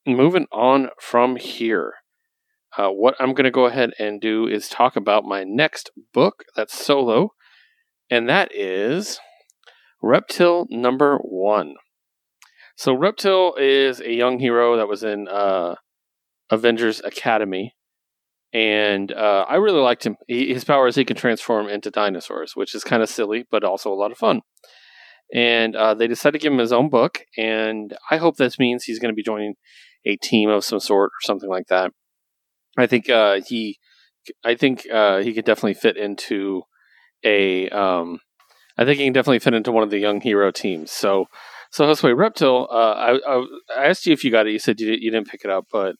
moving on from here, uh, what I'm going to go ahead and do is talk about my next book that's solo, and that is Reptile number one. So, Reptile is a young hero that was in uh, Avengers Academy and uh, I really liked him. He, his power is he can transform into dinosaurs, which is kind of silly, but also a lot of fun. And uh, they decided to give him his own book, and I hope this means he's going to be joining a team of some sort or something like that. I think uh, he, I think uh, he could definitely fit into a. Um, I think he can definitely fit into one of the young hero teams. So, so Josue Reptile, uh, I, I, I asked you if you got it. You said you, you didn't pick it up, but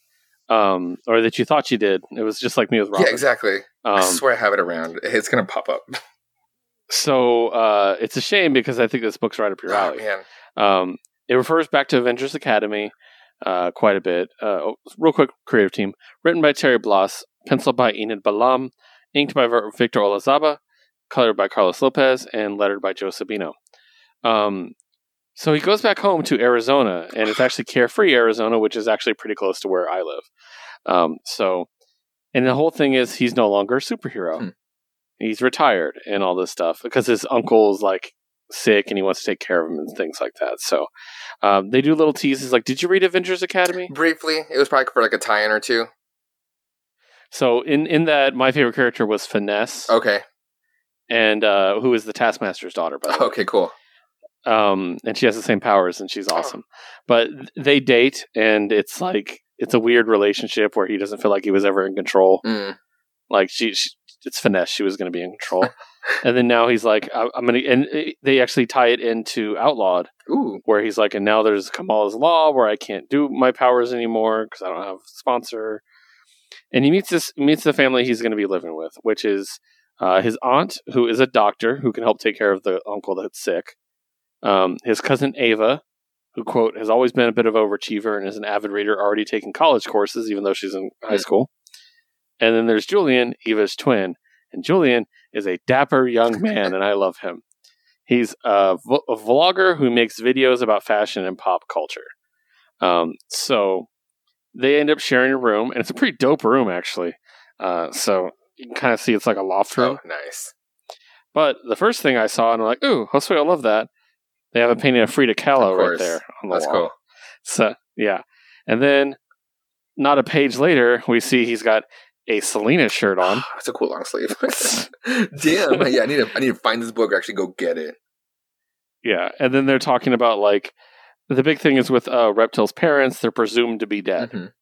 um, or that you thought you did. It was just like me with Robin. Yeah, exactly. Um, I swear I have it around. It's gonna pop up. So uh, it's a shame because I think this book's right up your oh, alley. Oh, um, it refers back to Avengers Academy uh, quite a bit. Uh, oh, real quick, creative team written by Terry Blas, penciled by Enid Balam, inked by Victor Olazaba, colored by Carlos Lopez, and lettered by Joe Sabino. Um, so he goes back home to Arizona, and it's actually Carefree, Arizona, which is actually pretty close to where I live. Um, so, and the whole thing is he's no longer a superhero. Hmm. He's retired and all this stuff because his uncle's like sick and he wants to take care of him and things like that. So, um, they do little teases like, "Did you read Avengers Academy?" Briefly, it was probably for like a tie-in or two. So in in that, my favorite character was Finesse. Okay. and uh, who is the Taskmaster's daughter, by the way. Okay, cool. Um, and she has the same powers, and she's awesome. But they date, and it's like it's a weird relationship where he doesn't feel like he was ever in control. Mm. Like she, she it's finesse. She was going to be in control, and then now he's like, I, I'm going to. And they actually tie it into Outlawed, Ooh. where he's like, and now there's Kamala's law where I can't do my powers anymore because I don't have a sponsor. And he meets this meets the family he's going to be living with, which is uh, his aunt, who is a doctor who can help take care of the uncle that's sick. Um, his cousin Ava, who quote has always been a bit of overachiever and is an avid reader, already taking college courses even though she's in high school. And then there's Julian, Eva's twin, and Julian is a dapper young man, and I love him. He's a, v- a vlogger who makes videos about fashion and pop culture. Um, so they end up sharing a room, and it's a pretty dope room, actually. Uh, so you can kind of see it's like a loft room. Oh, nice. But the first thing I saw, and I'm like, ooh, Josue, I love that. They have a painting of Frida Kahlo right there on the That's wall. cool. So yeah, and then not a page later, we see he's got a Selena shirt on. That's a cool long sleeve. Damn. Yeah, I need to. I need to find this book. Or actually, go get it. Yeah, and then they're talking about like the big thing is with uh, Reptile's parents; they're presumed to be dead. Mhm.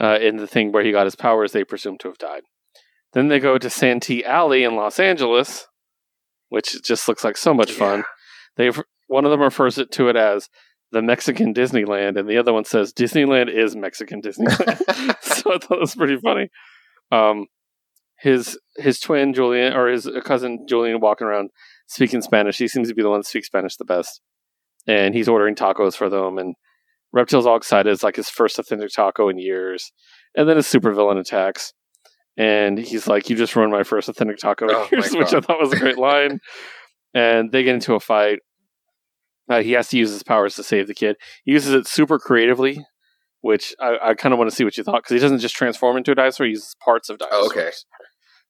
Uh, in the thing where he got his powers, they presume to have died. Then they go to Santee Alley in Los Angeles, which just looks like so much fun. They one of them refers it to it as the Mexican Disneyland, and the other one says Disneyland is Mexican Disneyland. so I thought it was pretty funny. Um, his his twin Julian or his cousin Julian walking around speaking Spanish. He seems to be the one that speaks Spanish the best, and he's ordering tacos for them. And Reptile's all excited. It's like his first authentic taco in years. And then a supervillain attacks, and he's like, "You just ruined my first authentic taco in Oh, years," which I thought was a great line. and they get into a fight. Uh, he has to use his powers to save the kid. He uses it super creatively, which I, I kind of want to see what you thought because he doesn't just transform into a dinosaur; he uses parts of dinosaurs. Oh, okay.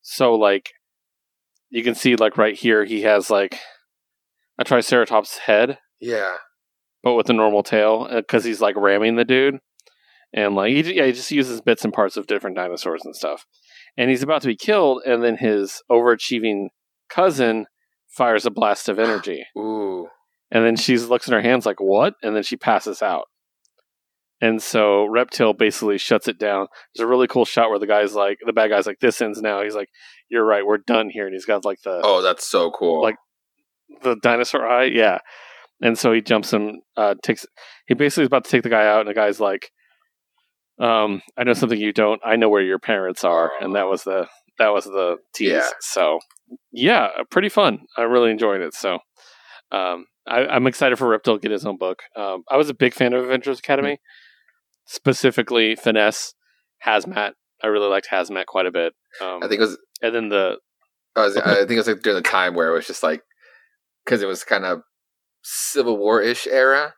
So, like, you can see, like, right here, he has like a Triceratops head, Yeah. but with a normal tail uh, because he's like ramming the dude, and like, he, yeah, he just uses bits and parts of different dinosaurs and stuff. And he's about to be killed, and then his overachieving cousin fires a blast of energy. Ooh. And then she looks in her hands like, what? And then she passes out. And so Reptile basically shuts it down. There's a really cool shot where the guy's like, the bad guy's like, this ends now. He's like, you're right, we're done here. And he's got like the Oh, that's so cool. Like- the dinosaur eye, yeah. And so he jumps him, uh, takes. He basically is about to take the guy out, and the guy's like, um, "I know something you don't. I know where your parents are." And that was the that was the tease. Yeah. So yeah, pretty fun. I really enjoyed it. So um, I, I'm excited for Reptile to get his own book. Um, I was a big fan of Avengers Academy, specifically Finesse, Hazmat. I really liked Hazmat quite a bit. Um, I think it was. and then the I, was, I think it was like during the time where it was just like because it was kind of Civil War ish era.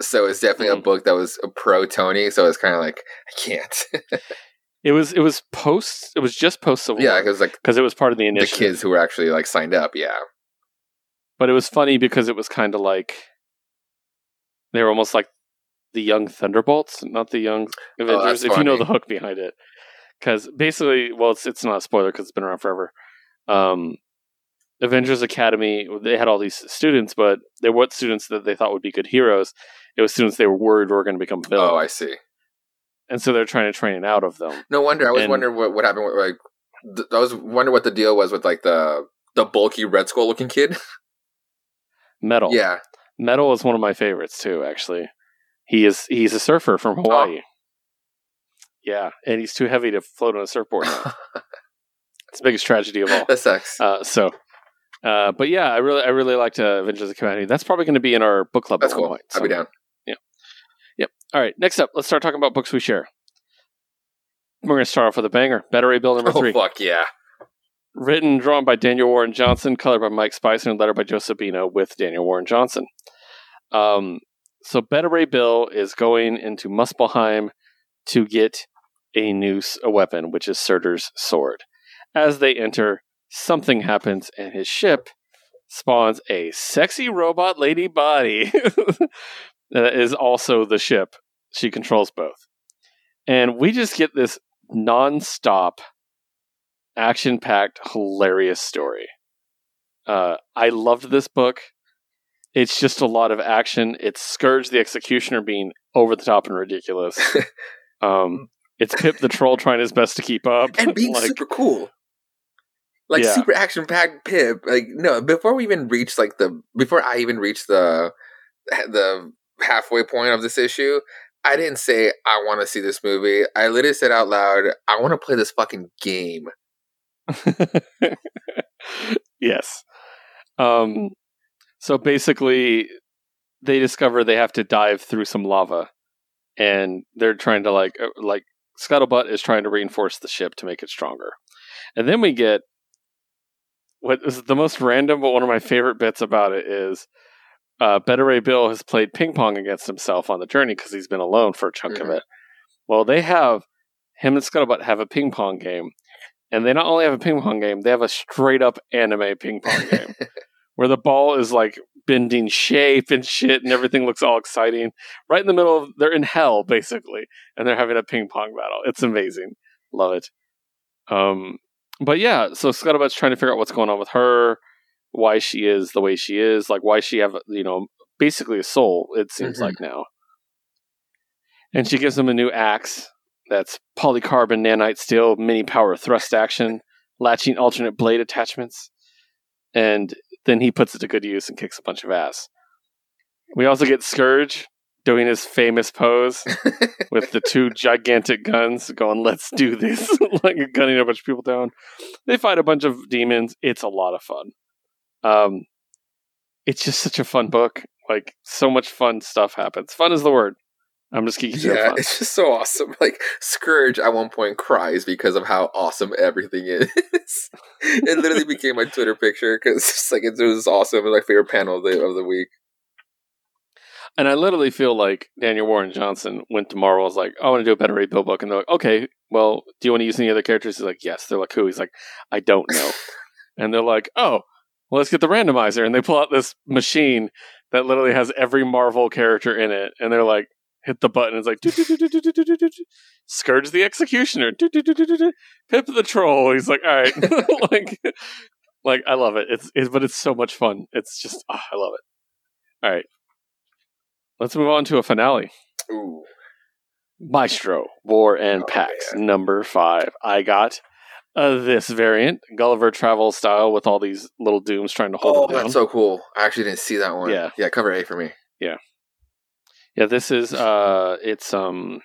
So it's definitely a Mhm. book that was a pro Tony. So it's kind of like I can't. it was it was post it was just post Civil yeah, War because like because it was part of the the kids who were actually like signed up. Yeah. But it was funny because it was kind of like they were almost like the young Thunderbolts, not the young Avengers. Oh, if you know the hook behind it, because basically, well, it's it's not a spoiler because it's been around forever. Um, Avengers Academy, they had all these students, but they weren't students that they thought would be good heroes. It was students they were worried were going to become villains, Oh, I see. and so they're trying to train it out of them. No wonder. I was And- wondering what, what happened. With, like, th- I was wondering what the deal was with like the the bulky Red Skull looking kid. Metal, Yeah. Metal is one of my favorites too. Actually, he is he's a surfer from Hawaii. Yeah, and he's too heavy to float on a surfboard. it's the biggest tragedy of all. that sucks. Uh, so, uh, but yeah, I really I really liked uh, Avengers of the Community. That's probably going to be in our book club. That's at cool. point, I'll be so- Yep. All right, next up, let's start talking about books we share. We're going to start off with a banger. Beta Ray Bill number Oh three. fuck yeah! Written, and drawn by Daniel Warren Johnson, colored by Mike Spicer, and lettered by Joe Sabino with Daniel Warren Johnson. Um, so Beta Ray Bill is going into Muspelheim to get a noose, a weapon, which is Surtur's sword. As they enter, something happens, and his ship spawns a sexy robot lady body that is also the ship. She controls both. And we just get this non-stop action packed, hilarious story. Uh, I loved this book. It's just a lot of action. It's Scourge the Executioner being over the top and ridiculous. um, it's Pip the Troll trying his best to keep up and being like, super cool. Like Yeah. super action packed Pip. Like no, before we even reach like the before I even reached the the halfway point of this issue, I didn't say I want to see this movie. I literally said out loud, I want to play this fucking game. yes. Um, so basically, they discover they have to dive through some lava, and they're trying to like uh, like Scuttlebutt is trying to reinforce the ship to make it stronger, and then we get what is the most random but one of my favorite bits about it is. Uh, Beta Ray Bill has played ping pong against himself on the journey because he's been alone for a chunk of Mhm. it. Well, they have him and Scuttlebutt have a ping pong game, and they not only have a ping pong game, they have a straight up anime ping pong game where the ball is like bending shape and shit, and everything looks all exciting. Right in the middle of, they're in hell basically, and they're having a ping pong battle. It's amazing, love it. Um, but yeah, so Scuttlebutt's trying to figure out what's going on with her, why she is the way she is, like why she have you know basically a soul. It seems Mhm. like now, and she gives him a new axe that's polycarbon nanite steel, mini power thrust action, latching alternate blade attachments, and then he puts it to good use and kicks a bunch of ass. We also get Scourge doing his famous pose with the two gigantic guns going, let's do this, like gunning a bunch of people down. They fight a bunch of demons. It's a lot of fun. Um, it's just such a fun book. Like, so much fun stuff happens. Fun is the word. I'm just keeping yeah, it's just so awesome. Like Scourge at one point cries because of how awesome everything is. it literally became my Twitter picture because it's like it was awesome. It was my favorite panel of the of the week. And I literally feel like Daniel Warren Johnson went to Marvel. Was like, I want to do a Beta Ray Bill book, and they're like, okay, well, do you want to use any other characters? He's like, yes. They're like, who? He's like, I don't know. and they're like, oh, well, let's get the randomizer, and they pull out this machine that literally has every Marvel character in it, and they're like, hit the button. It's like scourge the executioner, Pip the troll. He's like, all right, like, like I love it. It's, it's but it's so much fun. It's just oh, I love it. All right, let's move on to a finale. Ooh. Maestro, War and oh, Pax, yeah. number five. I got uh, this variant, Gulliver Travel style, with all these little dooms trying to hold. Oh, that's down. so cool! I actually didn't see that one. Yeah, yeah. Cover A for me. Yeah, yeah, this is uh, it's um,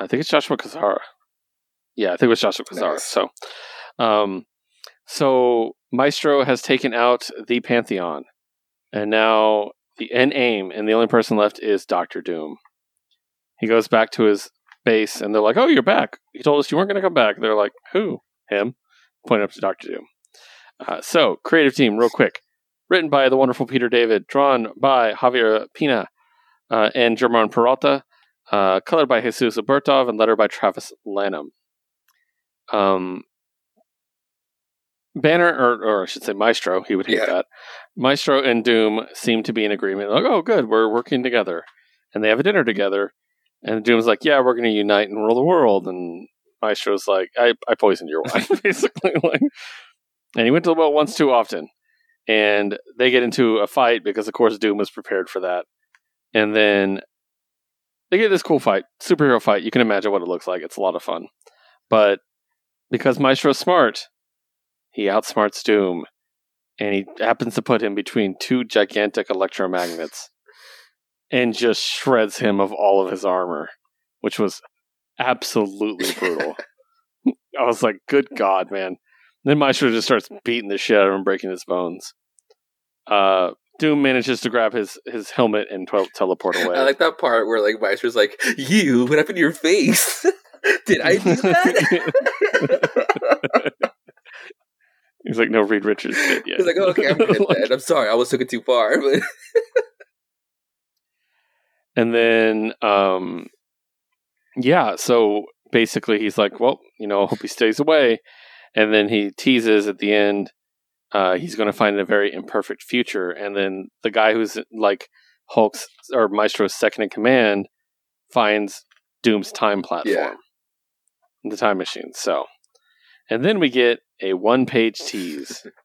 I think it's Joshua Kazara. Yeah, I think it was Joshua Kazara. Nice. So, um, so Maestro has taken out the Pantheon, and now the end aim, and the only person left is Doctor Doom. He goes back to his base, and they're like, "Oh, you're back. You told us you weren't going to come back." They're like, "Who? Him?" Pointing up to Doctor Doom. Uh, so, creative team, real quick. Written by the wonderful Peter David, drawn by Javier Pina uh, and German Peralta, uh, colored by Jesus Aburtov, and lettered by Travis Lanham. Um, Banner, or, or I should say Maestro, he would hate Yeah. that. Maestro and Doom seem to be in agreement. Like, oh, good, we're working together. And they have a dinner together. And Doom's like, yeah, we're going to unite and rule the world. And Maestro's like, I, I poisoned your wife, basically. like, and he went to the well once too often. And they get into a fight because, of course, Doom was prepared for that. And then they get this cool fight, superhero fight. You can imagine what it looks like. It's a lot of fun. But because Maestro's smart, he outsmarts Doom. And he happens to put him between two gigantic electromagnets and just shreds him of all of his armor, which was absolutely brutal. I was like, good God, man. Then Maestro just starts beating the shit out of him, breaking his bones. Uh, Doom manages to grab his, his helmet and tel- teleport away. I like that part where like Meister's like, "You, what happened to your face? Did I do that?" He's like, no, Reed Richards did yet. He's like, oh, "Okay, I'm good Like-. I'm sorry, I almost took it too far." But And then, um, yeah, so basically he's like, well, you know, I hope he stays away. And then he teases at the end, uh, he's going to find a very imperfect future. And then the guy who's like Hulk's or Maestro's second in command finds Doom's time platform, Yeah. the time machine. So, and then we get a one page tease.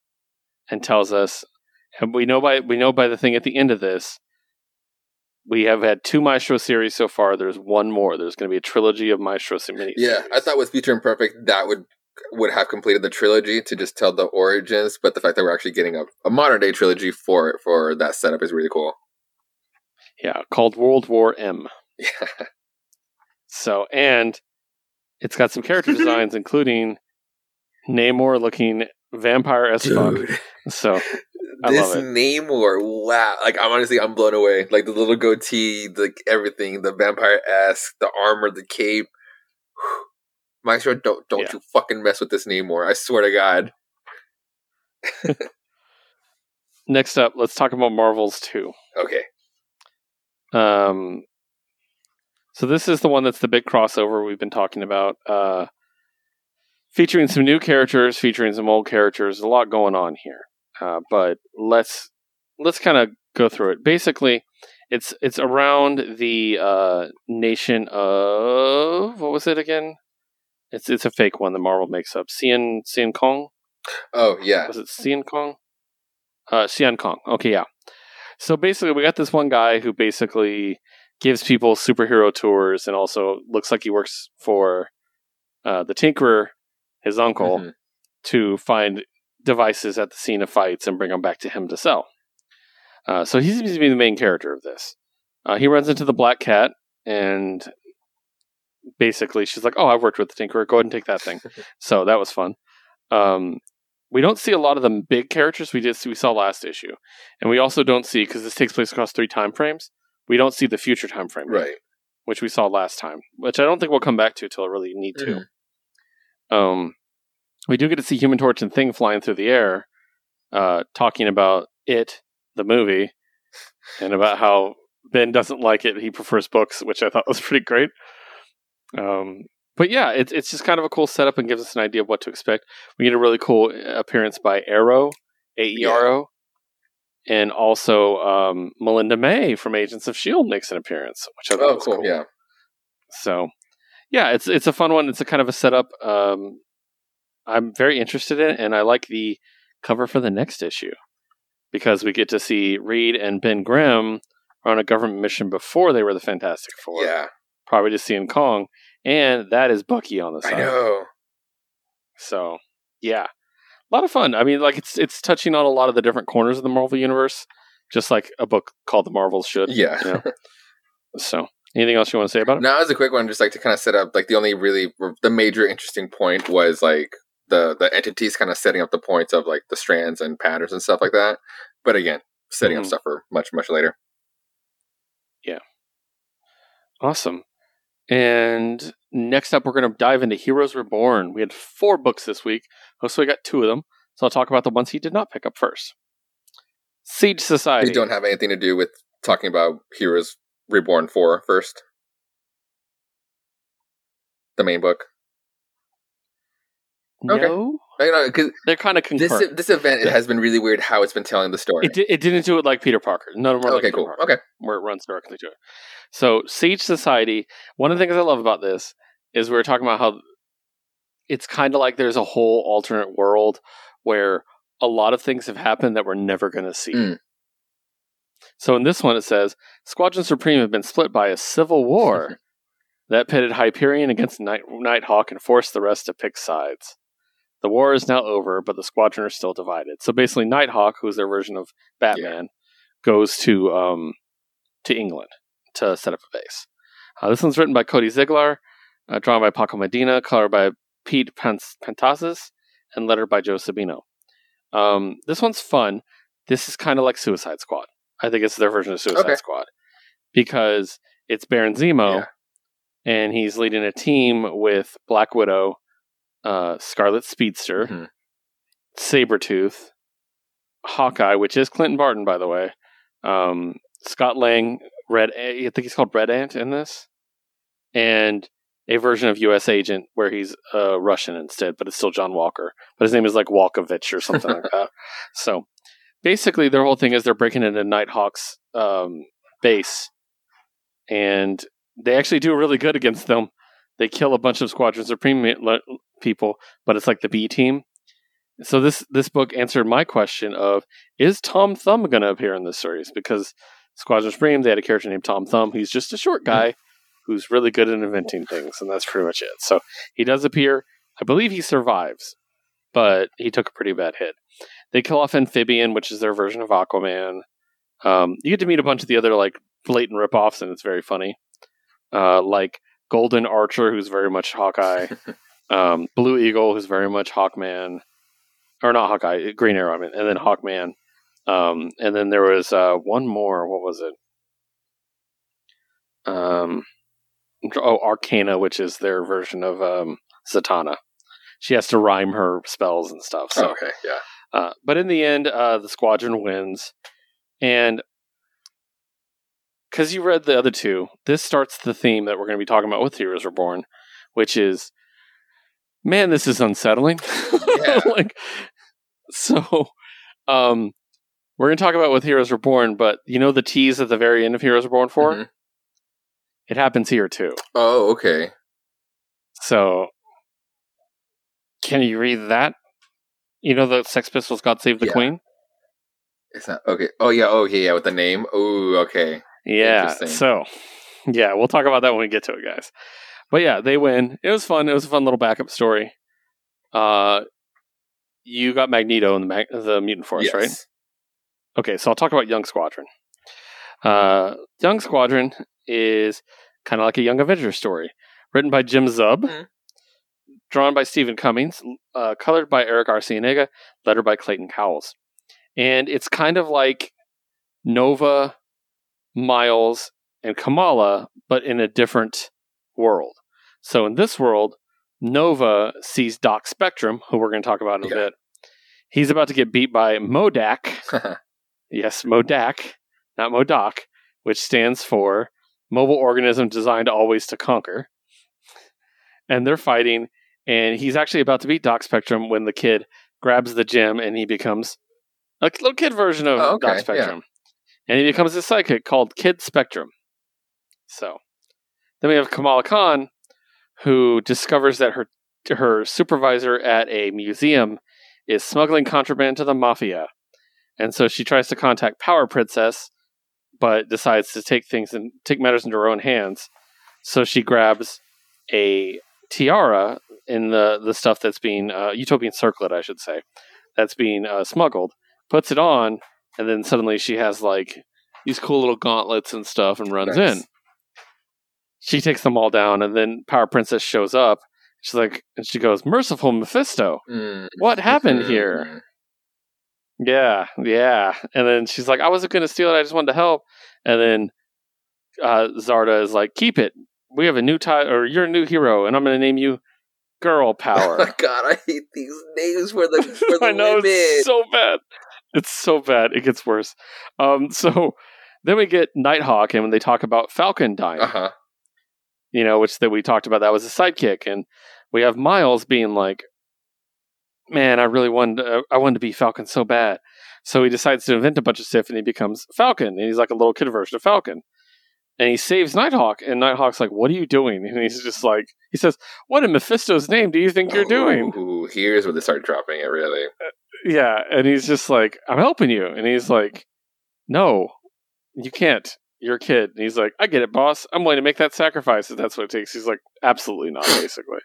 and tells us, and we know by we know by the thing at the end of this, we have had two Maestro series so far. There's one more. There's going to be a trilogy of Maestro mini. Yeah, I thought with Future Imperfect that would would have completed the trilogy to just tell the origins, but the fact that we're actually getting a, a modern day trilogy for for that setup is really cool. Yeah, called World War M. Yeah. So, and it's got some character designs, including Namor looking vampire as fuck. So, I this love it. Namor, wow! Like I'm honestly, I'm blown away. Like the little goatee, like everything, the vampire esque, the armor, the cape. Maestro, don't don't Yeah. you fucking mess with this Namor! I swear to God. Next up, let's talk about Marvels 2. Okay. Um, so this is the one that's the big crossover we've been talking about, uh, featuring some new characters, featuring some old characters. A lot going on here, uh, but let's let's kind of go through it. Basically, it's it's around the uh, nation of what was it again? It's it's a fake one that Marvel makes up. Cian Siancong Oh yeah. was it Siancong? Uh, Siancong. Okay, yeah. So basically, we got this one guy who basically gives people superhero tours and also looks like he works for uh, the Tinkerer, his uncle, Mhm. to find devices at the scene of fights and bring them back to him to sell. Uh, so he seems to be the main character of this. Uh, he runs into the Black Cat and basically she's like, "Oh, I've worked with the Tinkerer. Go ahead and take that thing." so that was fun. Um, we don't see a lot of the big characters we just we saw last issue, and we also don't see because this takes place across three time frames. We don't see the future time frame, yet, Right. Which we saw last time, which I don't think we'll come back to till I really need to. Um, we do get to see Human Torch and Thing flying through the air, uh, talking about it, the movie, and about how Ben doesn't like it. He prefers books, which I thought was pretty great. Um, but yeah, it's it's just kind of a cool setup and gives us an idea of what to expect. We get a really cool appearance by Aero, A E R O, and also um, Melinda May from Agents of Shield makes an appearance, which I thought Oh, was cool. cool. Yeah. So, yeah, it's it's a fun one. It's a kind of a setup. Um, I'm very interested in and I like the cover for the next issue because we get to see Reed and Ben Grimm on a government mission before they were the Fantastic Four. Yeah. Probably just seeing Kong, and that is Bucky on the side. I know. So, yeah, a lot of fun. I mean, like it's it's touching on a lot of the different corners of the Marvel universe, just like a book called The Marvels should. Yeah. you know? So, anything else you want to say about it? No, as a quick one, just like to kind of set up like the only really the major interesting point was like the the entities kind of setting up the points of like the strands and patterns and stuff like that. But again, setting Mhm. up stuff for much much later. Yeah. Awesome. And next up, we're going to dive into Heroes Reborn. We had four books this week. Oh, so we got two of them. So I'll talk about the ones he did not pick up first. Siege Society. These don't have anything to do with talking about Heroes Reborn 4 first. The main book. no, okay. Know, because they're kind of this concurrent. this event it Yeah. has been really weird how it's been telling the story. It, di- it didn't do it like Peter Parker. None of them like okay, Peter cool. Parker, Okay. where it runs directly to it. So Siege Society. One of the things I love about this is we are talking about how it's kind of like there's a whole alternate world where a lot of things have happened that we're never going to see. Mm. So in this one, it says Squadron Supreme have been split by a civil war that pitted Hyperion against Night- Nighthawk and forced the rest to pick sides. The war is now over, but the squadron are still divided. So basically, Nighthawk, who's their version of Batman, goes to um, to England to set up a base. Uh, this one's written by Cody Ziegler, uh, drawn by Paco Medina, colored by Pete Pant- and lettered by Joe Sabino. Um, this one's fun. This is kind of like Suicide Squad. I think it's their version of Suicide Okay. Squad because it's Baron Zemo, Yeah. and he's leading a team with Black Widow, uh, Scarlet Speedster, Mhm. Sabretooth, Hawkeye, which is Clinton Barton, by the way, um, Scott Lang, Red, I think he's called Red Ant in this, and a version of U.S. Agent where he's uh, Russian instead, but it's still John Walker, but his name is like Walkovich or something like that. So basically, their whole thing is they're breaking into Nighthawk's um, base, and they actually do really good against them. They kill a bunch of Squadron Supreme le- people, but it's like the B team. So this this book answered my question of is Tom Thumb going to appear in this series? Because Squadron Supreme they had a character named Tom Thumb. He's just a short guy who's really good at inventing things, and that's pretty much it. So he does appear. I believe he survives, but he took a pretty bad hit. They kill off Amphibian, which is their version of Aquaman. Um, you get to meet a bunch of the other like blatant ripoffs, and it's very funny. Uh, like Golden Archer, who's very much Hawkeye. um, Blue Eagle, who's very much Hawkman, or not Hawkeye, Green Arrow, I mean, and then Hawkman. Um, and then there was uh, one more. What was it? Um, oh, Arcana, which is their version of um, Zatanna. She has to rhyme her spells and stuff. So, okay, yeah. uh, but in the end, uh, the squadron wins, and because you read the other two, this starts the theme that we're going to be talking about with Heroes Reborn, which is, man, this is unsettling. Yeah. like, so, um, we're going to talk about with Heroes Reborn, but you know the tease at the very end of Heroes Reborn 4 Mhm. It happens here too. Oh, okay. So, can you read that? You know the Sex Pistols "God Save the Yeah. Queen." It's not okay. Oh yeah, okay, yeah, with the name. Oh, okay. Yeah. So, yeah, we'll talk about that when we get to it, guys. But yeah, they win. It was fun. It was a fun little backup story. Uh, you got Magneto in the mag- the mutant force, yes. right? Okay, so I'll talk about Young Squadron. Uh, Young Squadron is kind of like a Young Avengers story, written by Jim Zub, Mhm. drawn by Stephen Cummings, uh, colored by Eric Arciniega, lettered by Clayton Cowles, and it's kind of like Nova, Miles, and Kamala, but in a different world. So in this world, Nova sees Doc Spectrum, who we're going to talk about in a Yeah. bit. He's about to get beat by Modak. Yes, Modak, not Modoc, which stands for Mobile Organism Designed Always to Conquer. And they're fighting, and he's actually about to beat Doc Spectrum when the kid grabs the gem and he becomes a little kid version of Oh, okay, Doc yeah. Spectrum. And he becomes a psychic called Kid Spectrum. So then we have Kamala Khan, who discovers that her her supervisor at a museum is smuggling contraband to the mafia. And so she tries to contact Power Princess, but decides to take things and take matters into her own hands. So she grabs a tiara in the the stuff that's being uh, utopian circlet, I should say, that's being uh, smuggled. Puts it on, and then suddenly she has like these cool little gauntlets and stuff, and runs Nice. in. She takes them all down, and then Power Princess shows up. She's like, and she goes, "Merciful Mephisto, Mm. what happened here?" Yeah, yeah. And then she's like, I wasn't going to steal it. I just wanted to help. And then uh, Zarda is like, keep it. We have a new title, or you're a new hero, and I'm going to name you Girl power. Oh my god, I hate these names for the for the I know women. it's so bad. It's so bad. It gets worse. Um, so then we get Nighthawk, and when they talk about Falcon dying, uh huh. You know, which that we talked about, that was a sidekick, and we have Miles being like, "Man, I really wanted, to, uh, I wanted to be Falcon so bad." So he decides to invent a bunch of stuff, and he becomes Falcon, and he's like a little kid version of Falcon, and he saves Nighthawk, and Nighthawk's like, "What are you doing?" And he's just like, he says, "What in Mephisto's name do you think you're oh, doing?" Ooh, here's where they start dropping it. Really. Uh, yeah, and he's just like, "I'm helping you," and he's like, "No, you can't." You're kid. And he's like, I get it, boss. I'm willing to make that sacrifice if that's what it takes. He's like, absolutely not, basically.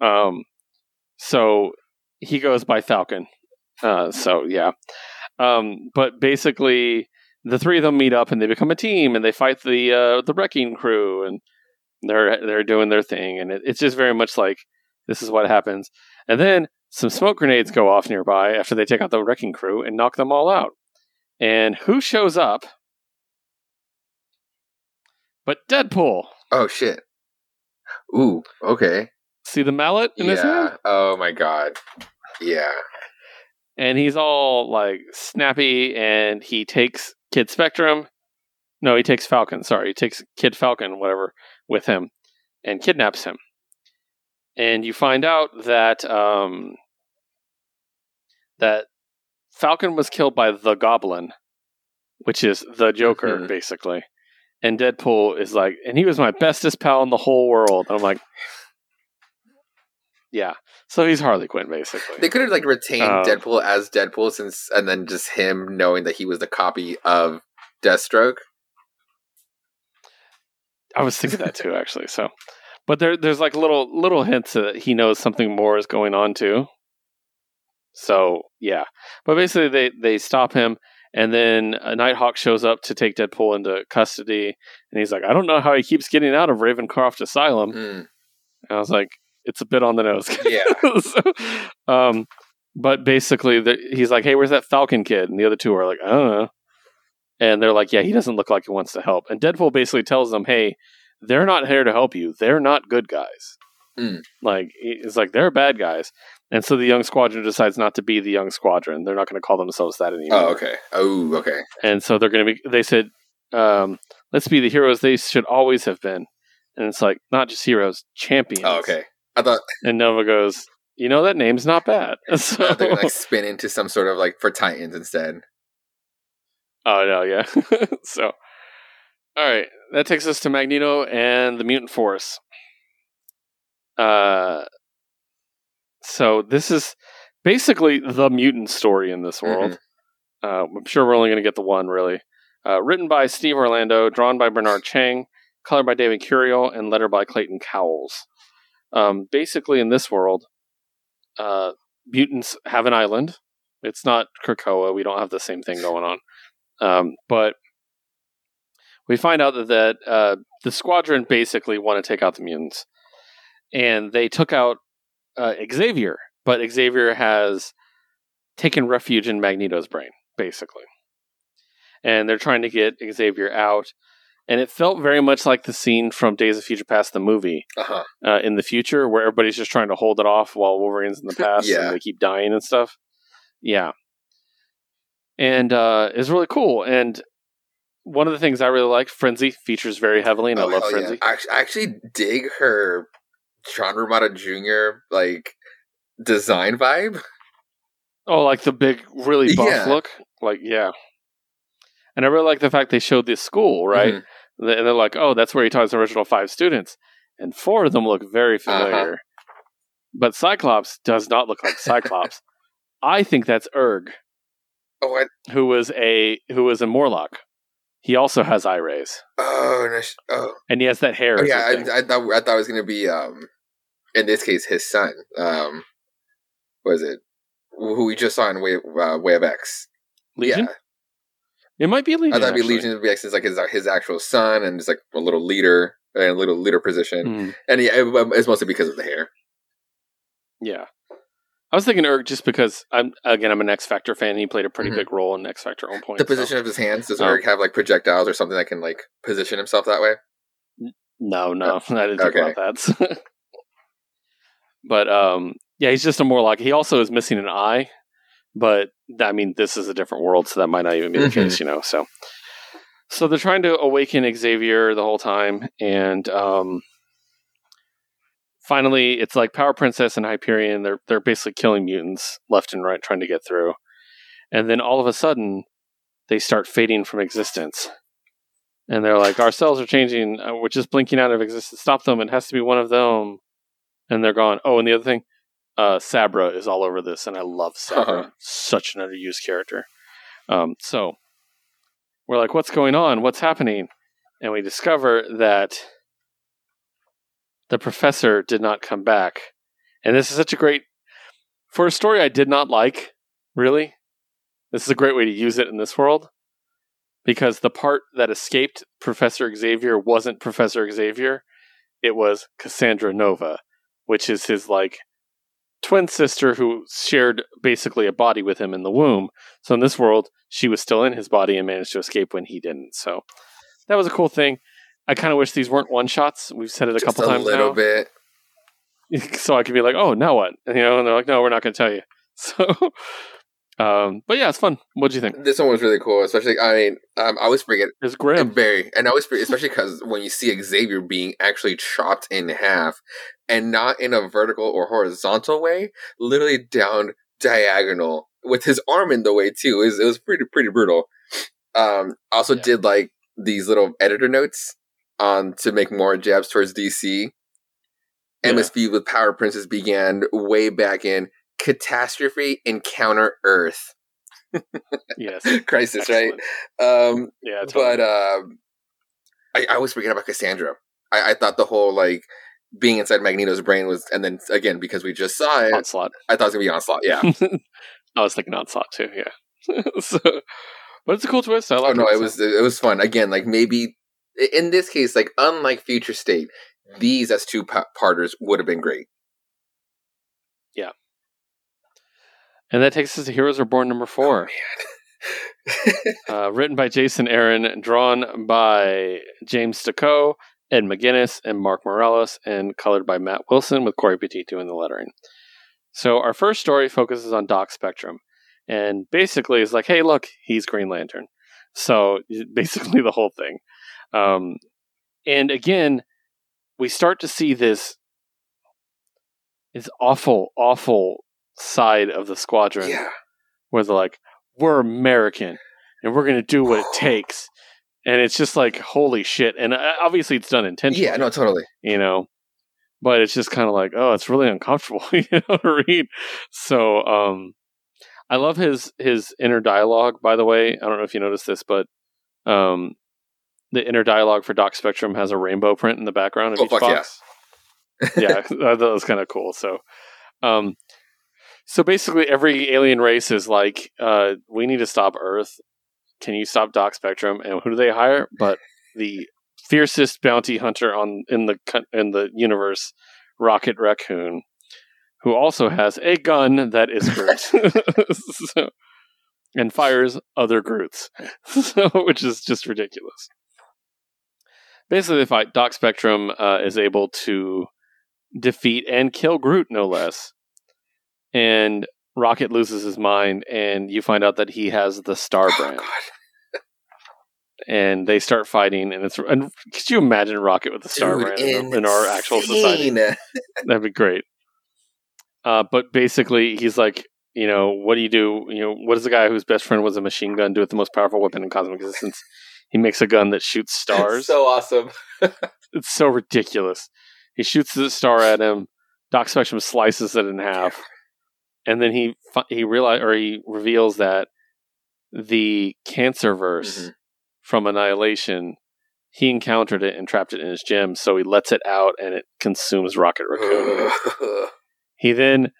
Um, so he goes by Falcon. Uh, so yeah. Um, but basically, the three of them meet up and they become a team and they fight the uh, the wrecking crew and they're they're doing their thing and it, it's just very much like this is what happens. And then some smoke grenades go off nearby after they take out the wrecking crew and knock them all out. And who shows up? But Deadpool. Oh shit. Ooh. Okay. See the mallet in his hand? Yeah. Oh my god. Yeah. and he's all like snappy and he takes Kid Spectrum. No, he takes Falcon. Sorry, he takes Kid Falcon, whatever, with him and kidnaps him. And you find out that um, that Falcon was killed by the Goblin, which is the Joker, Mhm. basically. And Deadpool is like, and he was my bestest pal in the whole world. I'm like, yeah. So he's Harley Quinn basically. They could have like retained Um, Deadpool as Deadpool since, and then just him knowing that he was the copy of Deathstroke. I was thinking that too, actually. So, but there, there's like little little hints that he knows something more is going on too. So yeah, but basically they they stop him, and then a Nighthawk shows up to take Deadpool into custody, and he's like, I don't know how he keeps getting out of Ravencroft Asylum. Hmm. And I was like, it's a bit on the nose. Yeah. so, um, but basically, the, he's like, hey, where's that Falcon kid? And the other two are like, I don't know. And they're like, yeah, he doesn't look like he wants to help. And Deadpool basically tells them, hey, they're not here to help you. They're not good guys. Mm. Like, it's like, they're bad guys. And so the young squadron decides not to be the young squadron. They're not going to call themselves that anymore. Oh, okay. Oh, okay. And so they're going to be, they said, um, let's be the heroes they should always have been. And it's like, not just heroes, champions. Oh, okay. I thought And Nova goes, you know, that name's not bad. So, uh, they're gonna like spin into some sort of like for Titans instead. oh, no, yeah. so, all right. That takes us to Magneto and the Mutant Force. Uh, so this is basically the mutant story in this world. Uh, I'm sure we're only going to get the one, really. Uh, written by Steve Orlando, drawn by Bernard Chang, colored by David Curiel, and lettered by Clayton Cowles. Um, basically, in this world, uh, mutants have an island. It's not Krakoa. We don't have the same thing going on. Um, but we find out that, that uh, the squadron basically want to take out the mutants. And they took out uh, Xavier, but Xavier has taken refuge in Magneto's brain, basically. And they're trying to get Xavier out. And it felt very much like the scene from Days of Future Past, the movie, Uh huh. uh, in the future, where everybody's just trying to hold it off while Wolverine's in the past Yeah. and they keep dying and stuff. Yeah. And uh, it's really cool. And one of the things I really like, Frenzy features very heavily, and I love Frenzy. I, actually, I actually dig her John Romita Jr. like design vibe. Oh, like the big, really buff Yeah. look? Like, yeah. And I really like the fact they showed this school, right? Mhm. And they're like, oh, that's where he taught his original five students. And four of them look very familiar. Uh-huh. But Cyclops does not look like Cyclops. I think that's Erg, Oh, I, who was a who was a Morlock. He also has eye rays, oh, no, oh, and he has that hair. oh, yeah. I, I thought I thought it was gonna be um, in this case, his son. Um, what is it? Who we just saw in Way, uh, Way of X. Legion. Yeah, It might be Legion. I thought it'd be. Legion of X is like his his actual son, and it's like a little leader and a little leader position. Mm, And yeah, it, it's mostly because of the hair. yeah, I was thinking Erg just because I'm again I'm an X Factor fan. and He played a pretty Mhm. big role in X Factor one point. The so- position of his hands does Oh. Eric have like projectiles or something that can like position himself that way? No, no, I didn't think okay. about that. but um, yeah, he's just a Morlock. He also is missing an eye, but I mean, this is a different world, so that might not even be the Mhm. case, you know. So, so they're trying to awaken Xavier the whole time, and um, finally, it's like Power Princess and Hyperion. They're they're basically killing mutants left and right, trying to get through, and then all of a sudden, they start fading from existence and they're like, "Our cells are changing. Uh, we're just blinking out of existence. Stop them! It has to be one of them." And they're gone. Oh, and the other thing, uh, Sabra is all over this, and I love Sabra. Uh-huh. Such an underused character. Um, so we're like, "What's going on? What's happening?" And we discover that the professor did not come back. And this is such a great for a story I did not like. Really, this is a great way to use it in this world because the part that escaped Professor Xavier wasn't Professor Xavier, it was Cassandra Nova, which is his like twin sister who shared basically a body with him in the womb. So in this world, she was still in his body and managed to escape when he didn't. So that was a cool thing. I kind of wish these weren't one shots. We've said it a Just couple a times A little now. bit. so I could be like, "Oh, now what?" And, you know, and they're like, "No, we're not going to tell you." So, um, but yeah, it's fun. What do you think? This one was really cool, especially. I mean, um, I always forget It's grim. very, and I always forget, especially because when you see Xavier being actually chopped in half, and not in a vertical or horizontal way, literally down diagonal with his arm in the way too. It was, it was pretty pretty brutal. Um, also Yeah. did like these little editor notes um to make more jabs towards DC. Emma's feud with Power Princess began way back in Catastrophe Encounter Earth. yes. Crisis, Excellent. right? Um, Yeah. Totally. but um, I, I was forgetting about Cassandra. I, I thought the whole like being inside Magneto's brain was, and then again because we just saw it, onslaught. I thought it was gonna be onslaught. Yeah. I was thinking onslaught too. Yeah. so, but it's a cool twist. I oh like no, it. it was it was fun. Again, like maybe in this case, like unlike Future State, these as two pa- parters would have been great. Yeah. And that takes us to Heroes Reborn number four. uh, written by Jason Aaron, drawn by James Stokoe, Ed McGuinness, and Mark Morales, and colored by Matt Wilson with Cory Petit doing the lettering. So our first story focuses on Doc Spectrum, and basically is like, hey, look, he's Green Lantern. So basically the whole thing. Um, and again, we start to see this this awful, awful side of the squadron yeah. where they're like, we're American and we're going to do what it takes. And it's just like, holy shit. And uh, obviously it's done intentionally, Yeah, no, totally. you know, but it's just kind of like, oh, it's really uncomfortable, you know, to read. So, um, I love his, his inner dialogue, by the way. I don't know if you noticed this, but, um, the inner dialogue for Doc Spectrum has a rainbow print in the background of Oh, each fuck yeah. box. yeah, that was kind of cool. So, um, so basically, every alien race is like, uh, we need to stop Earth. Can you stop Doc Spectrum? And who do they hire? But the fiercest bounty hunter on in the in the universe, Rocket Raccoon, who also has a gun that is Groot, so, and fires other Groots, so, which is just ridiculous. Basically, they fight. Doc Spectrum uh, is able to defeat and kill Groot, no less. And Rocket loses his mind, and you find out that he has the Star Oh, Brand. God. and they start fighting. And it's and could you imagine Rocket with the Star Dude, Brand in, in our actual society? That'd be great. Uh, but basically, he's like, you know, what do you do? You know, what does the guy whose best friend was a machine gun do with the most powerful weapon in cosmic existence? He makes a gun that shoots stars. so awesome. it's so ridiculous. He shoots the star at him. Doc Spectrum slices it in half, and then he he realize or he reveals that the cancer verse Mhm. from Annihilation, he encountered it and trapped it in his gem. So he lets it out, and it consumes Rocket Raccoon. he then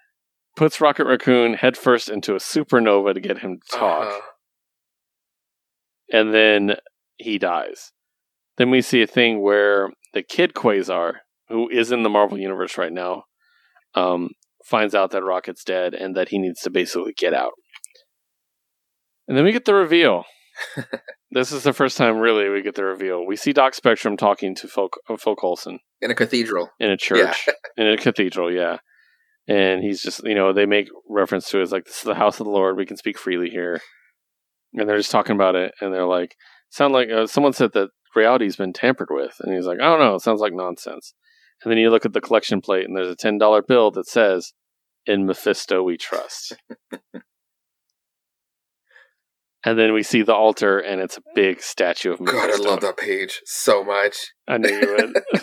puts Rocket Raccoon headfirst into a supernova to get him to talk Uh-huh. and then he dies. Then we see a thing where the kid Quasar, who is in the Marvel universe right now, um, finds out that Rocket's dead and that he needs to basically get out. And then we get the reveal. this is the first time, really, we get the reveal. We see Doc Spectrum talking to Phil, uh, Coulson In a cathedral. in a church, in a cathedral, yeah. And he's just, you know, they make reference to it as like, this is the house of the Lord. We can speak freely here. And they're just talking about it. And they're like, sound like uh, someone said that reality's been tampered with. And he's like, I don't know. It sounds like nonsense. And then you look at the collection plate and there's a $10 bill that says, In Mephisto we trust. and then we see the altar and it's a big statue of Mephisto. God, I love that page so much. I knew you would.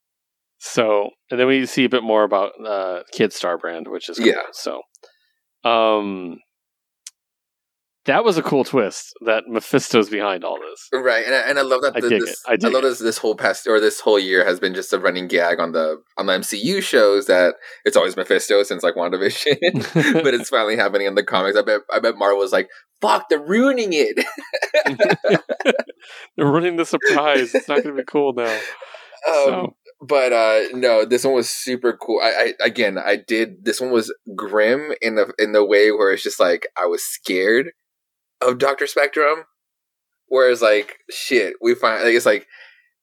so, and then we see a bit more about uh, Kid Star Brand, which is cool. Yeah. So, um, that was a cool twist that Mephisto's behind all this. Right, and I, and I love that. I the- dig this, it. I dig love it. this. This whole past or this whole year has been just a running gag on the on the MCU shows that it's always Mephisto since like WandaVision, but it's finally happening in the comics. I bet I bet Marvel was like, "Fuck, they're ruining it." They're ruining the surprise. It's not going to be cool now. Um, so, but uh no this one was super cool I, I again i did this one was grim in the in the way where it's just like i was scared of dr spectrum whereas like shit we find like it's like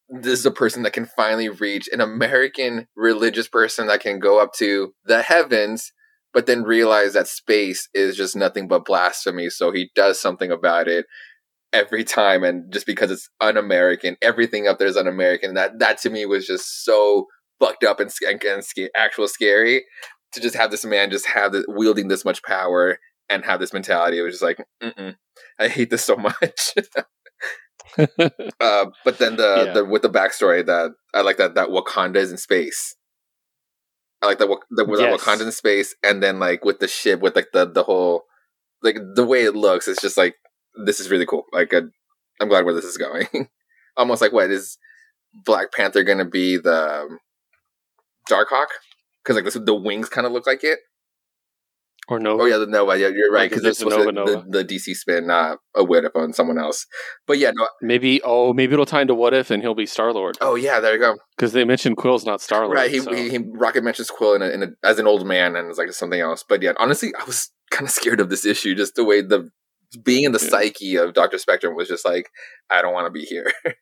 this is a person that can finally reach an american religious person that can go up to the heavens but then realize that space is just nothing but blasphemy. So he does something about it every time and just because it's un-american everything up there is un-american. That that to me was just so fucked up and, and, and actual scary to just have this man just have the, wielding this much power and have this mentality it was just like Mm-mm, i hate this so much uh, but then the, Yeah. the with the backstory that i like that that wakanda is in space I like that the, the Yes. Wakandan space, and then like with the ship, with like the the whole like the way it looks, it's just like this is really cool. Like I'm glad where this is going. Almost like what is Black Panther going to be the um, Darkhawk? Because like this, the wings kind of look like it. Or no? Oh yeah, the Nova. Yeah, you're right. Like, Because it's this the supposed to Nova the, the DC spin not a what if on someone else. But yeah, no. Maybe. Oh, maybe it'll tie into what if, and he'll be Star Lord Oh yeah, there you go. because they mentioned Quill's not Star Lord. Right, he, so- he, he Rocket mentions Quill in a, in a, as an old man, and it's like something else. But yeah, honestly, I was kind of scared of this issue. Just the way the being in the Yeah. psyche of Doctor Spectrum was just like, I don't want to be here.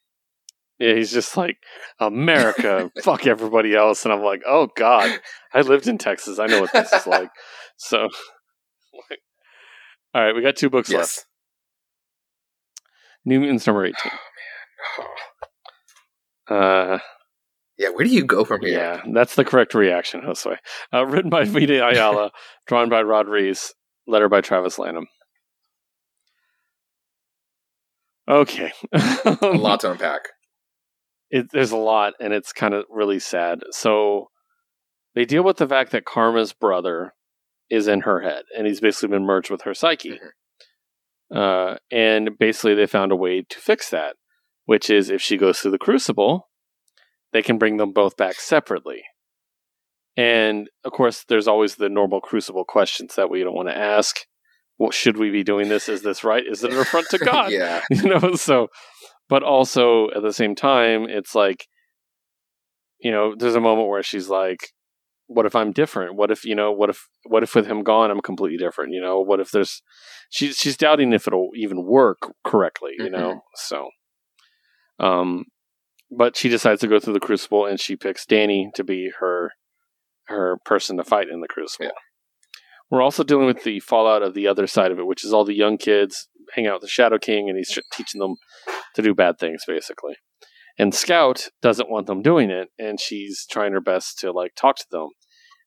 Yeah, he's just like America, fuck everybody else, and I'm like, oh god, I lived in Texas, I know what this is like. So, like, all right, we got two books left. New Mutants number eighteen. Uh, Yeah, where do you go from here? yeah, that's the correct reaction, Josue. Uh, written by Vita Ayala, drawn by Rod Reis, letter by Travis Lanham. Okay, A lot to unpack. It, there's a lot and it's kind of really sad. So they deal with the fact that karma's brother is in her head and he's basically been merged with her psyche. Uh, and basically they found a way to fix that which is if she goes through the crucible they can bring them both back separately. And of course there's always the normal crucible questions that we don't want to ask. Well, should we be doing this? Is this right? Is it an affront to god? Yeah, you know so but also at the same time it's like you know there's a moment where she's like what if i'm different? What if you know what if what if with him gone i'm completely different you know? What if there's she's she's doubting if it'll even work correctly you know? So um but she decides to go through the crucible and she picks danny to be her her person to fight in the crucible. Yeah. we're also dealing with the fallout of the other side of it which is all the young kids hang out with the shadow king and he's teaching them to do bad things basically. And scout doesn't want them doing it and she's trying her best to like talk to them.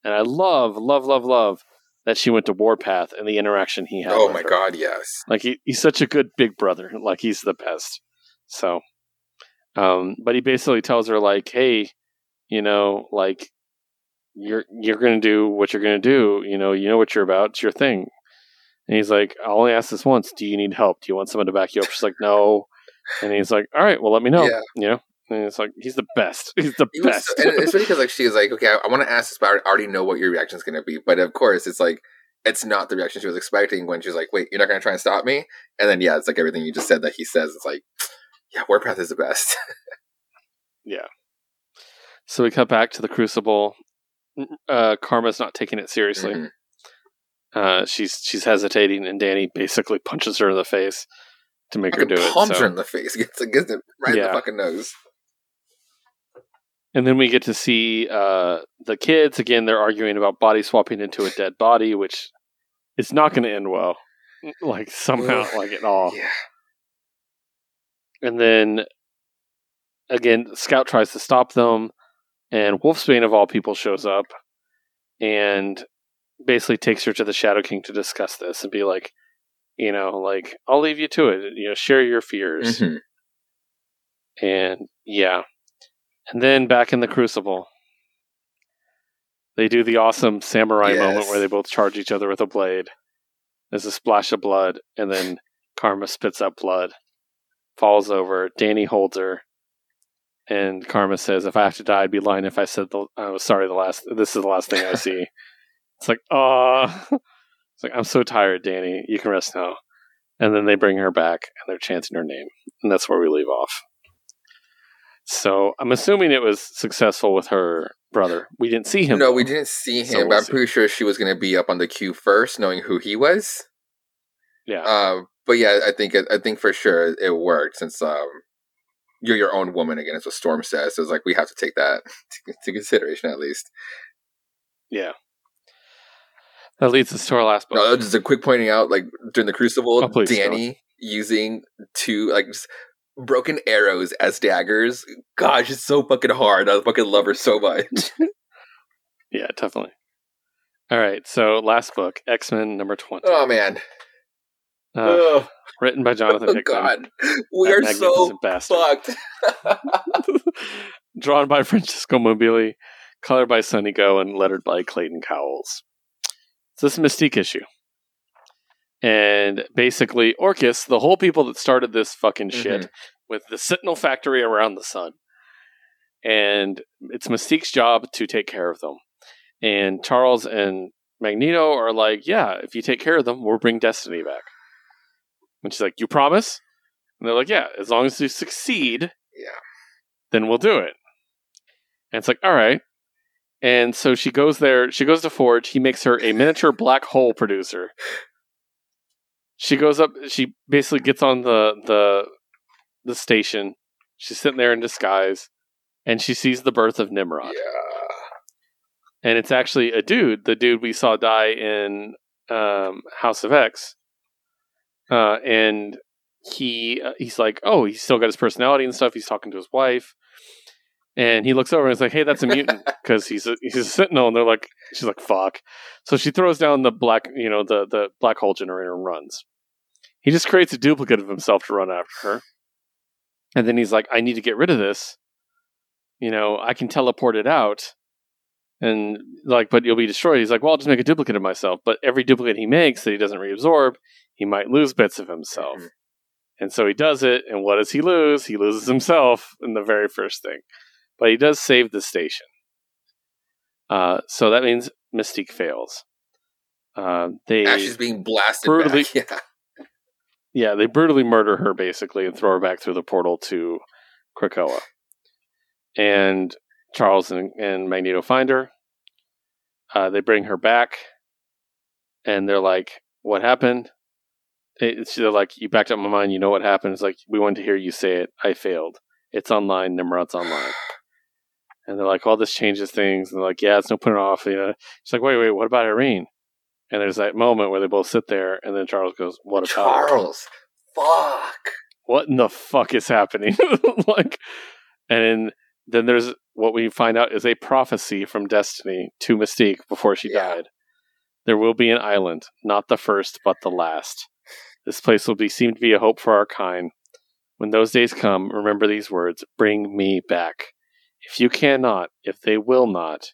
And i love love love love that she went to warpath and the interaction he had Oh my her. god, yes. like he, he's such a good big brother. Like he's the best. So um but he basically tells her like hey you know like you're you're gonna do what you're gonna do. You know you know what you're about. It's your thing. And he's like i only asked this once. Do you need help? Do you want someone to back you up? She's like no and he's like all right well let me know Yeah. you know and it's like he's the best he's the was- best and it's funny because like she's like, okay, I, I want to ask this, but I already know what your reaction is going to be. But of course, it's like it's not the reaction she was expecting when she's like, wait, you're not going to try and stop me? And then yeah, it's like everything you just said that he says. It's like, yeah, Warpath is the best. Yeah. So we cut back to the crucible uh karma's not taking it seriously Mhm. uh she's she's hesitating and danny basically punches her in the face to make her Fucking do it palms so- her in the face. Gets, gets it right in the fucking nose. And then we get to see uh, the kids again. They're arguing about body swapping into a dead body, which is not going to end well, like somehow, like at all. Yeah. And then again, Scout tries to stop them, and Wolfsbane of all people shows up and basically takes her to the Shadow King to discuss this and be like, you know, like I'll leave you to it. You know, share your fears. Mhm. And yeah. And then back in the Crucible, they do the awesome samurai Yes. moment where they both charge each other with a blade. There's a splash of blood, and then Karma spits up blood, falls over. Danny holds her, and Karma says, "If I have to die, I'd be lying if I said the I was sorry. The last this is the last thing I see." it's like, it's like I'm so tired, Danny. You can rest now. And then they bring her back, and they're chanting her name, and that's where we leave off. So I'm assuming it was successful with her brother. We didn't see him. No, we didn't see him, So we'll I'm see. pretty sure she was going to be up on the queue first, knowing who he was. Yeah, Uh, but yeah, I think I think for sure it worked since um, you're your own woman again. Is what Storm says. So it's like we have to take that into consideration at least. yeah. That leads us to our last book. No, just a quick pointing out, like during the Crucible, Oh, please, Danny using two like broken arrows as daggers. Gosh, it's so fucking hard. I fucking love her so much. Yeah, definitely. All right, so last book, X Men number twenty. Oh man, uh, written by Jonathan oh, Hickman. god, we are so bastard. fucked. Drawn by Francesco Mobili, colored by Sunny Gho and lettered by Clayton Cowles. So this is a Mystique issue. And basically, Orchis, the whole people that started this fucking mm-hmm. shit with the Sentinel factory around the sun. And it's Mystique's job to take care of them. And Charles and Magneto are like, yeah, if you take care of them, we'll bring Destiny back. And she's like, you promise? And they're like, yeah, as long as you succeed, Yeah. then we'll do it. And it's like, all right. And so she goes there, she goes to Forge, he makes her a miniature black hole producer. She goes up, she basically gets on the the the station. She's sitting there in disguise, and she sees the birth of Nimrod. Yeah. And it's actually a dude, the dude we saw die in um, House of X. Uh, and he uh, he's like, oh, he's still got his personality and stuff. He's talking to his wife, and he looks over and is like, hey, that's a mutant because he's a, he's a sentinel. And they're like, she's like, fuck. So she throws down the black, you know, the the black hole generator and runs. He just creates a duplicate of himself to run after her, and then he's like, I need to get rid of this. You know, I can teleport it out. And like, but you'll be destroyed. He's like, well, I'll just make a duplicate of myself. But every duplicate he makes that he doesn't reabsorb, he might lose bits of himself. Mhm. And so he does it, and what does he lose? He loses himself in the very first thing. But he does save the station. Uh, so that means Mystique fails. Uh, they Ash is being blasted brutally- back. Yeah. yeah, they brutally murder her basically and throw her back through the portal to Krakoa. And Charles and, and Magneto find her. Uh, they bring her back, and they're like, "What happened?" It's they're like, "You backed up my mind. You know what happened?" It's like we wanted to hear you say it. I failed. It's online. Nimrod's online. And they're like, "All this changes things." And they're like, "Yeah, it's no putting it off." You know, she's like, "Wait, wait, what about Irene?" And there's that moment where they both sit there, and then Charles goes, "What about her?" Charles. Fuck. what in the fuck is happening? like, and then, then there's what we find out is a prophecy from Destiny to Mystique before she Yeah. died. There will be an island, not the first, but the last. This place will be seem to be a hope for our kind. When those days come, remember these words: "Bring me back." If you cannot, if they will not,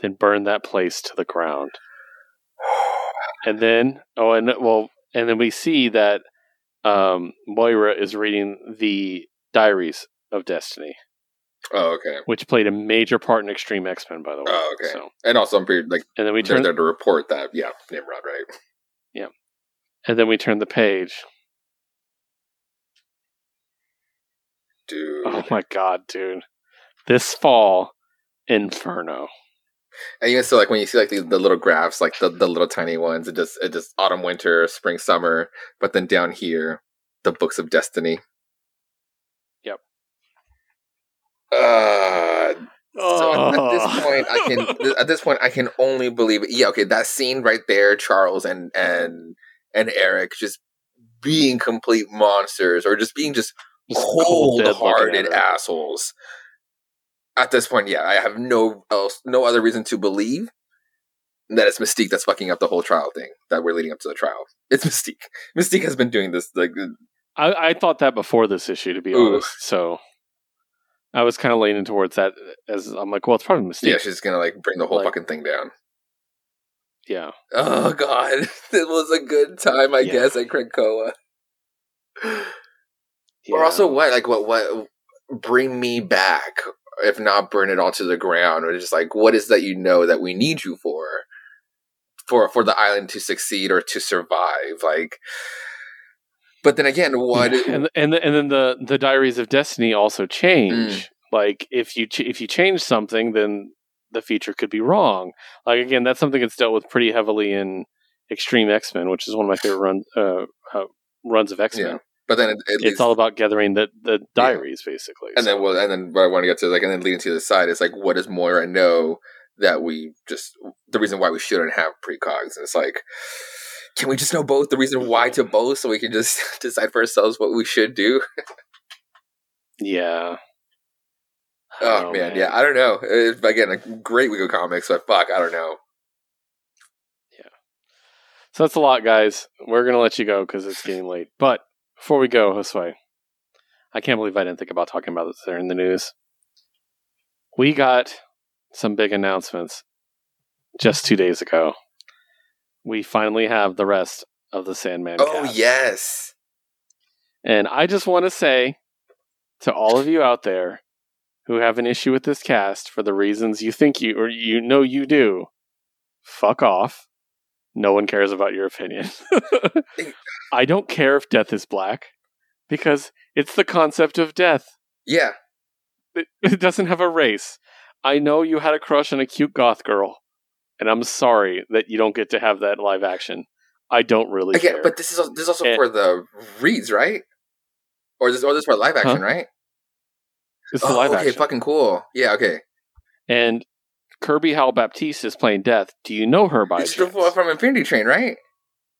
then burn that place to the ground. And then, oh, and well, and then we see that um, Moira is reading the diaries of Destiny, Oh, okay. which played a major part in Extreme X Men, by the way. Oh, okay. So, And also, I'm pretty like and then we turn, there to report that. Yeah, Nimrod, right? Yeah. And then we turn the page. Dude. Oh my god, dude! This fall, Inferno. And you can still like when you see like the, the little graphs, like the, the little tiny ones, it just it just autumn, winter, spring, summer. But then down here, the books of destiny. Yep. Uh, so at this Oh. point, I can at this point I can only believe it. Yeah, okay, that scene right there, Charles and and and Eric just being complete monsters, or just being just Just cold, dead looking cold-hearted her. assholes. At this point, yeah, I have no else, no other reason to believe that it's Mystique that's fucking up the whole trial thing that we're leading up to the trial. It's Mystique. Mystique has been doing this like uh, I, I thought that before this issue, to be Ooh. honest. So I was kind of leaning towards that. As I'm like, well, it's probably Mystique. yeah, she's gonna like bring the whole Like- fucking thing down. yeah. Oh god, it was a good time, I Yeah. guess, at Krakoa. yeah. Or also, what like what what bring me back? If not, burn it all to the ground. Or just like, what is that you know that we need you for? For for the island to succeed or to survive, like. But then again, what? And and and then the the diaries of destiny also change. Mm. Like if you ch- if you change something, then the feature could be wrong. Like again, that's something that's dealt with pretty heavily in Extreme X Men, which is one of my favorite run, uh, uh, runs of X Men. Yeah, but then it, it It's leads- all about gathering the the diaries, basically. and So- then well, and then what I want to get to like, and then leading to the side is like, what does Moira know that we just the reason why we shouldn't have precogs? And it's like, can we just know both the reason why to both, so we can just decide for ourselves what we should do? yeah. Oh, oh man, yeah, I don't know. It's, again, a great week of comics, but fuck, I don't know. Yeah. So that's a lot, guys. We're gonna let you go because it's getting late. But before we go, Josue, I can't believe I didn't think about talking about this there in the news. We got some big announcements just two days ago. We finally have the rest of the Sandman. Oh cast. yes. And I just want to say to all of you out there who have an issue with this cast for the reasons you think you or you know you do, fuck off. No one cares about your opinion. I don't care if death is black because it's the concept of death. Yeah. It, it doesn't have a race. I know you had a crush on a cute goth girl, and I'm sorry that you don't get to have that live action. I don't really Okay, care. but this is al- this is also And- for the reads, right? Or this or this for live action, Huh? right? it's the oh, live okay, action. fucking cool. Yeah, okay. And Kirby Howell Baptiste is playing Death. Do you know her by It's the chance? one from Infinity Train, right?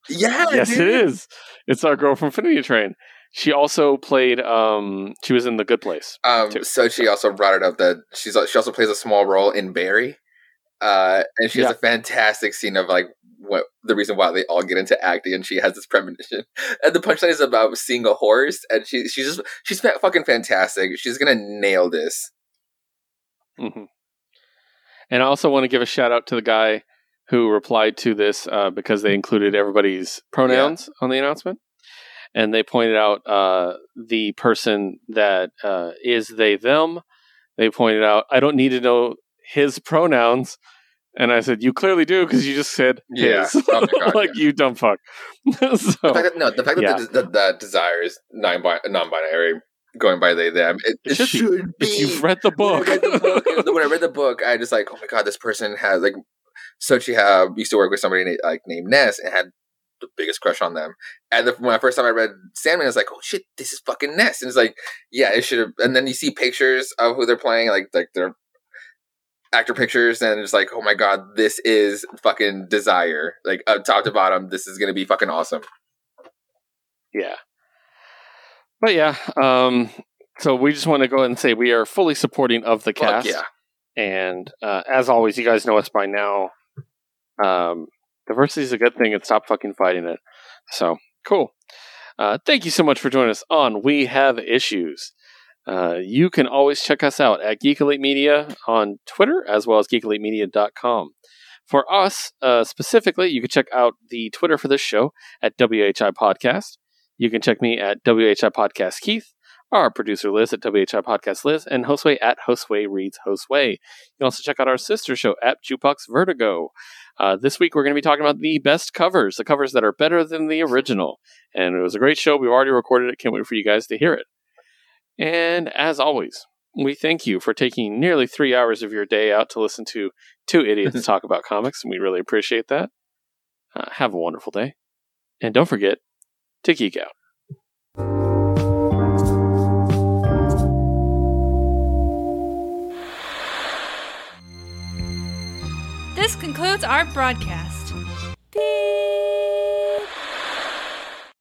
Yeah, yes, dude. it is. It's our girl from Infinity Train. She also played. Um, she was in The Good Place. Um, too. so she also brought it up that she's she also plays a small role in Barry, uh, and she has Yeah. a fantastic scene of like what the reason why they all get into acting, and she has this premonition, and the punchline is about seeing a horse, and she she's just she's fucking fantastic. She's gonna nail this. hmm And I also want to give a shout out to the guy who replied to this uh, because they included everybody's pronouns on the announcement. And they pointed out uh, the person that uh, is they, them. They pointed out, I don't need to know his pronouns. And I said, You clearly do because you just said Yeah. Oh God, like, you dumb fuck. so, The fact that, no, the fact yeah. that the, the, that desire is non-binary, going by they them, it, It it should be. should be. if you've read the when I book, read the book, when I read the book, I just like, oh my god, this person has like, Sochi have used to work with somebody na- like named Ness and had the biggest crush on them. And the, when I first time I read Sandman, I was like, oh shit, this is fucking Ness. And it's like, yeah, it should have. And then you see pictures of who they're playing, like like their actor pictures, and it's like, oh my god, this is fucking Desire. Like uh, top to bottom, this is gonna be fucking awesome. Yeah. But yeah, um, so we just want to go ahead and say we are fully supporting of the Fuck cast. yeah. And uh, as always, you guys know us by now. Um, diversity is a good thing, and stop fucking fighting it. So cool. Uh, thank you so much for joining us on We Have Issues. Uh, you can always check us out at Geek Elite Media on Twitter as well as geekelitemedia.com. For us uh, specifically, you can check out the Twitter for this show at WHI Podcast. You can check me at WHI Podcast Keith, our producer Liz at WHI Podcast Liz, and Josue at Josue Reads Josue. You can also check out our sister show at Jukebox Vertigo. Uh, this week we're going to be talking about the best covers, the covers that are better than the original. And it was a great show. We've already recorded it. Can't wait for you guys to hear it. And as always, we thank you for taking nearly three hours of your day out to listen to two idiots talk about comics, and we really appreciate that. Uh, have a wonderful day. And don't forget to geek out. This concludes our broadcast. Beep.